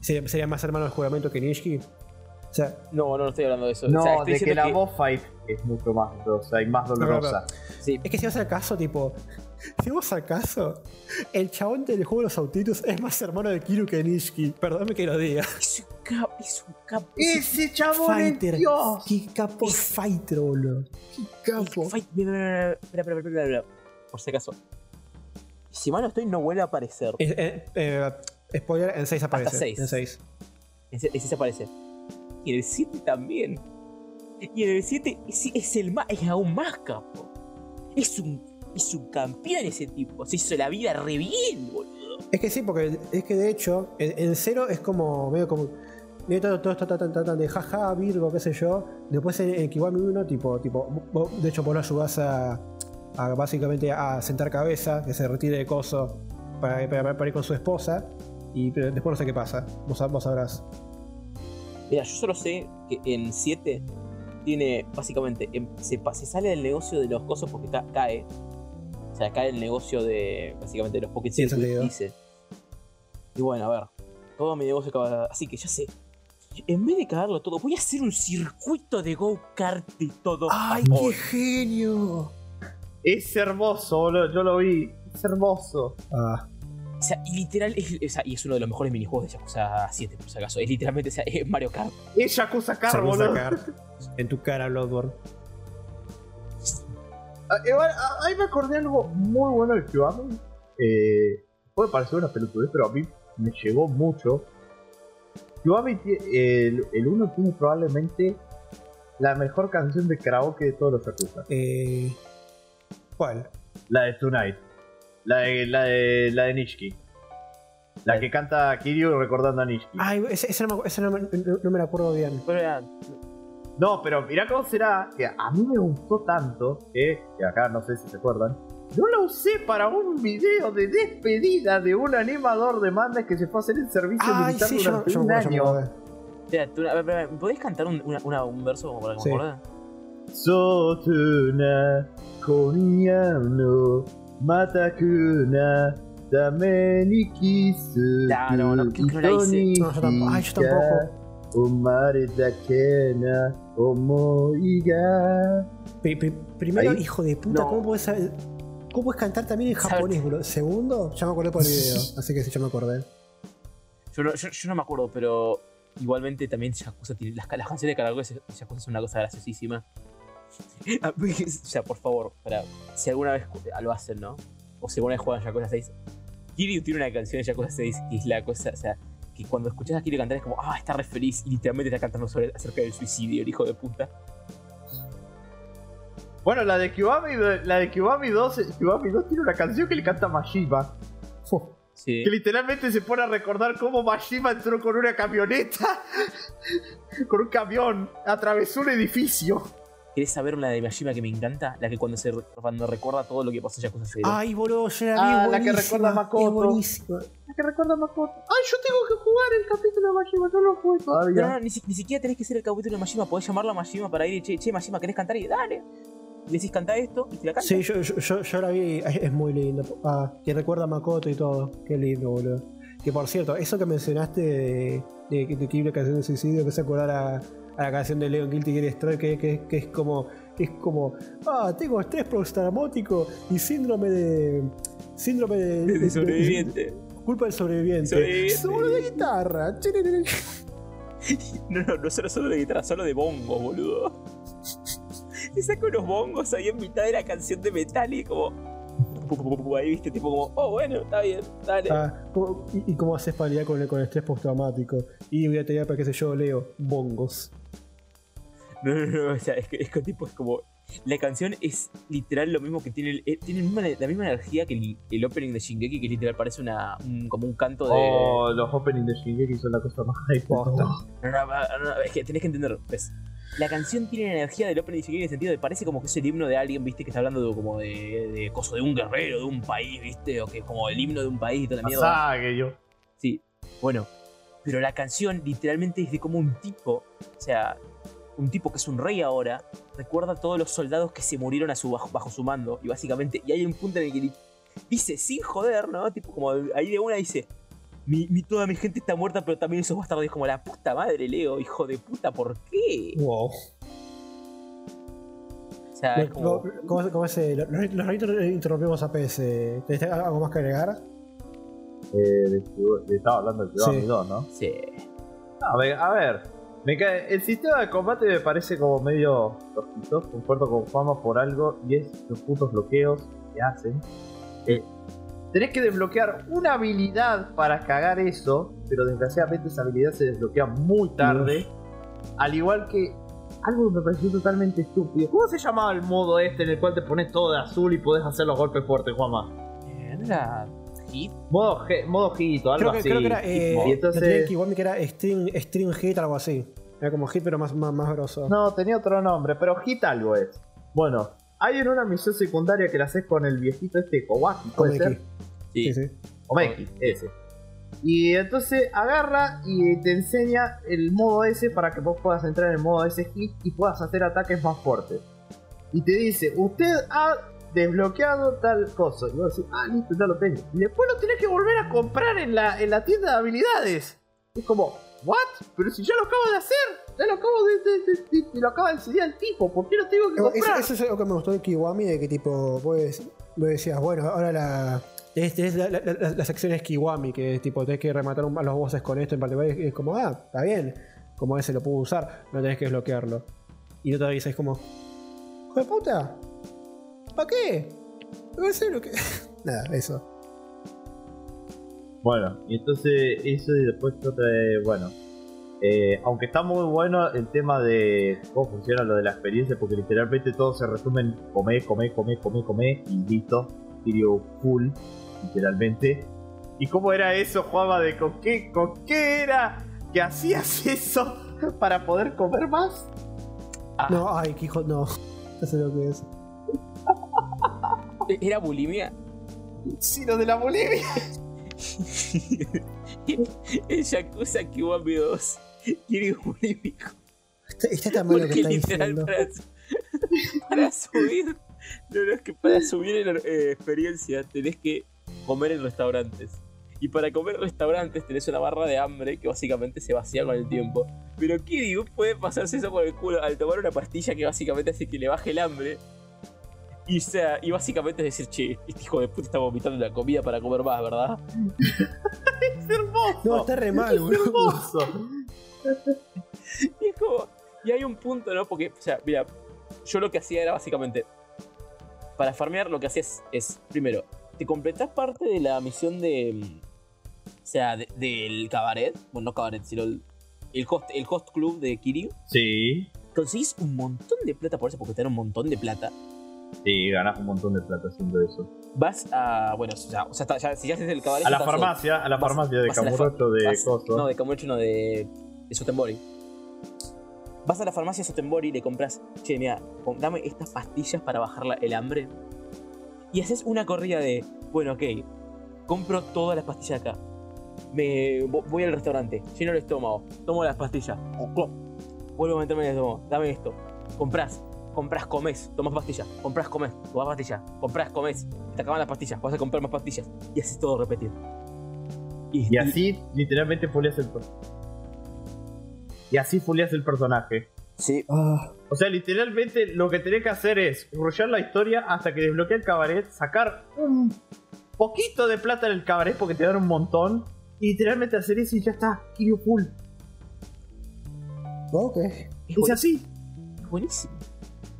Sería, sería más hermano del juramento que Nishiki. O sea, No, no, no estoy hablando de eso. No, o sea, estoy de que la boss fight es mucho más dolorosa y más dolorosa. Sí, es que si vas al caso, tipo. Si vas al caso, el chabón del juego de los autitos es más hermano de Kiryu que Nishiki. Perdóname que lo diga. es capo, es un capo. Ese chabón es Fighter. Dios. Qué capo fighter, boludo. Qué capo. Fight- Espera, espera, espera, espera, espera. Por si acaso. Si mal no estoy, no vuelve a aparecer. Eh, eh, eh, spoiler, en 6 aparece. seis. En 6. Ese, ese se aparece. Y en el 7 también. Y en el 7 es, es el más, es aún más capo. Es un, es un campeón ese tipo. Se hizo la vida re bien, boludo. Es que sí, porque es que de hecho, en, en cero es como medio como. Medio todo, todo esto tratan, tratan de jaja, Virgo, qué sé yo. Después en, en Kiwami 1, tipo, tipo. vos- de hecho, vos lo ayudás a, a básicamente a sentar cabeza, que se retire de coso para, para- para ir con su esposa. Y pero después no sé qué pasa. Vos, vos sabrás. Mira, yo solo sé que en 7 tiene, básicamente, em- se, sale del negocio de los cosos porque ca- cae. O sea, cae el negocio de, básicamente, de los Pocket Tiene Circuit, sentido. dice. Y bueno, a ver, todo mi negocio acaba... Así que ya sé. En vez de cagarlo todo, voy a hacer un circuito de go-kart de todo. ¡Ay, qué genio! Es hermoso, boludo. Yo lo vi. Es hermoso. Ah, O sea, y literal, es, o sea, y es uno de los mejores minijuegos de Yakuza 7, por si acaso. Es literalmente, o sea, es Mario Kart. Es Yakuza Saco boludo. en tu cara, Bloodborne. Ah, igual, ah, ahí me acordé algo muy bueno del Kiwami. Eh, puede parecer una pelotudez, pero a mí me llegó mucho. Kiwami, el, el 1 tiene probablemente la mejor canción de karaoke de todos los Yakuza. Eh, ¿Cuál? La de Tonight. La de, la de, la de Nishiki. La que canta Kiryu recordando a Nishiki. Ay, esa, esa no, me, esa no me- no- no me la acuerdo bien. No, pero mirá cómo será que a mí me gustó tanto que, que acá no sé si se acuerdan. Yo la usé para un video de despedida de un animador de Mandes que se fue a hacer el servicio Ay, militar sí, durante yo, un yo, año. Espera, ¿podés cantar un, una, una, un verso como para que sí. me acordé? Sotuna, Koniano, Matakuna, No, no, no, creo que no la hice. No, yo tampoco. Ay, yo tampoco. Omare Dakena, Omoiga. Primero, hijo de puta, ¿cómo podés saber? ¿Cómo puedes cantar también en ¿Sabes japonés, bro? Segundo, ya me acordé por el video, así que sí, ya me acordé. Yo no, yo, yo no me acuerdo, pero igualmente también Yakuza tiene. Las, las canciones de karaoke de Yakuza son una cosa graciosísima. O sea, por favor, para, si alguna vez lo hacen, ¿no? O si alguna vez juegan Yakuza 6, Kiryu tiene una canción de Yakuza 6 que es la cosa, o sea, que cuando escuchas a Kiryu cantar es como, ah, está re feliz y literalmente está cantando sobre, acerca del suicidio, el hijo de puta. Bueno, la de Kiwami, la de Kiwami 2, eh, Kiwami 2 tiene una canción que le canta Mashima. Fu. Sí. Que literalmente se pone a recordar cómo Mashima entró con una camioneta. con un camión. Atravesó un edificio. ¿Querés saber una de Mashima que me encanta? La que cuando, se, cuando recuerda todo lo que pasó en Yakuza 0. Ay, boludo, yo la vi. Ah, la que recuerda a Makoto. La que recuerda a Makoto. Ay, yo tengo que jugar el capítulo de Mashima. No lo jugué todavía. No, no, ni, si- ni siquiera tenés que ser el capítulo de Mashima, podés llamarla a Mashima para ir y che, che, Mashima, ¿querés cantar? Y dale. Le decís canta esto y te la canta. Sí, yo, yo, yo, yo la vi, es, muy lindo. Ah, que recuerda a Makoto y todo. Qué lindo, boludo. Que por cierto, eso que mencionaste de, de, de que una canción de suicidio que se acordar a, a la canción de Leon Guilty Gear Strive, que, que, que es como. es como. Ah, tengo estrés postraumático y síndrome de. Síndrome de. De sobreviviente. Culpa del sobreviviente. Sobreviviente. Solo de guitarra. No, no, no solo solo de guitarra, solo de bongo, boludo. Se saca unos bongos ahí en mitad de la canción de metal y como. Ahí viste, tipo como, oh bueno, está bien, dale. Ah, ¿cómo- y, y cómo haces para lidiar con el, con el estrés postraumático? Y voy a tener para qué sé yo, leo, bongos. No, no, no, o sea, es que, es que tipo, es como. La canción es literal lo mismo que tiene. el- eh, tiene misma- la misma energía que el, el opening de Shingeki, que literal parece una, un- como un canto de. Oh, los openings de Shingeki son la cosa más todo. No, no, no, no, es que tenés que entender, ¿ves? La canción tiene la energía del Shingeki en el sentido de parece como que es el himno de alguien, ¿viste? Que está hablando de, como de, de coso de un guerrero, de un país, ¿viste? O que es como el himno de un país y toda la mierda. Sasuke, yo. Sí, bueno. Pero la canción literalmente es de como un tipo, o sea, un tipo que es un rey ahora, recuerda a todos los soldados que se murieron a su, bajo, bajo su mando. Y básicamente, y hay un punto en el que dice, sin joder, ¿no? Tipo, como ahí de una dice, mi, mi- toda mi gente está muerta, pero también esos bastardos. Es como la puta madre, Leo, hijo de puta, ¿por qué? Wow. O sea, es como... ¿Cómo, cómo se, los, los ratitos interrumpimos a PS. ¿Tenés algo más que agregar? Eh, de, de- estaba hablando del Kiwami Sí. 2, ¿no? Sí. A ver, a ver. Me cae- el sistema de combate me parece como medio flojito, concuerdo con fama por algo, y es los putos bloqueos que hacen. Eh, tenés que desbloquear una habilidad para cagar eso, pero desgraciadamente esa habilidad se desbloquea muy tarde. Al igual que algo que me pareció totalmente estúpido. ¿Cómo se llamaba el modo este en el cual te pones todo de azul y podés hacer los golpes fuertes, Juanma? Eh, ¿No era hit? Modo, G- modo hito, algo Creo que, así. creo que era. Eh, y entonces... que era Stream, stream Hit, algo así. Era como Hit, pero más, más, más grosso. No, tenía otro nombre, pero Hit algo es. Bueno, hay en una misión secundaria que la haces con el viejito este Kowaki, puede Komeki. ser. Sí. Sí, sí. Komeki, ese. Y entonces agarra y te enseña el modo ese para que vos puedas entrar en el modo ese hit y puedas hacer ataques más fuertes. Y te dice, usted ha desbloqueado tal cosa. Y vos decís, ah, listo, ya lo tengo. Y después lo tenés que volver a comprar en la, en la tienda de habilidades. Es como, ¿what? Pero si ya lo acabo de hacer. Ya lo acabo de, de, de- de- de- lo acaba de enseñar el tipo. ¿Por qué lo tengo que comprar? eso es algo que me gustó de Kiwami, de que tipo, vos, vos decías, bueno, ahora la. Es, es la, la, la- la sección es Kiwami, que es tipo, tenés que rematar un- a los bosses con esto en particular. y Es como, ah, está bien. Como ese lo puedo usar, no tenés que desbloquearlo. Y no te avisas, es como, ¡Hijo de puta! ¿Para qué? No sé lo que. Nada, eso. Bueno, y entonces eso y después otra de, bueno, eh, aunque está muy bueno el tema de cómo funciona lo de la experiencia, porque literalmente todo se resume en comer, comer, comer, comer, comer y listo, Sirio full, literalmente. ¿Y cómo era eso, Juama, de con qué, con qué era que hacías eso para poder comer más? Ah, No, ay, que hijo, no. No sé lo que es. ¿Era bulimia? Sí, lo de la Bolivia. el Yakuza Kiwami 2. Quiere bulímico. Está, está tan malo que está literal diciendo. para, para subir. No, no, es que para subir en eh, experiencia tenés que comer en restaurantes. Y para comer en restaurantes tenés una barra de hambre que básicamente se vacía con el tiempo. Pero Kiryu puede pasarse eso por el culo al tomar una pastilla que básicamente hace que le baje el hambre. Y, sea, y básicamente es decir, che, este hijo de puta está vomitando la comida para comer más, ¿verdad? Es hermoso. No, está re mal, Es boludo. hermoso. Y es como. Y hay un punto, ¿no? Porque, o sea, mira, yo lo que hacía era básicamente. Para farmear, lo que hacías es, primero, te completás parte de la misión de. mm, O sea, de- del cabaret. Bueno, no cabaret, sino el, el, host, el host club de Kiryu. Sí, Conseguís un montón de plata por eso, porque te dan un montón de plata. sí, ganas un montón de plata haciendo eso. Vas a. Bueno, o sea, o sea, ya- si ya haces el cabaret. A la farmacia, a la farmacia de vas fa- Kamurocho de vas- Coso. No, de Kamurocho no, de, de Sotenbori. Vas a la farmacia Sotenbori y le compras, che, mira, dame estas pastillas para bajar la- el hambre. Y haces una corrida de, bueno, ok, compro todas las pastillas acá. Me vo- voy al restaurante, lleno el estómago, tomo las pastillas, vuelvo a meterme en el estómago, dame esto. Comprás, comprás, comés, tomas pastillas, comprás, comés, tomas pastillas, comprás, comés, te acaban las pastillas, vas a comprar más pastillas y haces todo repetir. Y así, literalmente, fuleas el. Y así fuleas el personaje. Sí, Ah, O sea, literalmente lo que tenés que hacer es enrollar la historia hasta que desbloquee el cabaret, sacar un poquito de plata en el cabaret porque te dan un montón. Y literalmente hacer eso y ya está, Kiryu full. ok. es, Es así, es buenísimo.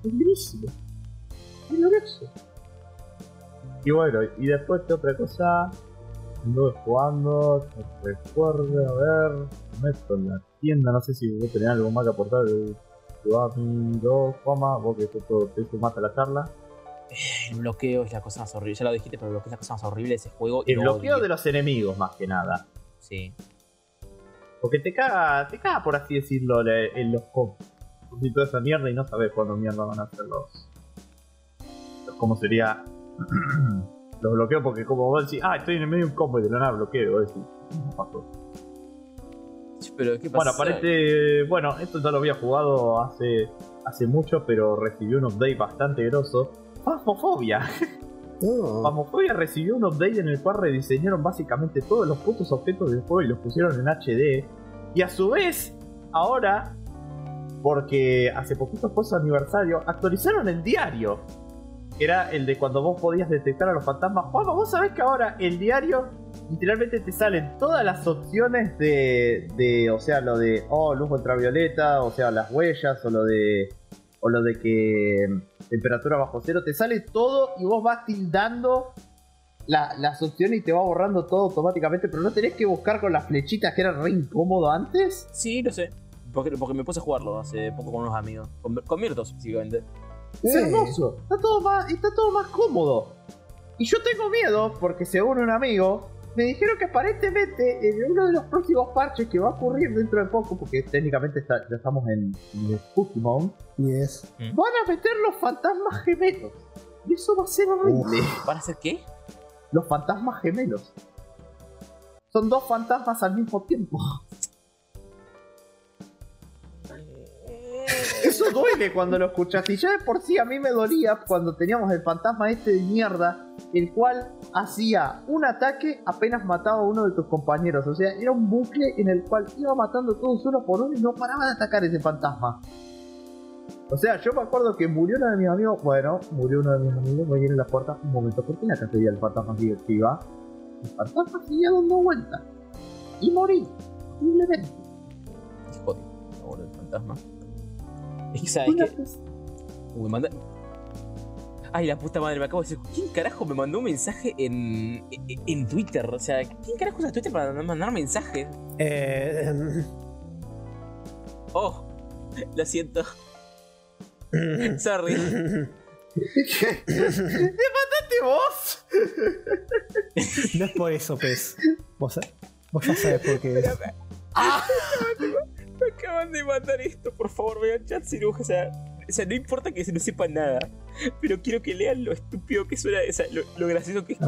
es buenísimo. Es. Y bueno, y después qué otra cosa. Anduve jugando, no recuerdo, a ver, en la tienda, no sé si vos tenés algo más que aportar de Kiwami 2, Juama, vos que todo te sumaste a la charla. El bloqueo es la cosa más horrible. Ya lo dijiste, pero el bloqueo es la cosa más horrible de ese juego. El lo bloqueo odio. de los enemigos, más que nada. Sí. Porque te caga, te caga por así decirlo en los combos. Y toda esa mierda y no sabes cuándo mierda van a ser los. los ¿Cómo sería? los bloqueos, porque como vos decís, ah, estoy en el medio de un combo y de la nada bloqueo. Vos decís, no pasó. Pero, ¿qué Bueno, pasa? aparece. Bueno, esto ya lo había jugado hace, hace mucho, pero recibió un update bastante grosso. Phasmophobia. No. Phasmophobia recibió un update en el cual rediseñaron básicamente todos los putos objetos del juego y los pusieron en HD. Y a su vez, ahora, porque hace poquito fue su aniversario, actualizaron el diario. Era el de cuando vos podías detectar a los fantasmas. Juanma, vos sabés que ahora el diario literalmente te salen todas las opciones de, de o sea, lo de, oh, luz ultravioleta, o sea, las huellas, o lo de, o lo de que mm, temperatura bajo cero, te sale todo y vos vas tildando la- las opciones y te va borrando todo automáticamente, pero no tenés que buscar con las flechitas que era re incómodo antes. Sí, lo sé. Porque, porque me puse a jugarlo hace poco con unos amigos. Con, con Mirtos, específicamente. Es Sí. hermoso, está todo más, está todo más cómodo. Y yo tengo miedo porque según un amigo me dijeron que aparentemente en uno de los próximos parches que va a ocurrir dentro de poco, porque técnicamente está- ya estamos en, en Mode, Yes. van a meter los fantasmas gemelos. Y eso va a ser horrible. ¿Van a hacer qué? Los fantasmas gemelos. Son dos fantasmas al mismo tiempo. Eso duele cuando lo escuchas. Y ya de por sí a mí me dolía cuando teníamos el fantasma este de mierda, el cual hacía un ataque apenas mataba a uno de tus compañeros. O sea, era un bucle en el cual iba matando todos uno por uno y no paraba de atacar ese fantasma. O sea, yo me acuerdo que murió uno de mis amigos. Bueno, murió uno de mis amigos. Voy a ir en la puerta un momento. ¿Por qué la cacería del fantasma sigue activa? El fantasma seguía dando vueltas. Y morí. Simplemente. Joder, ahora el fantasma. Es que, ¿sabes qué? Uy, manda... Ay, la puta madre, me acabo de decir. ¿Quién carajo me mandó un mensaje en, en, en Twitter? O sea, ¿quién carajo usa Twitter para mandar mensajes? Eh, em, Oh, lo siento. Sorry. ¿Te mataste vos? no es por eso, pez. Vos, vos ya sabes por qué es. Me acaban de mandar esto, por favor, vean chat sin o sea, o sea, no importa que se no sepan nada, pero quiero que lean lo estúpido que suena, o sea, lo, lo gracioso que es.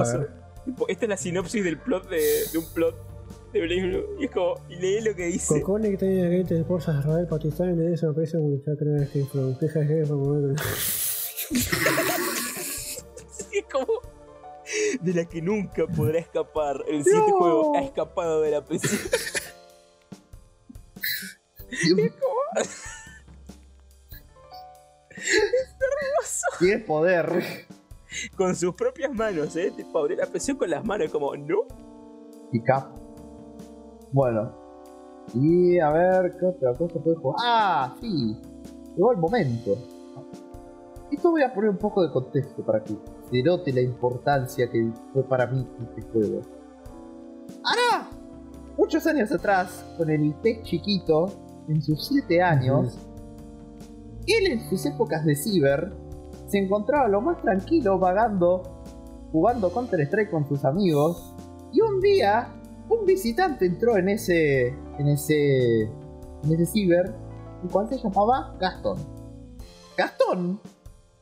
Tipo, esta es la sinopsis del plot de, de un plot de Blade Blue, y es como, lee lo que dice. Cocone que tiene gente de Forza Israel Pakistán y le dice una presa como ya creer que from queja de jefe como Y es como de la que nunca podrá escapar. El siguiente No. juego ha escapado de la prisión. Tienes poder. Con sus propias manos, eh. Tipo, abrió la presión con las manos, como, ¿no? Y cap. Bueno. Y a ver, ¿qué otra cosa puede jugar? Ah, sí. Llegó el momento. Esto voy a poner un poco de contexto para que se note la importancia que fue para mí este juego. Ahora, muchos años atrás, con el pez chiquito, en sus 7 años, él en sus épocas de ciber se encontraba lo más tranquilo vagando, jugando Counter Strike con sus amigos, y un día un visitante entró en ese en ese en ese ciber, el cual se llamaba Gastón. Gastón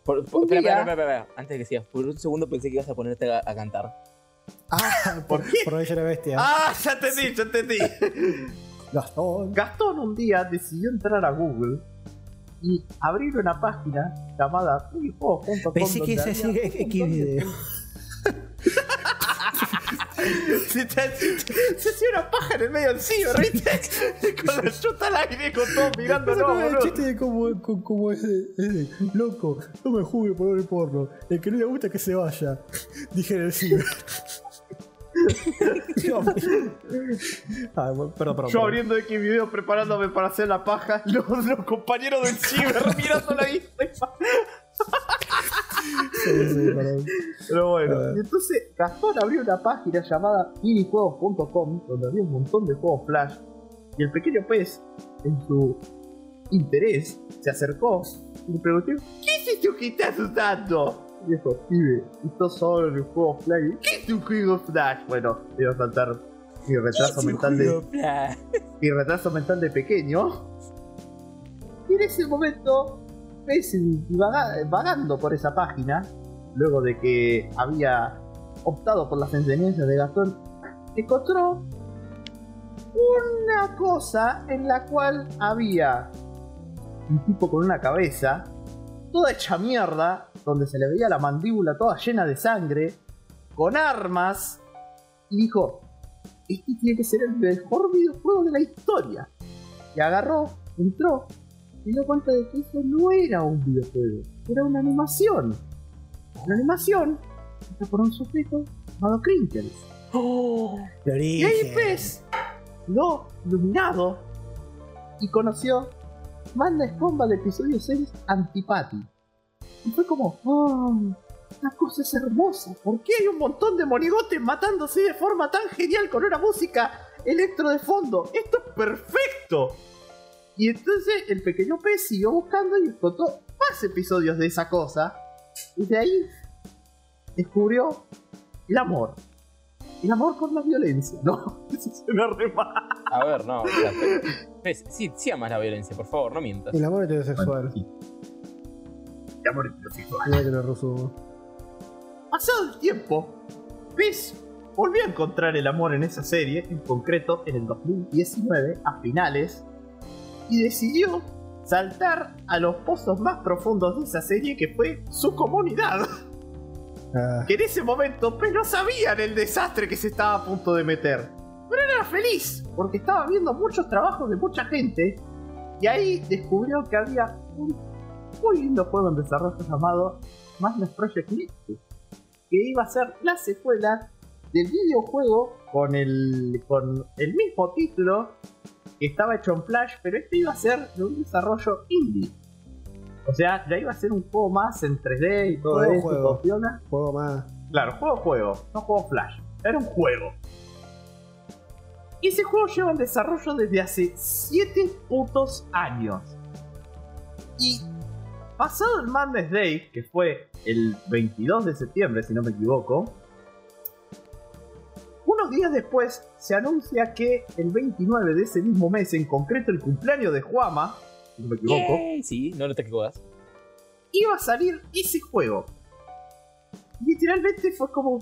Por, espera, día- espera, espera, espera, antes de que sigas, por un segundo pensé que ibas a ponerte a, a cantar. Ah, ¿Por qué? por ella la bestia. Ah, ya entendí, ya entendí. Gastón. Gastón un día decidió entrar a Google y abrir una página llamada videojuegos.com Pensé que ese sí había es un X montón de video. Se, hacía una paja en el medio del ciber, ¿viste? Con la chuta al aire, con todo mirando, no, el chiste de ese, ese, loco, no me juzgue por el porno. El que no le gusta que se vaya. Dije en el ciber. Mío. ah, perdón, perdón. Yo abriendo X video preparándome para hacer la paja, los, los compañeros del ciber mirando la vista. Sí, sí. Pero bueno, y entonces Gastón abrió una página llamada minijuegos.com donde había un montón de juegos flash y el pequeño pez, en su interés, se acercó y le preguntó ¿Qué es esto que estás usando? Dijo, pibe, esto solo en el juego flash. ¿Qué es un juego flash? Bueno, iba a saltar mi retraso mental de, mi retraso mental de pequeño. Y en ese momento, ves vaga- vagando por esa página, luego de que había optado por las enseñanzas de Gastón, encontró una cosa en la cual había un tipo con una cabeza toda hecha mierda, donde se le veía la mandíbula toda llena de sangre, con armas, y dijo, este tiene que ser el mejor videojuego de la historia. Y agarró, entró, y dio cuenta de que eso no era un videojuego, era una animación. Una animación hecha por un sujeto llamado Crinkles. El Y ahí ves, lo iluminado, y conoció Banda Escomba de episodio 6 Antipati. Y fue como, oh, esta cosa es hermosa. ¿Por qué hay un montón de monigotes matándose de forma tan genial con una música electro de fondo? Esto es perfecto. Y entonces el pequeño pez siguió buscando y encontró más episodios de esa cosa. Y de ahí descubrió el amor. El amor por la violencia, ¿no? Eso suena re mal. A ver, no. o sea, pe- pez, sí, sí amas la violencia, por favor, no mientas. El amor heterosexual. Sí. Amor heterosexual. Igual que lo ruso. Pasado el tiempo, Pez volvió a encontrar el amor en esa serie, en concreto en el 2019, a finales, y decidió saltar a los pozos más profundos de esa serie que fue su comunidad. Ah, Que en ese momento pues no sabían el desastre que se estaba a punto de meter. Pero él era feliz, porque estaba viendo muchos trabajos de mucha gente, y ahí descubrió que había un muy lindo juego en desarrollo llamado Madness Project Nexus, que iba a ser la secuela del videojuego con el, con el mismo título que estaba hecho en Flash, pero este iba a ser de un desarrollo indie. O sea, ya iba a ser un juego más en 3D y todo Juego, eso, juego. piola. juego más. Claro, juego juego, no juego Flash. Era un juego. Y ese juego lleva en desarrollo desde hace 7 putos años. Y pasado el Madness Day, que fue el 22 de septiembre, si no me equivoco, unos días después se anuncia que el 29 de ese mismo mes, en concreto el cumpleaños de Juama, si no me equivoco, Yay, Sí, no, no te equivocas. iba a salir ese juego. Literalmente fue como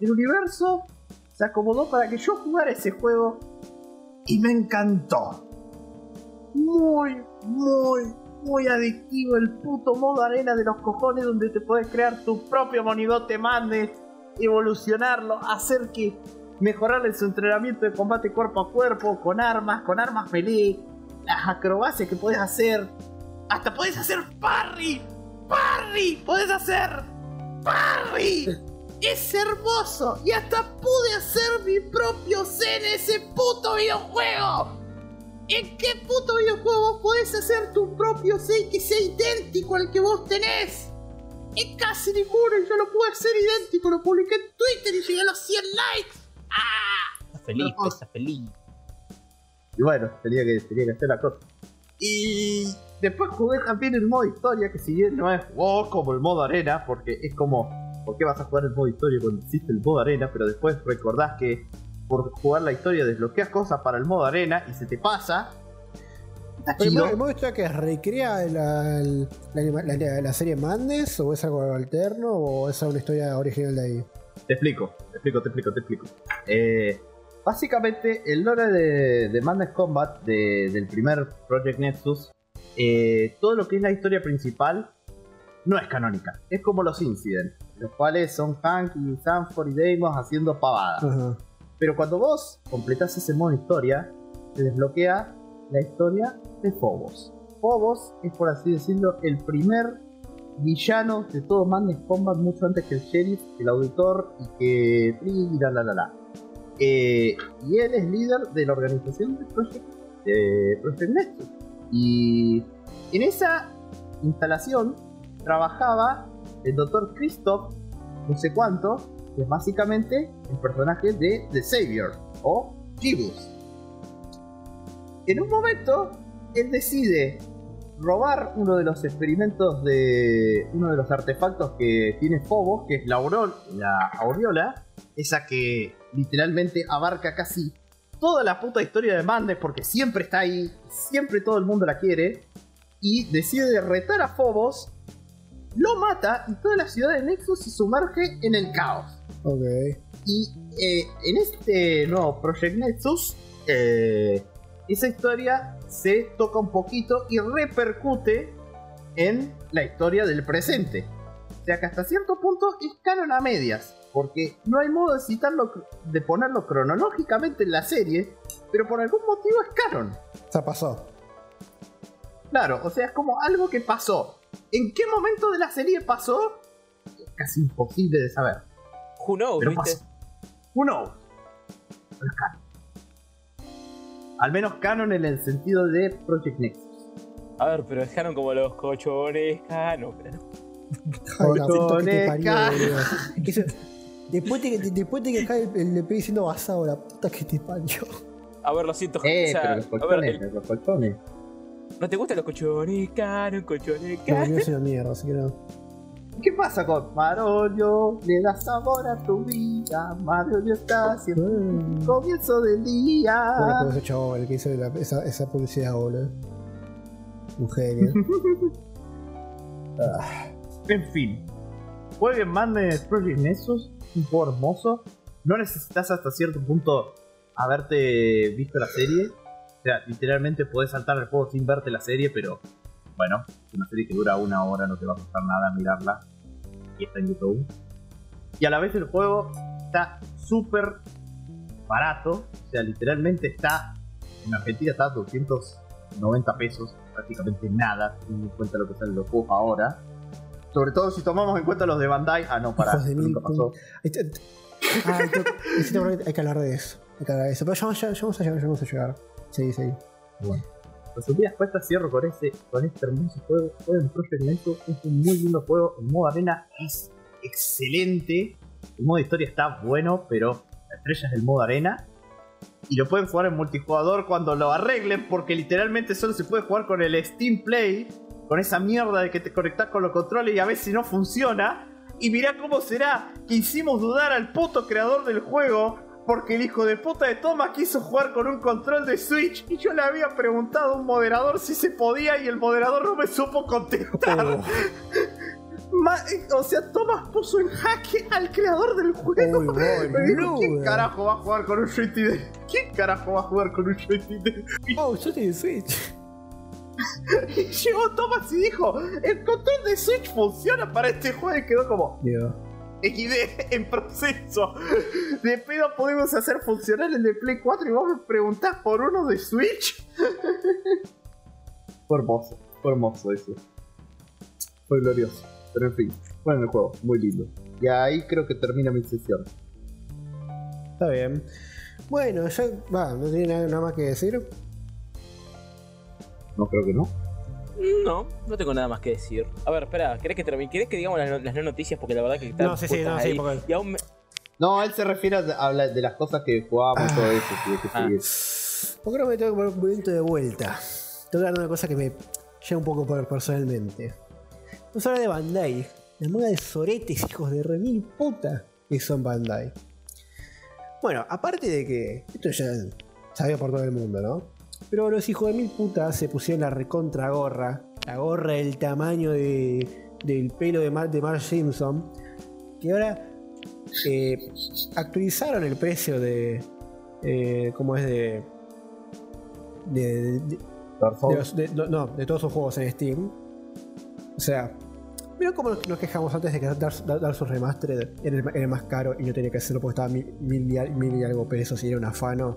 el universo se acomodó para que yo jugara ese juego y me encantó. Muy, muy, muy adictivo el puto modo arena de los cojones donde te puedes crear tu propio monigote Madness, evolucionarlo, hacer que mejorarle su entrenamiento de combate cuerpo a cuerpo, con armas, con armas melee, las acrobacias que puedes hacer, hasta puedes hacer parry. ¡Parry! ¡Puedes hacer! ¡Parry! ¡Es hermoso! Y hasta pude hacer mi propio en ese puto videojuego. ¿En qué puto videojuego vos podés hacer tu propio y que sea idéntico al que vos tenés? En casi ninguno y yo lo pude hacer idéntico. Lo publiqué en Twitter y llegué a los 100 likes. ¡Ah! Estás feliz, No. estás feliz. Y bueno, tenía que, tenía que hacer la cosa. Y después jugué también el modo historia, que si bien no es wow, como el modo arena, porque es como, ¿por qué vas a jugar el modo historia cuando existe el modo arena? Pero después recordás que por jugar la historia desbloqueas cosas para el modo arena y se te pasa. Chido. ¿El modo historia que recrea la, la, anima- la- la serie Madness? ¿O es algo alterno? ¿O es una historia original de ahí? Te explico, te explico, te explico, te explico. Eh, básicamente, el lore de, de Madness Combat de- del primer Project Nexus, eh, todo lo que es la historia principal no es canónica. Es como los Incidents, los cuales son Hank y Sanford y Deimos haciendo pavadas. Pero cuando vos completás ese modo historia, se desbloquea la historia de Phobos. Phobos es, por así decirlo, el primer villano de todo Madness Combat mucho antes que el sheriff, el auditor y que. y la la la la. Eh, y él es líder de la organización de Project, de Project. Y en esa instalación trabajaba el doctor Christoph, no sé cuánto, que es básicamente el personaje de The Savior o Gibus. En un momento, él decide robar uno de los experimentos de uno de los artefactos que tiene Phobos, que es la, aurol- la aureola, esa que literalmente abarca casi toda la puta historia de Mandes porque siempre está ahí, siempre todo el mundo la quiere, y decide retar a Phobos, lo mata y toda la ciudad de Nexus se sumerge en el caos. Ok. Y eh, en este nuevo Project Nexus, eh, esa historia se toca un poquito y repercute en la historia del presente. O sea que hasta cierto punto es canon a medias, porque no hay modo de citarlo, de ponerlo cronológicamente en la serie, pero por algún motivo es canon. O sea, pasó. Claro, o sea, es como algo que pasó. ¿En qué momento de la serie pasó? Es casi imposible de saber. Who knows, Pero ¿viste? pasó. Who knows? Es canon. Al menos canon en el sentido de Project Nexus. A ver, pero dejaron como los cochones canon, pero no. Que te Después de que, después de que acá el, el EP diciendo basado, la puta que te parió. A ver, lo siento. Eh, o sea, pero los a ver, colchones, el- los colchones. ¿no te gustan los cochones canon, cochones No, canon? yo soy una mierda, así que no. ¿Qué pasa con Marolio? Le da sabor a tu vida. Marolio está haciendo Mm. el comienzo del día. con ese chabón, el que hizo la- esa, esa publicidad, boludo. Un genio. En fin, jueguen Madness Project Nexus, un juego hermoso. no necesitas hasta cierto punto haberte visto la serie. O sea, literalmente podés saltar el juego sin verte la serie, pero bueno, es una serie que dura una hora, no te va a costar nada mirarla. Y está en YouTube. Y a la vez el juego está súper barato. O sea, literalmente está. En Argentina está a 290 pesos. Prácticamente nada, teniendo en cuenta lo que salen los juegos ahora. Sobre todo si tomamos en cuenta los de Bandai. Ah, no, para. Nunca pasó. Este- Ah, hay que- necesito hablar- hay que hablar de eso. Hay que hablar de eso. Pero ya, ya- ya vamos a llegar, ya vamos a llegar. Sí, sí. Resumidas cuentas, cierro con, ese, con este hermoso juego. Jueguen Project Nexus, es un muy lindo juego. El modo arena es excelente. El modo historia está bueno, pero la estrella es el modo arena. Y lo pueden jugar en multijugador cuando lo arreglen, porque literalmente solo se puede jugar con el Steam Play, con esa mierda de que te conectás con los controles y a veces no funciona. Y mirá cómo será que hicimos dudar al puto creador del juego, porque el hijo de puta de Thomas quiso jugar con un control de Switch y yo le había preguntado a un moderador si se podía y el moderador no me supo contestar. Oh. Ma- eh, o sea, Thomas puso en jaque al creador del juego. Uy, Me dijo. ¿Quién carajo va a jugar con un joystick de... ¿Quién carajo va a jugar con un joystick de... Oh, tengo Switch. Y llegó Thomas y dijo, el control de Switch funciona para este juego y quedó como XD en proceso. De pedo podemos hacer funcionar el de Play 4 y vos me preguntás por uno de Switch. Fue hermoso, fue hermoso eso. Fue glorioso. Pero en fin, bueno el juego, muy lindo. Y ahí creo que termina mi sesión. está bien. Bueno, ya. Va, no tiene nada, nada más que decir. No creo que no. No, no tengo nada más que decir. A ver, espera, ¿querés que, termine? ¿Querés que digamos las, no- las no noticias? Porque la verdad que están No, sí, sí, no, sí, ahí. porque- Y aún me- No, él se refiere a hablar de las cosas que jugábamos y todo eso. sí, que Ah. sí. Porque creo que me tengo que poner un momento de vuelta. Tengo que hablar de una cosa que me llega un poco por- personalmente. Vamos a hablar de Bandai. La moda de soretes, hijos de remil puta, que son Bandai. Bueno, aparte de que esto ya sabía por todo el mundo, ¿no? Pero los hijos de mil putas se pusieron la recontra gorra. La gorra del tamaño de, del pelo de Mar, de Marge Simpson. Que ahora eh, actualizaron el precio de. Eh, ¿Cómo es de.? De, de- los- no, no, de todos sus juegos en Steam. O sea, mira cómo nos, quejamos antes de que Dark, Dark Souls Remastered era el, era el más caro y no tenía que hacerlo porque estaba mil, mil y, mil y algo pesos y era un afano.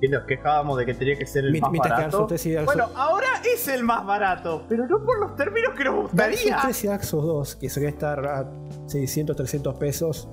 Y nos quejábamos de que tenía que ser el más que barato. Souls 3 y Dark Bueno, ahora es el más barato, pero no por los términos que nos Dark Souls gustaría. 3 y Dark Souls 2, que solía estar a 600, 300 pesos,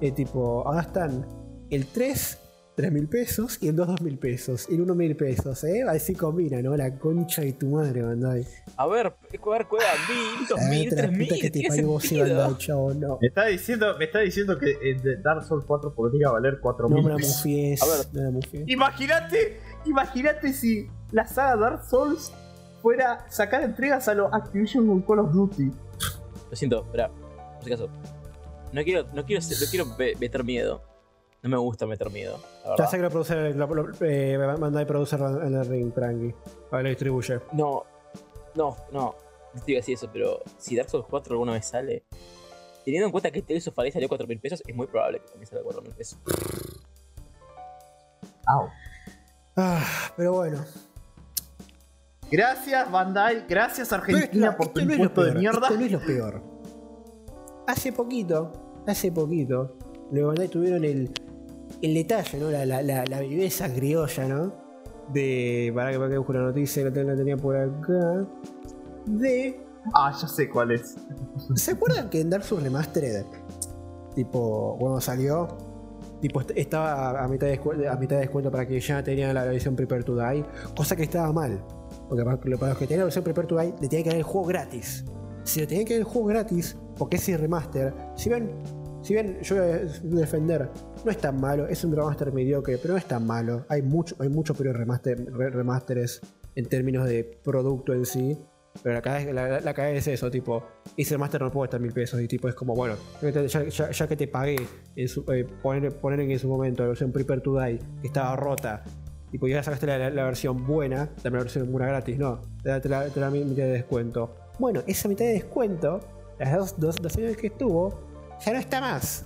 eh, tipo, ahora están el 3, 3 mil pesos y el 2, 2 mil pesos. Y el 1 mil pesos, ¿eh? Así combina, ¿no? La concha de tu madre, Bandai. A ver, a ver, cueva, mil, dos Ah, mil, la tres mil, que te tiene parió vos y sentido. Bandai, chavo, no. Me está diciendo, me está diciendo que de Dark Souls 4 podría valer 4 No mil me la mufies. A ver. No la mufies. Imagínate, imagínate si la saga Dark Souls fuera sacar entregas a los Activision con Call of Duty. Lo siento, espera, por si acaso. No quiero, no quiero, no quiero meter miedo. No me gusta meter miedo, la Ya sé que lo produce, lo, lo- eh, Bandai produce en el ring, tranqui. Ahora lo distribuye. No, no, no. No te iba a decir eso, pero si Dark Souls 4 alguna vez sale, teniendo en cuenta que Tales of Arise salió 4 mil pesos, es muy probable que también salga 4 mil pesos. Ah, pero bueno. Gracias Bandai, gracias Argentina Pero por esto tu no impuesto de mierda. Esto no es lo peor. Hace poquito, hace poquito, los Bandai tuvieron el, el detalle, ¿no? La, la, la, la viveza criolla, ¿no? De. Para que, para que busque una noticia, la ten- la tenía por acá. De. Ah, ya sé cuál es. ¿Se acuerdan que en Dark Souls Remastered, tipo, cuando salió, tipo, est- estaba a, mitad, de a mitad de descuento para que ya tenían la versión Prepare to Die? Cosa que estaba mal. Porque para, los que tenían la versión Prepare to Die, le tenían que dar el juego gratis. Si le tenían que dar el juego gratis, porque ese remaster, si ven, si bien yo voy a defender, no es tan malo, es un remaster mediocre, pero no es tan malo. Hay mucho, hay muchos peores remaster, en términos de producto en sí. Pero la es- la, la es eso, tipo, ese remaster no puede estar mil pesos. Y tipo, es como, bueno, ya, que te pagué eh, poner, poner en su momento la versión Prepare to Die, que estaba rota, tipo, ya sacaste la, versión buena, dame la versión buena gratis, no, te da, te mitad de descuento. Bueno, esa mitad de descuento, las dos, dos, dos años que estuvo, ya no está más.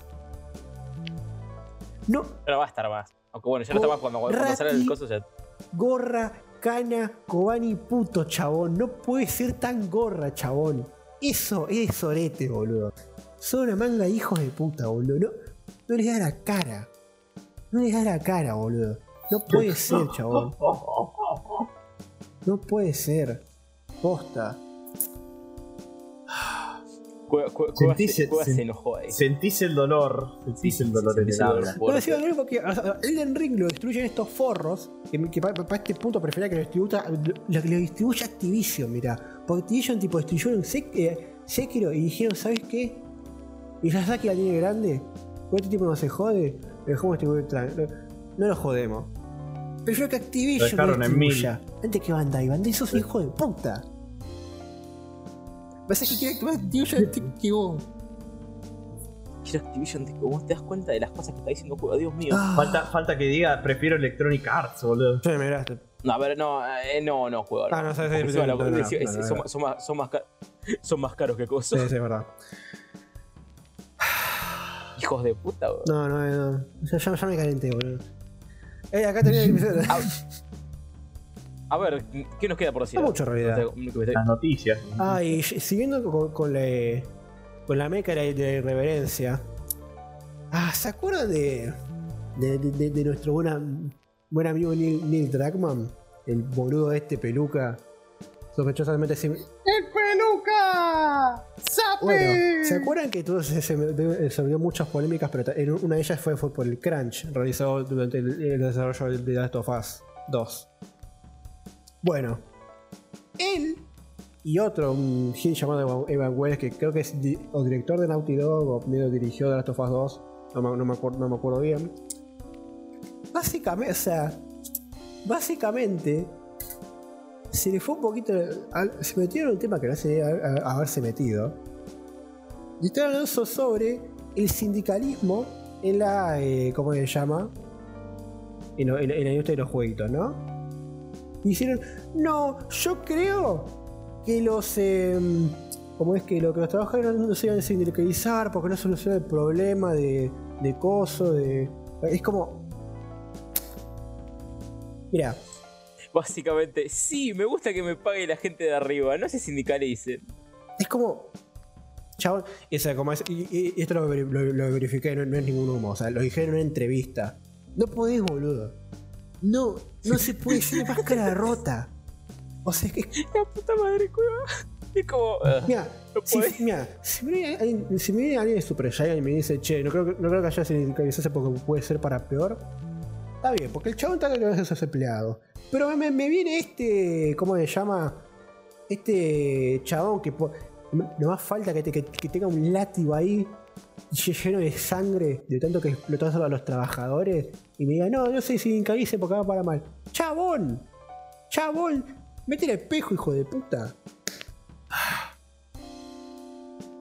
No, Pero va a estar más. Aunque bueno, ya no está más cuando, cuando Rati. sale el coso ya. gorra, cana, Kobani, puto, chabón. No puede ser tan gorra, chabón. Eso es sorete, boludo. Son una manga de hijos de puta, boludo. No, no les da la cara. No les da la cara, boludo. No puede ser, chabón. No puede ser. Posta. Cueva, Cueva- Sentís- se, Cueva sen- se enojó ahí. Sentís el dolor. Sentís el dolor en el alma. el No, dolor. decía algo porque o sea, Elden Ring lo destruyen estos forros. Que, que para, este punto prefería que lo distribuya, lo, que lo distribuya Activision, mira. Porque Activision tipo destruyeron Sek- eh, Sekiro y dijeron, ¿sabes qué? Miyazaki la tiene grande. Con este tipo no se jode. Lo dejamos tra- no, no lo jodemos. Prefiero que Activision Lo lo en mil. Antes que Bandai. Bandai sos hijo de puta. Pasa que quiere que Activision te equivocó. Quiero Activision, tipo, vos te das cuenta de las cosas que está diciendo Cueva, Dios mío. Ah. Falta, falta que diga, prefiero Electronic Arts, boludo. Sí, me miraste. No, a ver, no, eh, no, no, Cueva. Ah, no, sí, sí, no, son, son más, son, más ca- son más caros que cosas. Sí, sí, es verdad. Hijos de puta, bro. No, no, no. Ya, ya, ya me calenté, boludo. Eh, acá tenía el episodio. A ver, ¿qué nos queda por decir? No mucho, en realidad. Las noticias. Ah, y siguiendo con, con la, con la meca de irreverencia. Ah, ¿se acuerdan de, de, de- de nuestro buena, buen amigo Neil, Neil Druckmann? El boludo este peluca. Sospechosamente sin. ¡El peluca! ¡Sape! Bueno, ¿se acuerdan que todo se, se, muchas polémicas? Pero en una de ellas fue, fue por el crunch realizado durante el, el desarrollo de The Last of Us 2. Bueno, él y otro, un gil llamado Evan Wells, que creo que es di- o director de Naughty Dog o medio dirigió The Last of Us 2, no me, acuerdo, bien. Básicamente, o sea, básicamente se le fue un poquito. se metieron en un tema que no se haber- haberse metido. Y estaban hablando sobre el sindicalismo en la. eh, ¿Cómo se llama? En, en- en la industria de los jueguitos, ¿no? Dijeron: No, yo creo que los. eh, como es que, lo, que los trabajadores no se iban a sindicalizar porque no soluciona el problema de, de coso, de. Es como. Mira, Básicamente, sí, me gusta que me pague la gente de arriba, no se sindicalicen. Es como. Chabón, o sea, como es- y, esto lo- lo verifiqué, no, no es ningún humo, o sea, lo dijeron en una entrevista. No podés, boludo. No, no se puede ser máscara rota. O sea, es que, La puta madre, cueva. Es como. ah, mira, no si, mira, si me viene alguien, si me viene alguien de Super Giant y me dice, che, no creo, que- no creo que haya sindicalizarse porque puede ser para peor. Está bien, porque el chabón está que a esos empleados. Pero me, me viene este, ¿cómo se llama? Este chabón que no más falta que, te- que- que tenga un látigo ahí lleno de sangre de tanto que explotó a los trabajadores y me diga, no, no sé si sindicalice porque va para mal. ¡Chabón! ¡Chabón! ¡Mete el espejo, hijo de puta!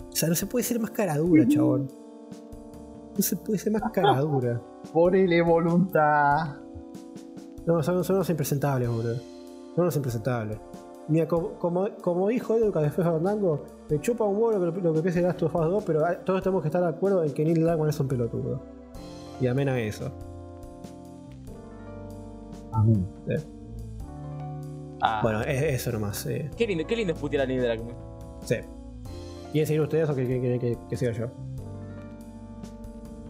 O sea, no se puede ser más cara dura, chabón. No se puede ser más cara dura. Ponele voluntad. No, son, son unos impresentables, boludo. Son unos impresentables. Mira, como, como, como dijo Edu después Fandango, me chupa un huevo lo que, lo que piense Last of Us 2, pero ah, todos tenemos que estar de acuerdo en que Neil Druckmann es un pelotudo. Y amén a eso. Ah, Bueno, es, eso nomás. eh. Qué lindo, qué lindo es putear a Neil Druckmann. Sí. ¿Quieren seguir ustedes o que, que, que, que- que siga yo?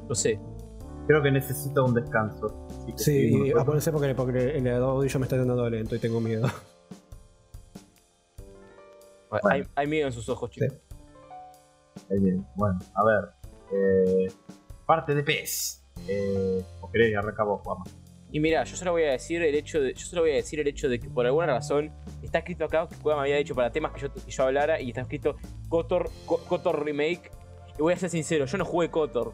Lo sé. Creo que necesita un descanso. Sí, nosotros. apórense porque, porque el audio me está dando lento y tengo miedo. Hay, hay miedo en sus ojos, chicos. Ahí viene. Bueno, a ver. Eh, parte de PES. Eh, ¿O querés arrancar vos, Juanma? Y mira, yo solo voy a decir el hecho de. Yo solo voy a decir el hecho de que por alguna razón está escrito acá que Cueva me había dicho para temas que yo, que yo hablara y está escrito Kotor, Ko- Kotor Remake. Y voy a ser sincero, yo no jugué Kotor.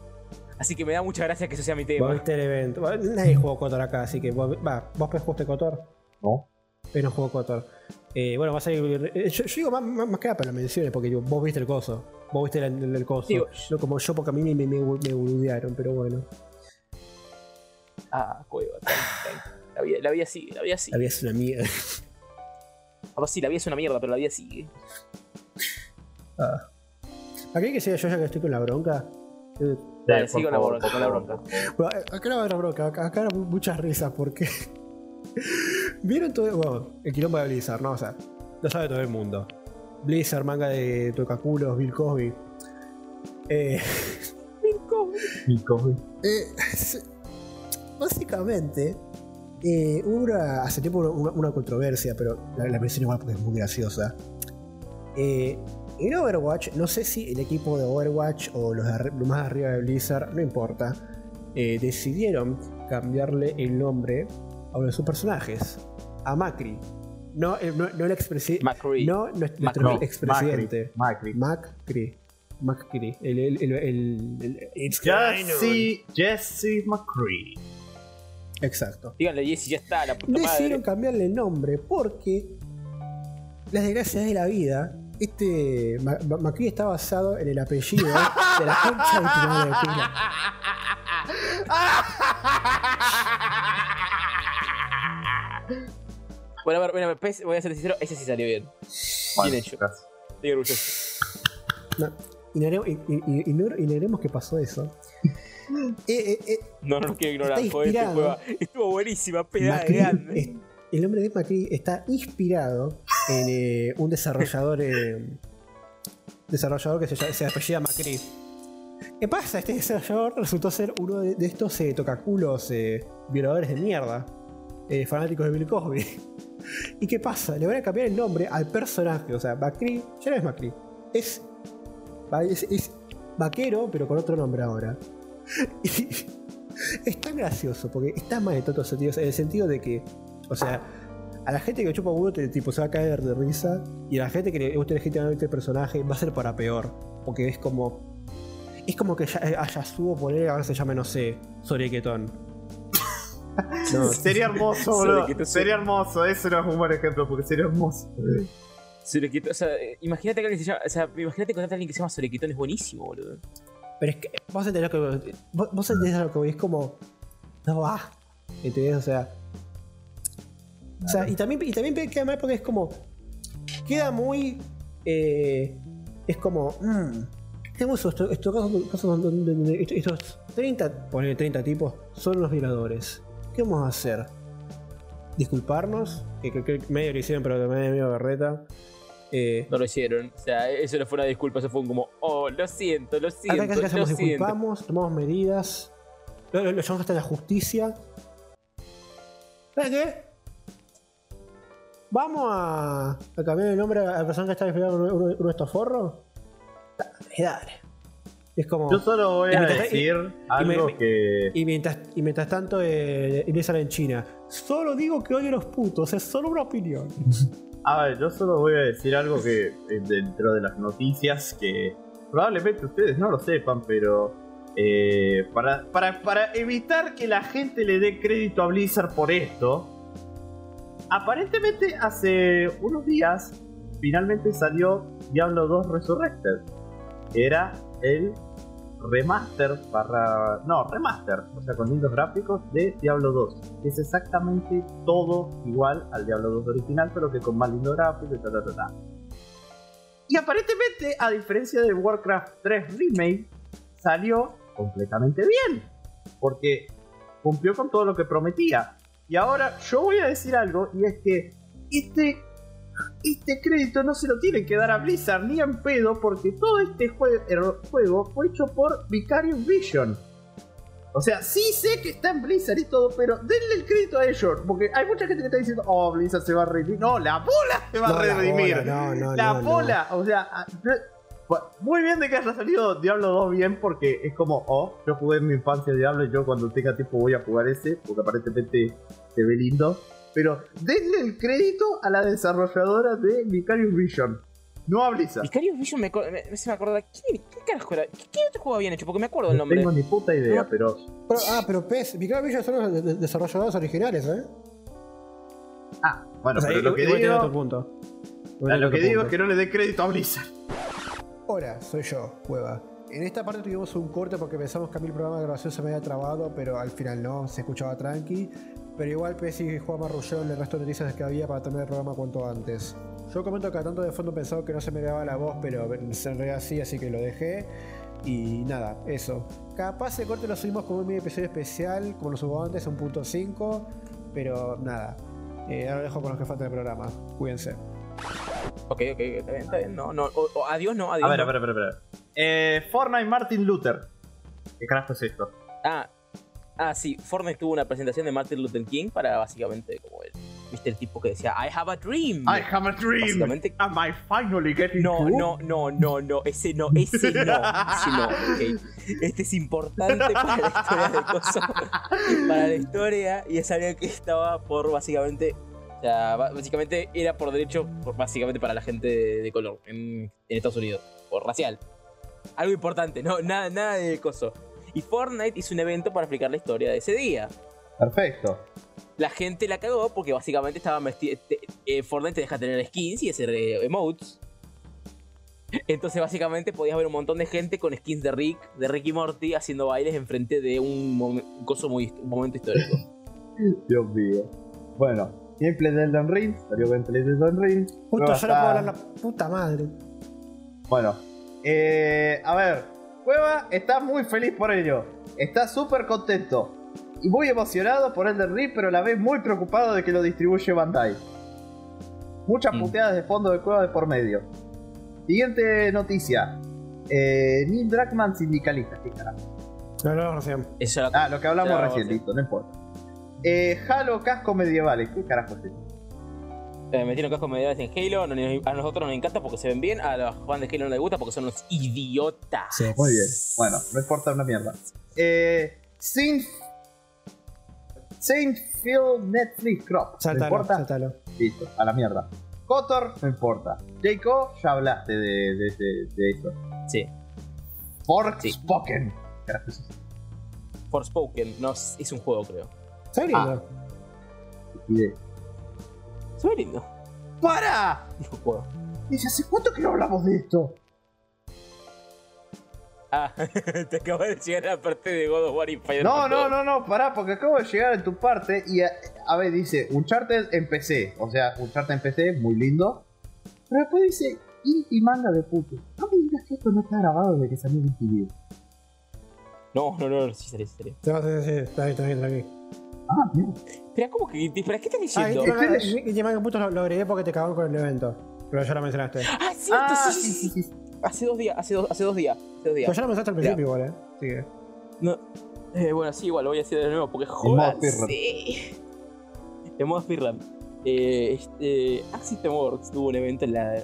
Así que me da mucha gracia que eso sea mi Vos tema. viste el evento. Nadie jugó Kotor acá, así que vos, va, vos jugaste Kotor. No. Él no jugó Kotor. Eh, bueno, vas a ir. eh, Yo, yo digo más, más, más que nada para las menciones, porque digo, vos viste el coso. Vos viste el, el- el coso. Digo, no como yo, porque a mí me, me, me, me boludearon, pero bueno. Ah, Cueva. La vida, la vida sigue, la vida La sigue. vida es una mierda. Ahora sí, la vida es una mierda, pero la vida sigue. Aquí que sea yo ya que estoy con la bronca. Eh, Dale, Sí, por la bronca, con la bronca. Bueno, acá no va a haber bronca, acá, acá muchas risas porque. ¿Vieron todo? Bueno, el quilombo de Blizzard, ¿no? O sea, lo sabe todo el mundo. Blizzard, manga de tocaculos, Bill Cosby. Eh, Y Kobe. eh, se- básicamente, eh, hubo una- hace tiempo una, una controversia, pero la, la menciono igual porque es muy graciosa. Eh, en Overwatch, no sé si el equipo de Overwatch o los, de arri- los más arriba de Blizzard, no importa, eh, decidieron cambiarle el nombre a uno de sus personajes, a Macri. No, eh, no, no el expresidente. No nuestro Macri. Expresidente. Macri. Macri. Macri. El, el, el, el- el- It's Jesse, Jesse McCree. Exacto. Díganle, Jesse, ya está, la puta Decidieron madre. cambiarle el nombre porque las desgracias de la vida. Este Ma- Ma- Macri está basado en el apellido de la concha de tu madre pila. Bueno, a ver, bueno, pez, voy a ser sincero, ese sí salió bien. Bueno, hecho. gracias. Estoy orgulloso. No, ignoremos, i- i- i- ignor- ignoremos que pasó eso. Eh, eh, eh, No, no lo quiero ignorar, joder, este. Estuvo buenísima, peda Macri grande. El nombre de Macri está inspirado en eh, un desarrollador eh, desarrollador que se, se apellida Macri. ¿Qué pasa? Este desarrollador resultó ser uno de, de estos eh, tocaculos eh, violadores de mierda, fanáticos de Bill Cosby. ¿Y qué pasa? Le van a cambiar el nombre al personaje. O sea, Macri ya no es Macri. Es, es, es vaquero, pero con otro nombre ahora. Y es tan gracioso, porque está mal en todos los sentidos. En el sentido de que, o sea, a la gente que chupa huevo te- tipo, se va a caer de risa. Y a la gente que le gusta legítimamente el personaje va a ser para peor. Porque es como. Es como que ya, a Yasuo poner ahora se llama, no sé, Sorequetón. No, Sería hermoso, boludo. Sería hermoso. Ese no es un buen ejemplo porque sería hermoso. Sorequitón, o sea, eh, imagínate que alguien se llama, o sea, imagínate encontrarte a alguien que se llama Sorequitón, es buenísimo, boludo. Pero es que vos entendés lo que. Vos, vos entendés lo que voy, es como. No va. ¿Entendés? O sea. O sea, y también, y también queda mal porque es como. Queda muy. eh, es como. mm, tenemos estos, estos casos, casos donde, estos- estos 30, ponele 30 tipos, son los violadores. ¿Qué vamos a hacer? ¿Disculparnos? Que, que- que medio lo hicieron, pero medio, medio berreta. Eh, No lo hicieron. O sea, eso no fue una disculpa, eso fue un como, oh, lo siento, lo siento, Acá casi que lo siento. disculpamos, tomamos medidas, lo, lo- lo llevamos hasta la justicia. ¿Sabes qué? Vamos a, a cambiar el nombre a la persona que está esperando uno, uno- uno de estos forros. Dale, dale. Es como. Yo solo voy a mientras- decir algo me- que. Y mientras, y mientras tanto, eh, empiezan en China. Solo digo que odio a los putos, es solo una opinión. A ver, yo solo voy a decir algo que eh, dentro de las noticias que probablemente ustedes no lo sepan, pero eh, para, para, para evitar que la gente le dé crédito a Blizzard por esto, aparentemente hace unos días finalmente salió Diablo 2 Resurrected, era el remaster barra... No, remaster, o sea, con lindos gráficos de Diablo 2. Es exactamente todo igual al Diablo 2 original, pero que con más lindo gráfico y tal. Y aparentemente, a diferencia de Warcraft 3 Remake, salió completamente bien. Porque cumplió con todo lo que prometía. Y ahora yo voy a decir algo, y es que este este crédito no se lo tienen que dar a Blizzard ni en pedo porque todo este jue- er- juego fue hecho por Vicarious Vision. O sea, sí sé que está en Blizzard y todo, pero denle el crédito a ellos. Porque hay mucha gente que está diciendo, oh, Blizzard se va a redimir. No, la bola se va No, a la redimir. bola, no, no, la bola, o sea, muy bien de que haya salido Diablo 2 bien porque es como, oh, yo jugué en mi infancia Diablo y yo cuando tenga tiempo voy a jugar ese, porque aparentemente se ve lindo. Pero denle el crédito a la desarrolladora de Vicarious Vision, no a Blizzard. Vicarious Vision me, me, se me acuerda. ¿Qué, qué carajo era? ¿Qué, qué otro juego habían hecho? Porque me acuerdo el No nombre. tengo ni puta idea, No. pero Pero- ah, pero PES, Victoria Villa son los de- de- desarrolladores originales, ¿eh? Ah, bueno, O sea, pero lo que tiene otro digo, punto. lo que digo es que no le dé crédito a Blizzard. Hola, soy yo, Cueva. En esta parte tuvimos un corte porque pensamos que a mí el programa de grabación se me había trabado, pero al final no, se escuchaba tranqui. Pero igual Pesi y Juan marrullaron el resto de noticias que había para terminar el programa cuanto antes. Yo comento que a tanto de fondo pensaba que no se me grababa la voz, pero en realidad sí, así que lo dejé. Y nada, eso. Capaz de corte lo subimos como un mini episodio especial, como lo subo antes, un punto 5. Pero nada. Eh, ahora lo dejo con los que faltan del programa. Cuídense. Ok, ok, está bien, está bien. No, no, o- o adiós, no, adiós. A ver, no. a ver, a ver, a ver. Eh, Fortnite Martin Luther. ¿Qué carajo es esto? Ah, ah, sí, Fortnite tuvo una presentación de Martin Luther King para básicamente como el, viste el tipo que decía I have a dream. I have a dream. Básicamente- Am I finally getting No, cool? no, no, no, no, ese no, ese no, ese no. Este es importante para la historia de Coso, para la historia, y es algo que estaba por básicamente, o sea, básicamente era por derecho, básicamente para la gente de, color en, en Estados Unidos, por racial. Algo importante, no, nada, nada de Coso. Y Fortnite hizo un evento para explicar la historia de ese día. Perfecto. La gente la cagó porque básicamente estaba vestida. eh, Fortnite te deja tener skins y hacer eh, emotes. Entonces, básicamente, podías ver un montón de gente con skins de Rick, de Rick y Morty, haciendo bailes enfrente de un coso muy, un momento histórico. Dios mío. Bueno, gameplay de Elden Ring. Salió gameplay de Elden Ring. Justo yo no puedo hablar la puta madre. Bueno, eh, a ver, Cueva está muy feliz por ello. Está súper contento. Y muy emocionado por Elden Ring, pero a la vez muy preocupado de que lo distribuye Bandai. Muchas Mm. puteadas de fondo de Cueva de por medio. Siguiente noticia. Eh, Neil Druckmann sindicalista. ¿Qué carajo? No, no, recién. Eso Ah, lo que hablamos recién, listo, no importa. Eh, Halo casco medievales. ¿Qué carajo es eso? eh, metieron cascos medievales en Halo. no a nosotros nos encanta porque se ven bien. A los fans de Halo no les gusta porque son unos idiotas. Muy bien. Bueno, no importa una mierda. Eh, Saint. Saint Phil Netflix Crop. ¿No Sáltalo, importa? sáltalo. Listo, a la mierda. Kotor, no importa. Jacob, ya hablaste de, de, de, de eso. Sí. Forspoken. Carajo, eso es Forspoken. No, es un juego, creo. Está. Se ve lindo. ¡Para! Un juego. Dice, ¿hace cuánto que no hablamos de esto? Ah, te acabo de llegar a la parte de God of War y Spider-Man No, no, 2. no, no, pará, porque acabo de llegar en tu parte y a, a ver, dice Uncharted en PC. O sea, Uncharted en PC, muy lindo. Pero después dice Inti manga de puto. No me digas que esto no está grabado desde que salió Inti Video. No, no, no, sí salió, sí salió. Sí, sí, sí, está bien, está bien, tranqui. Ah, mira. ¿cómo que? Espera, ¿qué estás Ah, diciendo? te manga puto lo, lo agregué porque te cagaron con el evento. Pero ya lo mencionaste. Ah, cierto, Ah, sí, sí, sí. Hace dos días, hace dos, hace dos días. Hace dos días. Pero ya lo mencionaste al principio igual, eh. Así que. No. Eh, bueno, sí, igual lo voy a decir de nuevo porque joder. Sí. En modo speedrun. Eh, este, System Works tuvo un evento en la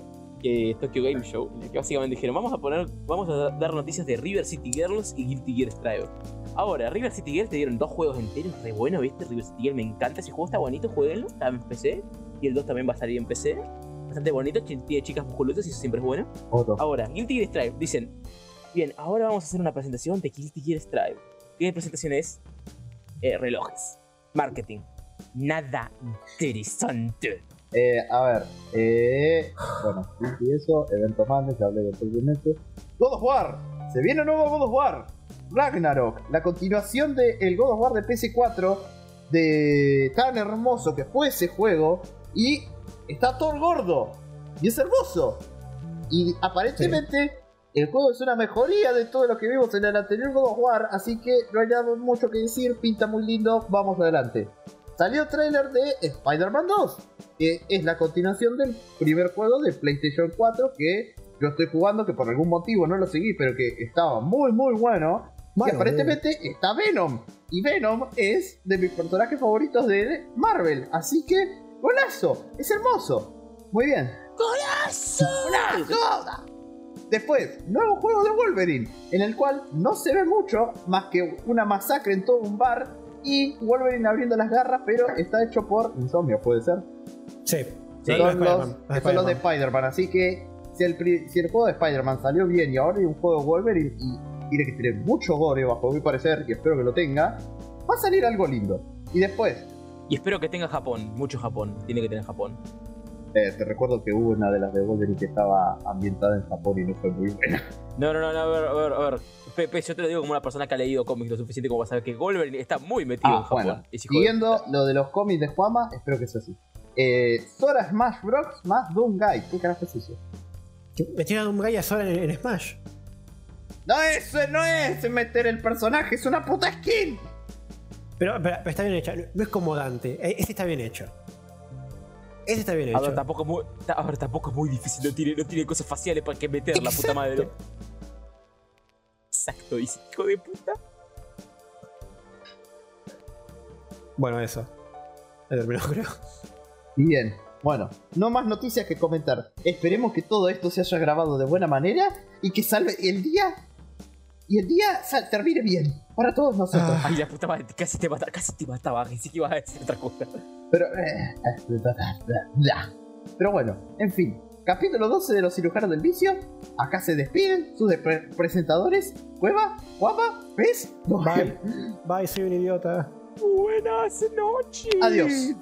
Tokyo Game Show en el que básicamente dijeron vamos a poner, vamos a dar noticias de River City Girls y Guilty Gear Strive. Ahora, River City Girls te dieron dos juegos enteros, re bueno, ¿viste? River City Girls me encanta, ese juego está bonito, jueguenlo, está en PC y el 2 también va a salir en PC. Bastante bonito, tiene chicas musculosas y eso siempre es bueno. Otro. Ahora, Guilty Gear Strive. Dicen, bien, ahora vamos a hacer una presentación de Guilty Gear Strive. ¿Qué presentación es? Eh, relojes. Marketing. Nada interesante. Eh, a ver, eh, bueno, y eso, evento ya hablé de obviamente. God of War, se viene un nuevo God of War. Ragnarok, la continuación del el God of War de PS4, de tan hermoso que fue ese juego, y está todo gordo, y es hermoso. Y aparentemente el juego es una mejoría de todo lo que vimos en el anterior God of War, así que no hay nada mucho que decir, pinta muy lindo, vamos adelante. Salió trailer de Spider-Man 2, que es la continuación del primer juego de PlayStation 4 que yo estoy jugando, que por algún motivo no lo seguí, pero que estaba muy muy bueno. y Bueno, aparentemente está Venom. Y Venom es de mis personajes favoritos de Marvel. Así que, golazo, es hermoso. Muy bien. ¡Golazo! Después, nuevo juego de Wolverine, en el cual no se ve mucho más que una masacre en todo un bar y Wolverine abriendo las garras, pero está hecho por Insomnio, puede ser. Sí. Sí, son, los, son los de Spider-Man. Así que si el, si el juego de Spider-Man salió bien y ahora hay un juego de Wolverine y tiene que tener mucho gore bajo mi parecer, y espero que lo tenga, va a salir algo lindo. Y después, Y espero que tenga Japón, mucho Japón. Tiene que tener Japón. Eh, te recuerdo que hubo una de las de Wolverine que estaba ambientada en Japón y no fue muy buena. No, no, no, no, a ver, a ver, a ver. Pepe, yo te lo digo como una persona que ha leído cómics lo suficiente como para saber que Wolverine está muy metido en Ah, Japón. bueno. Hijo de Siguiendo lo de los cómics de Juama, espero que sea así. Eh, Sora Smash Bros. más Doom Guy. ¿Qué carajo es eso? Me tiran un gallo sola en, en Smash. No, eso no es meter el personaje, es una puta skin. Pero, pero- pero está bien hecho. No es como Dante. E- Ese está bien hecho. Ese está bien A ver, hecho. tampoco es muy, a ver, tampoco es muy difícil, no tiene, no tiene cosas faciales para que meter la puta madre. Exacto, dice, hijo de puta. Bueno, eso. Ya terminó, creo. Bien, bueno, no más noticias que comentar. Esperemos que todo esto se haya grabado de buena manera y que salve el día. Y el día sal- termine bien para todos nosotros. Ay, la puta madre, casi te mataba, casi te mataba, pensé que ibas a decir otra cosa. Pero. eh, Pero bueno, en fin. Capítulo 12 de los cirujanos del vicio. Acá se despiden sus de- pre- presentadores. Cueva, Guapa, Pez, Bye. Bye, soy un idiota. Buenas noches. Adiós.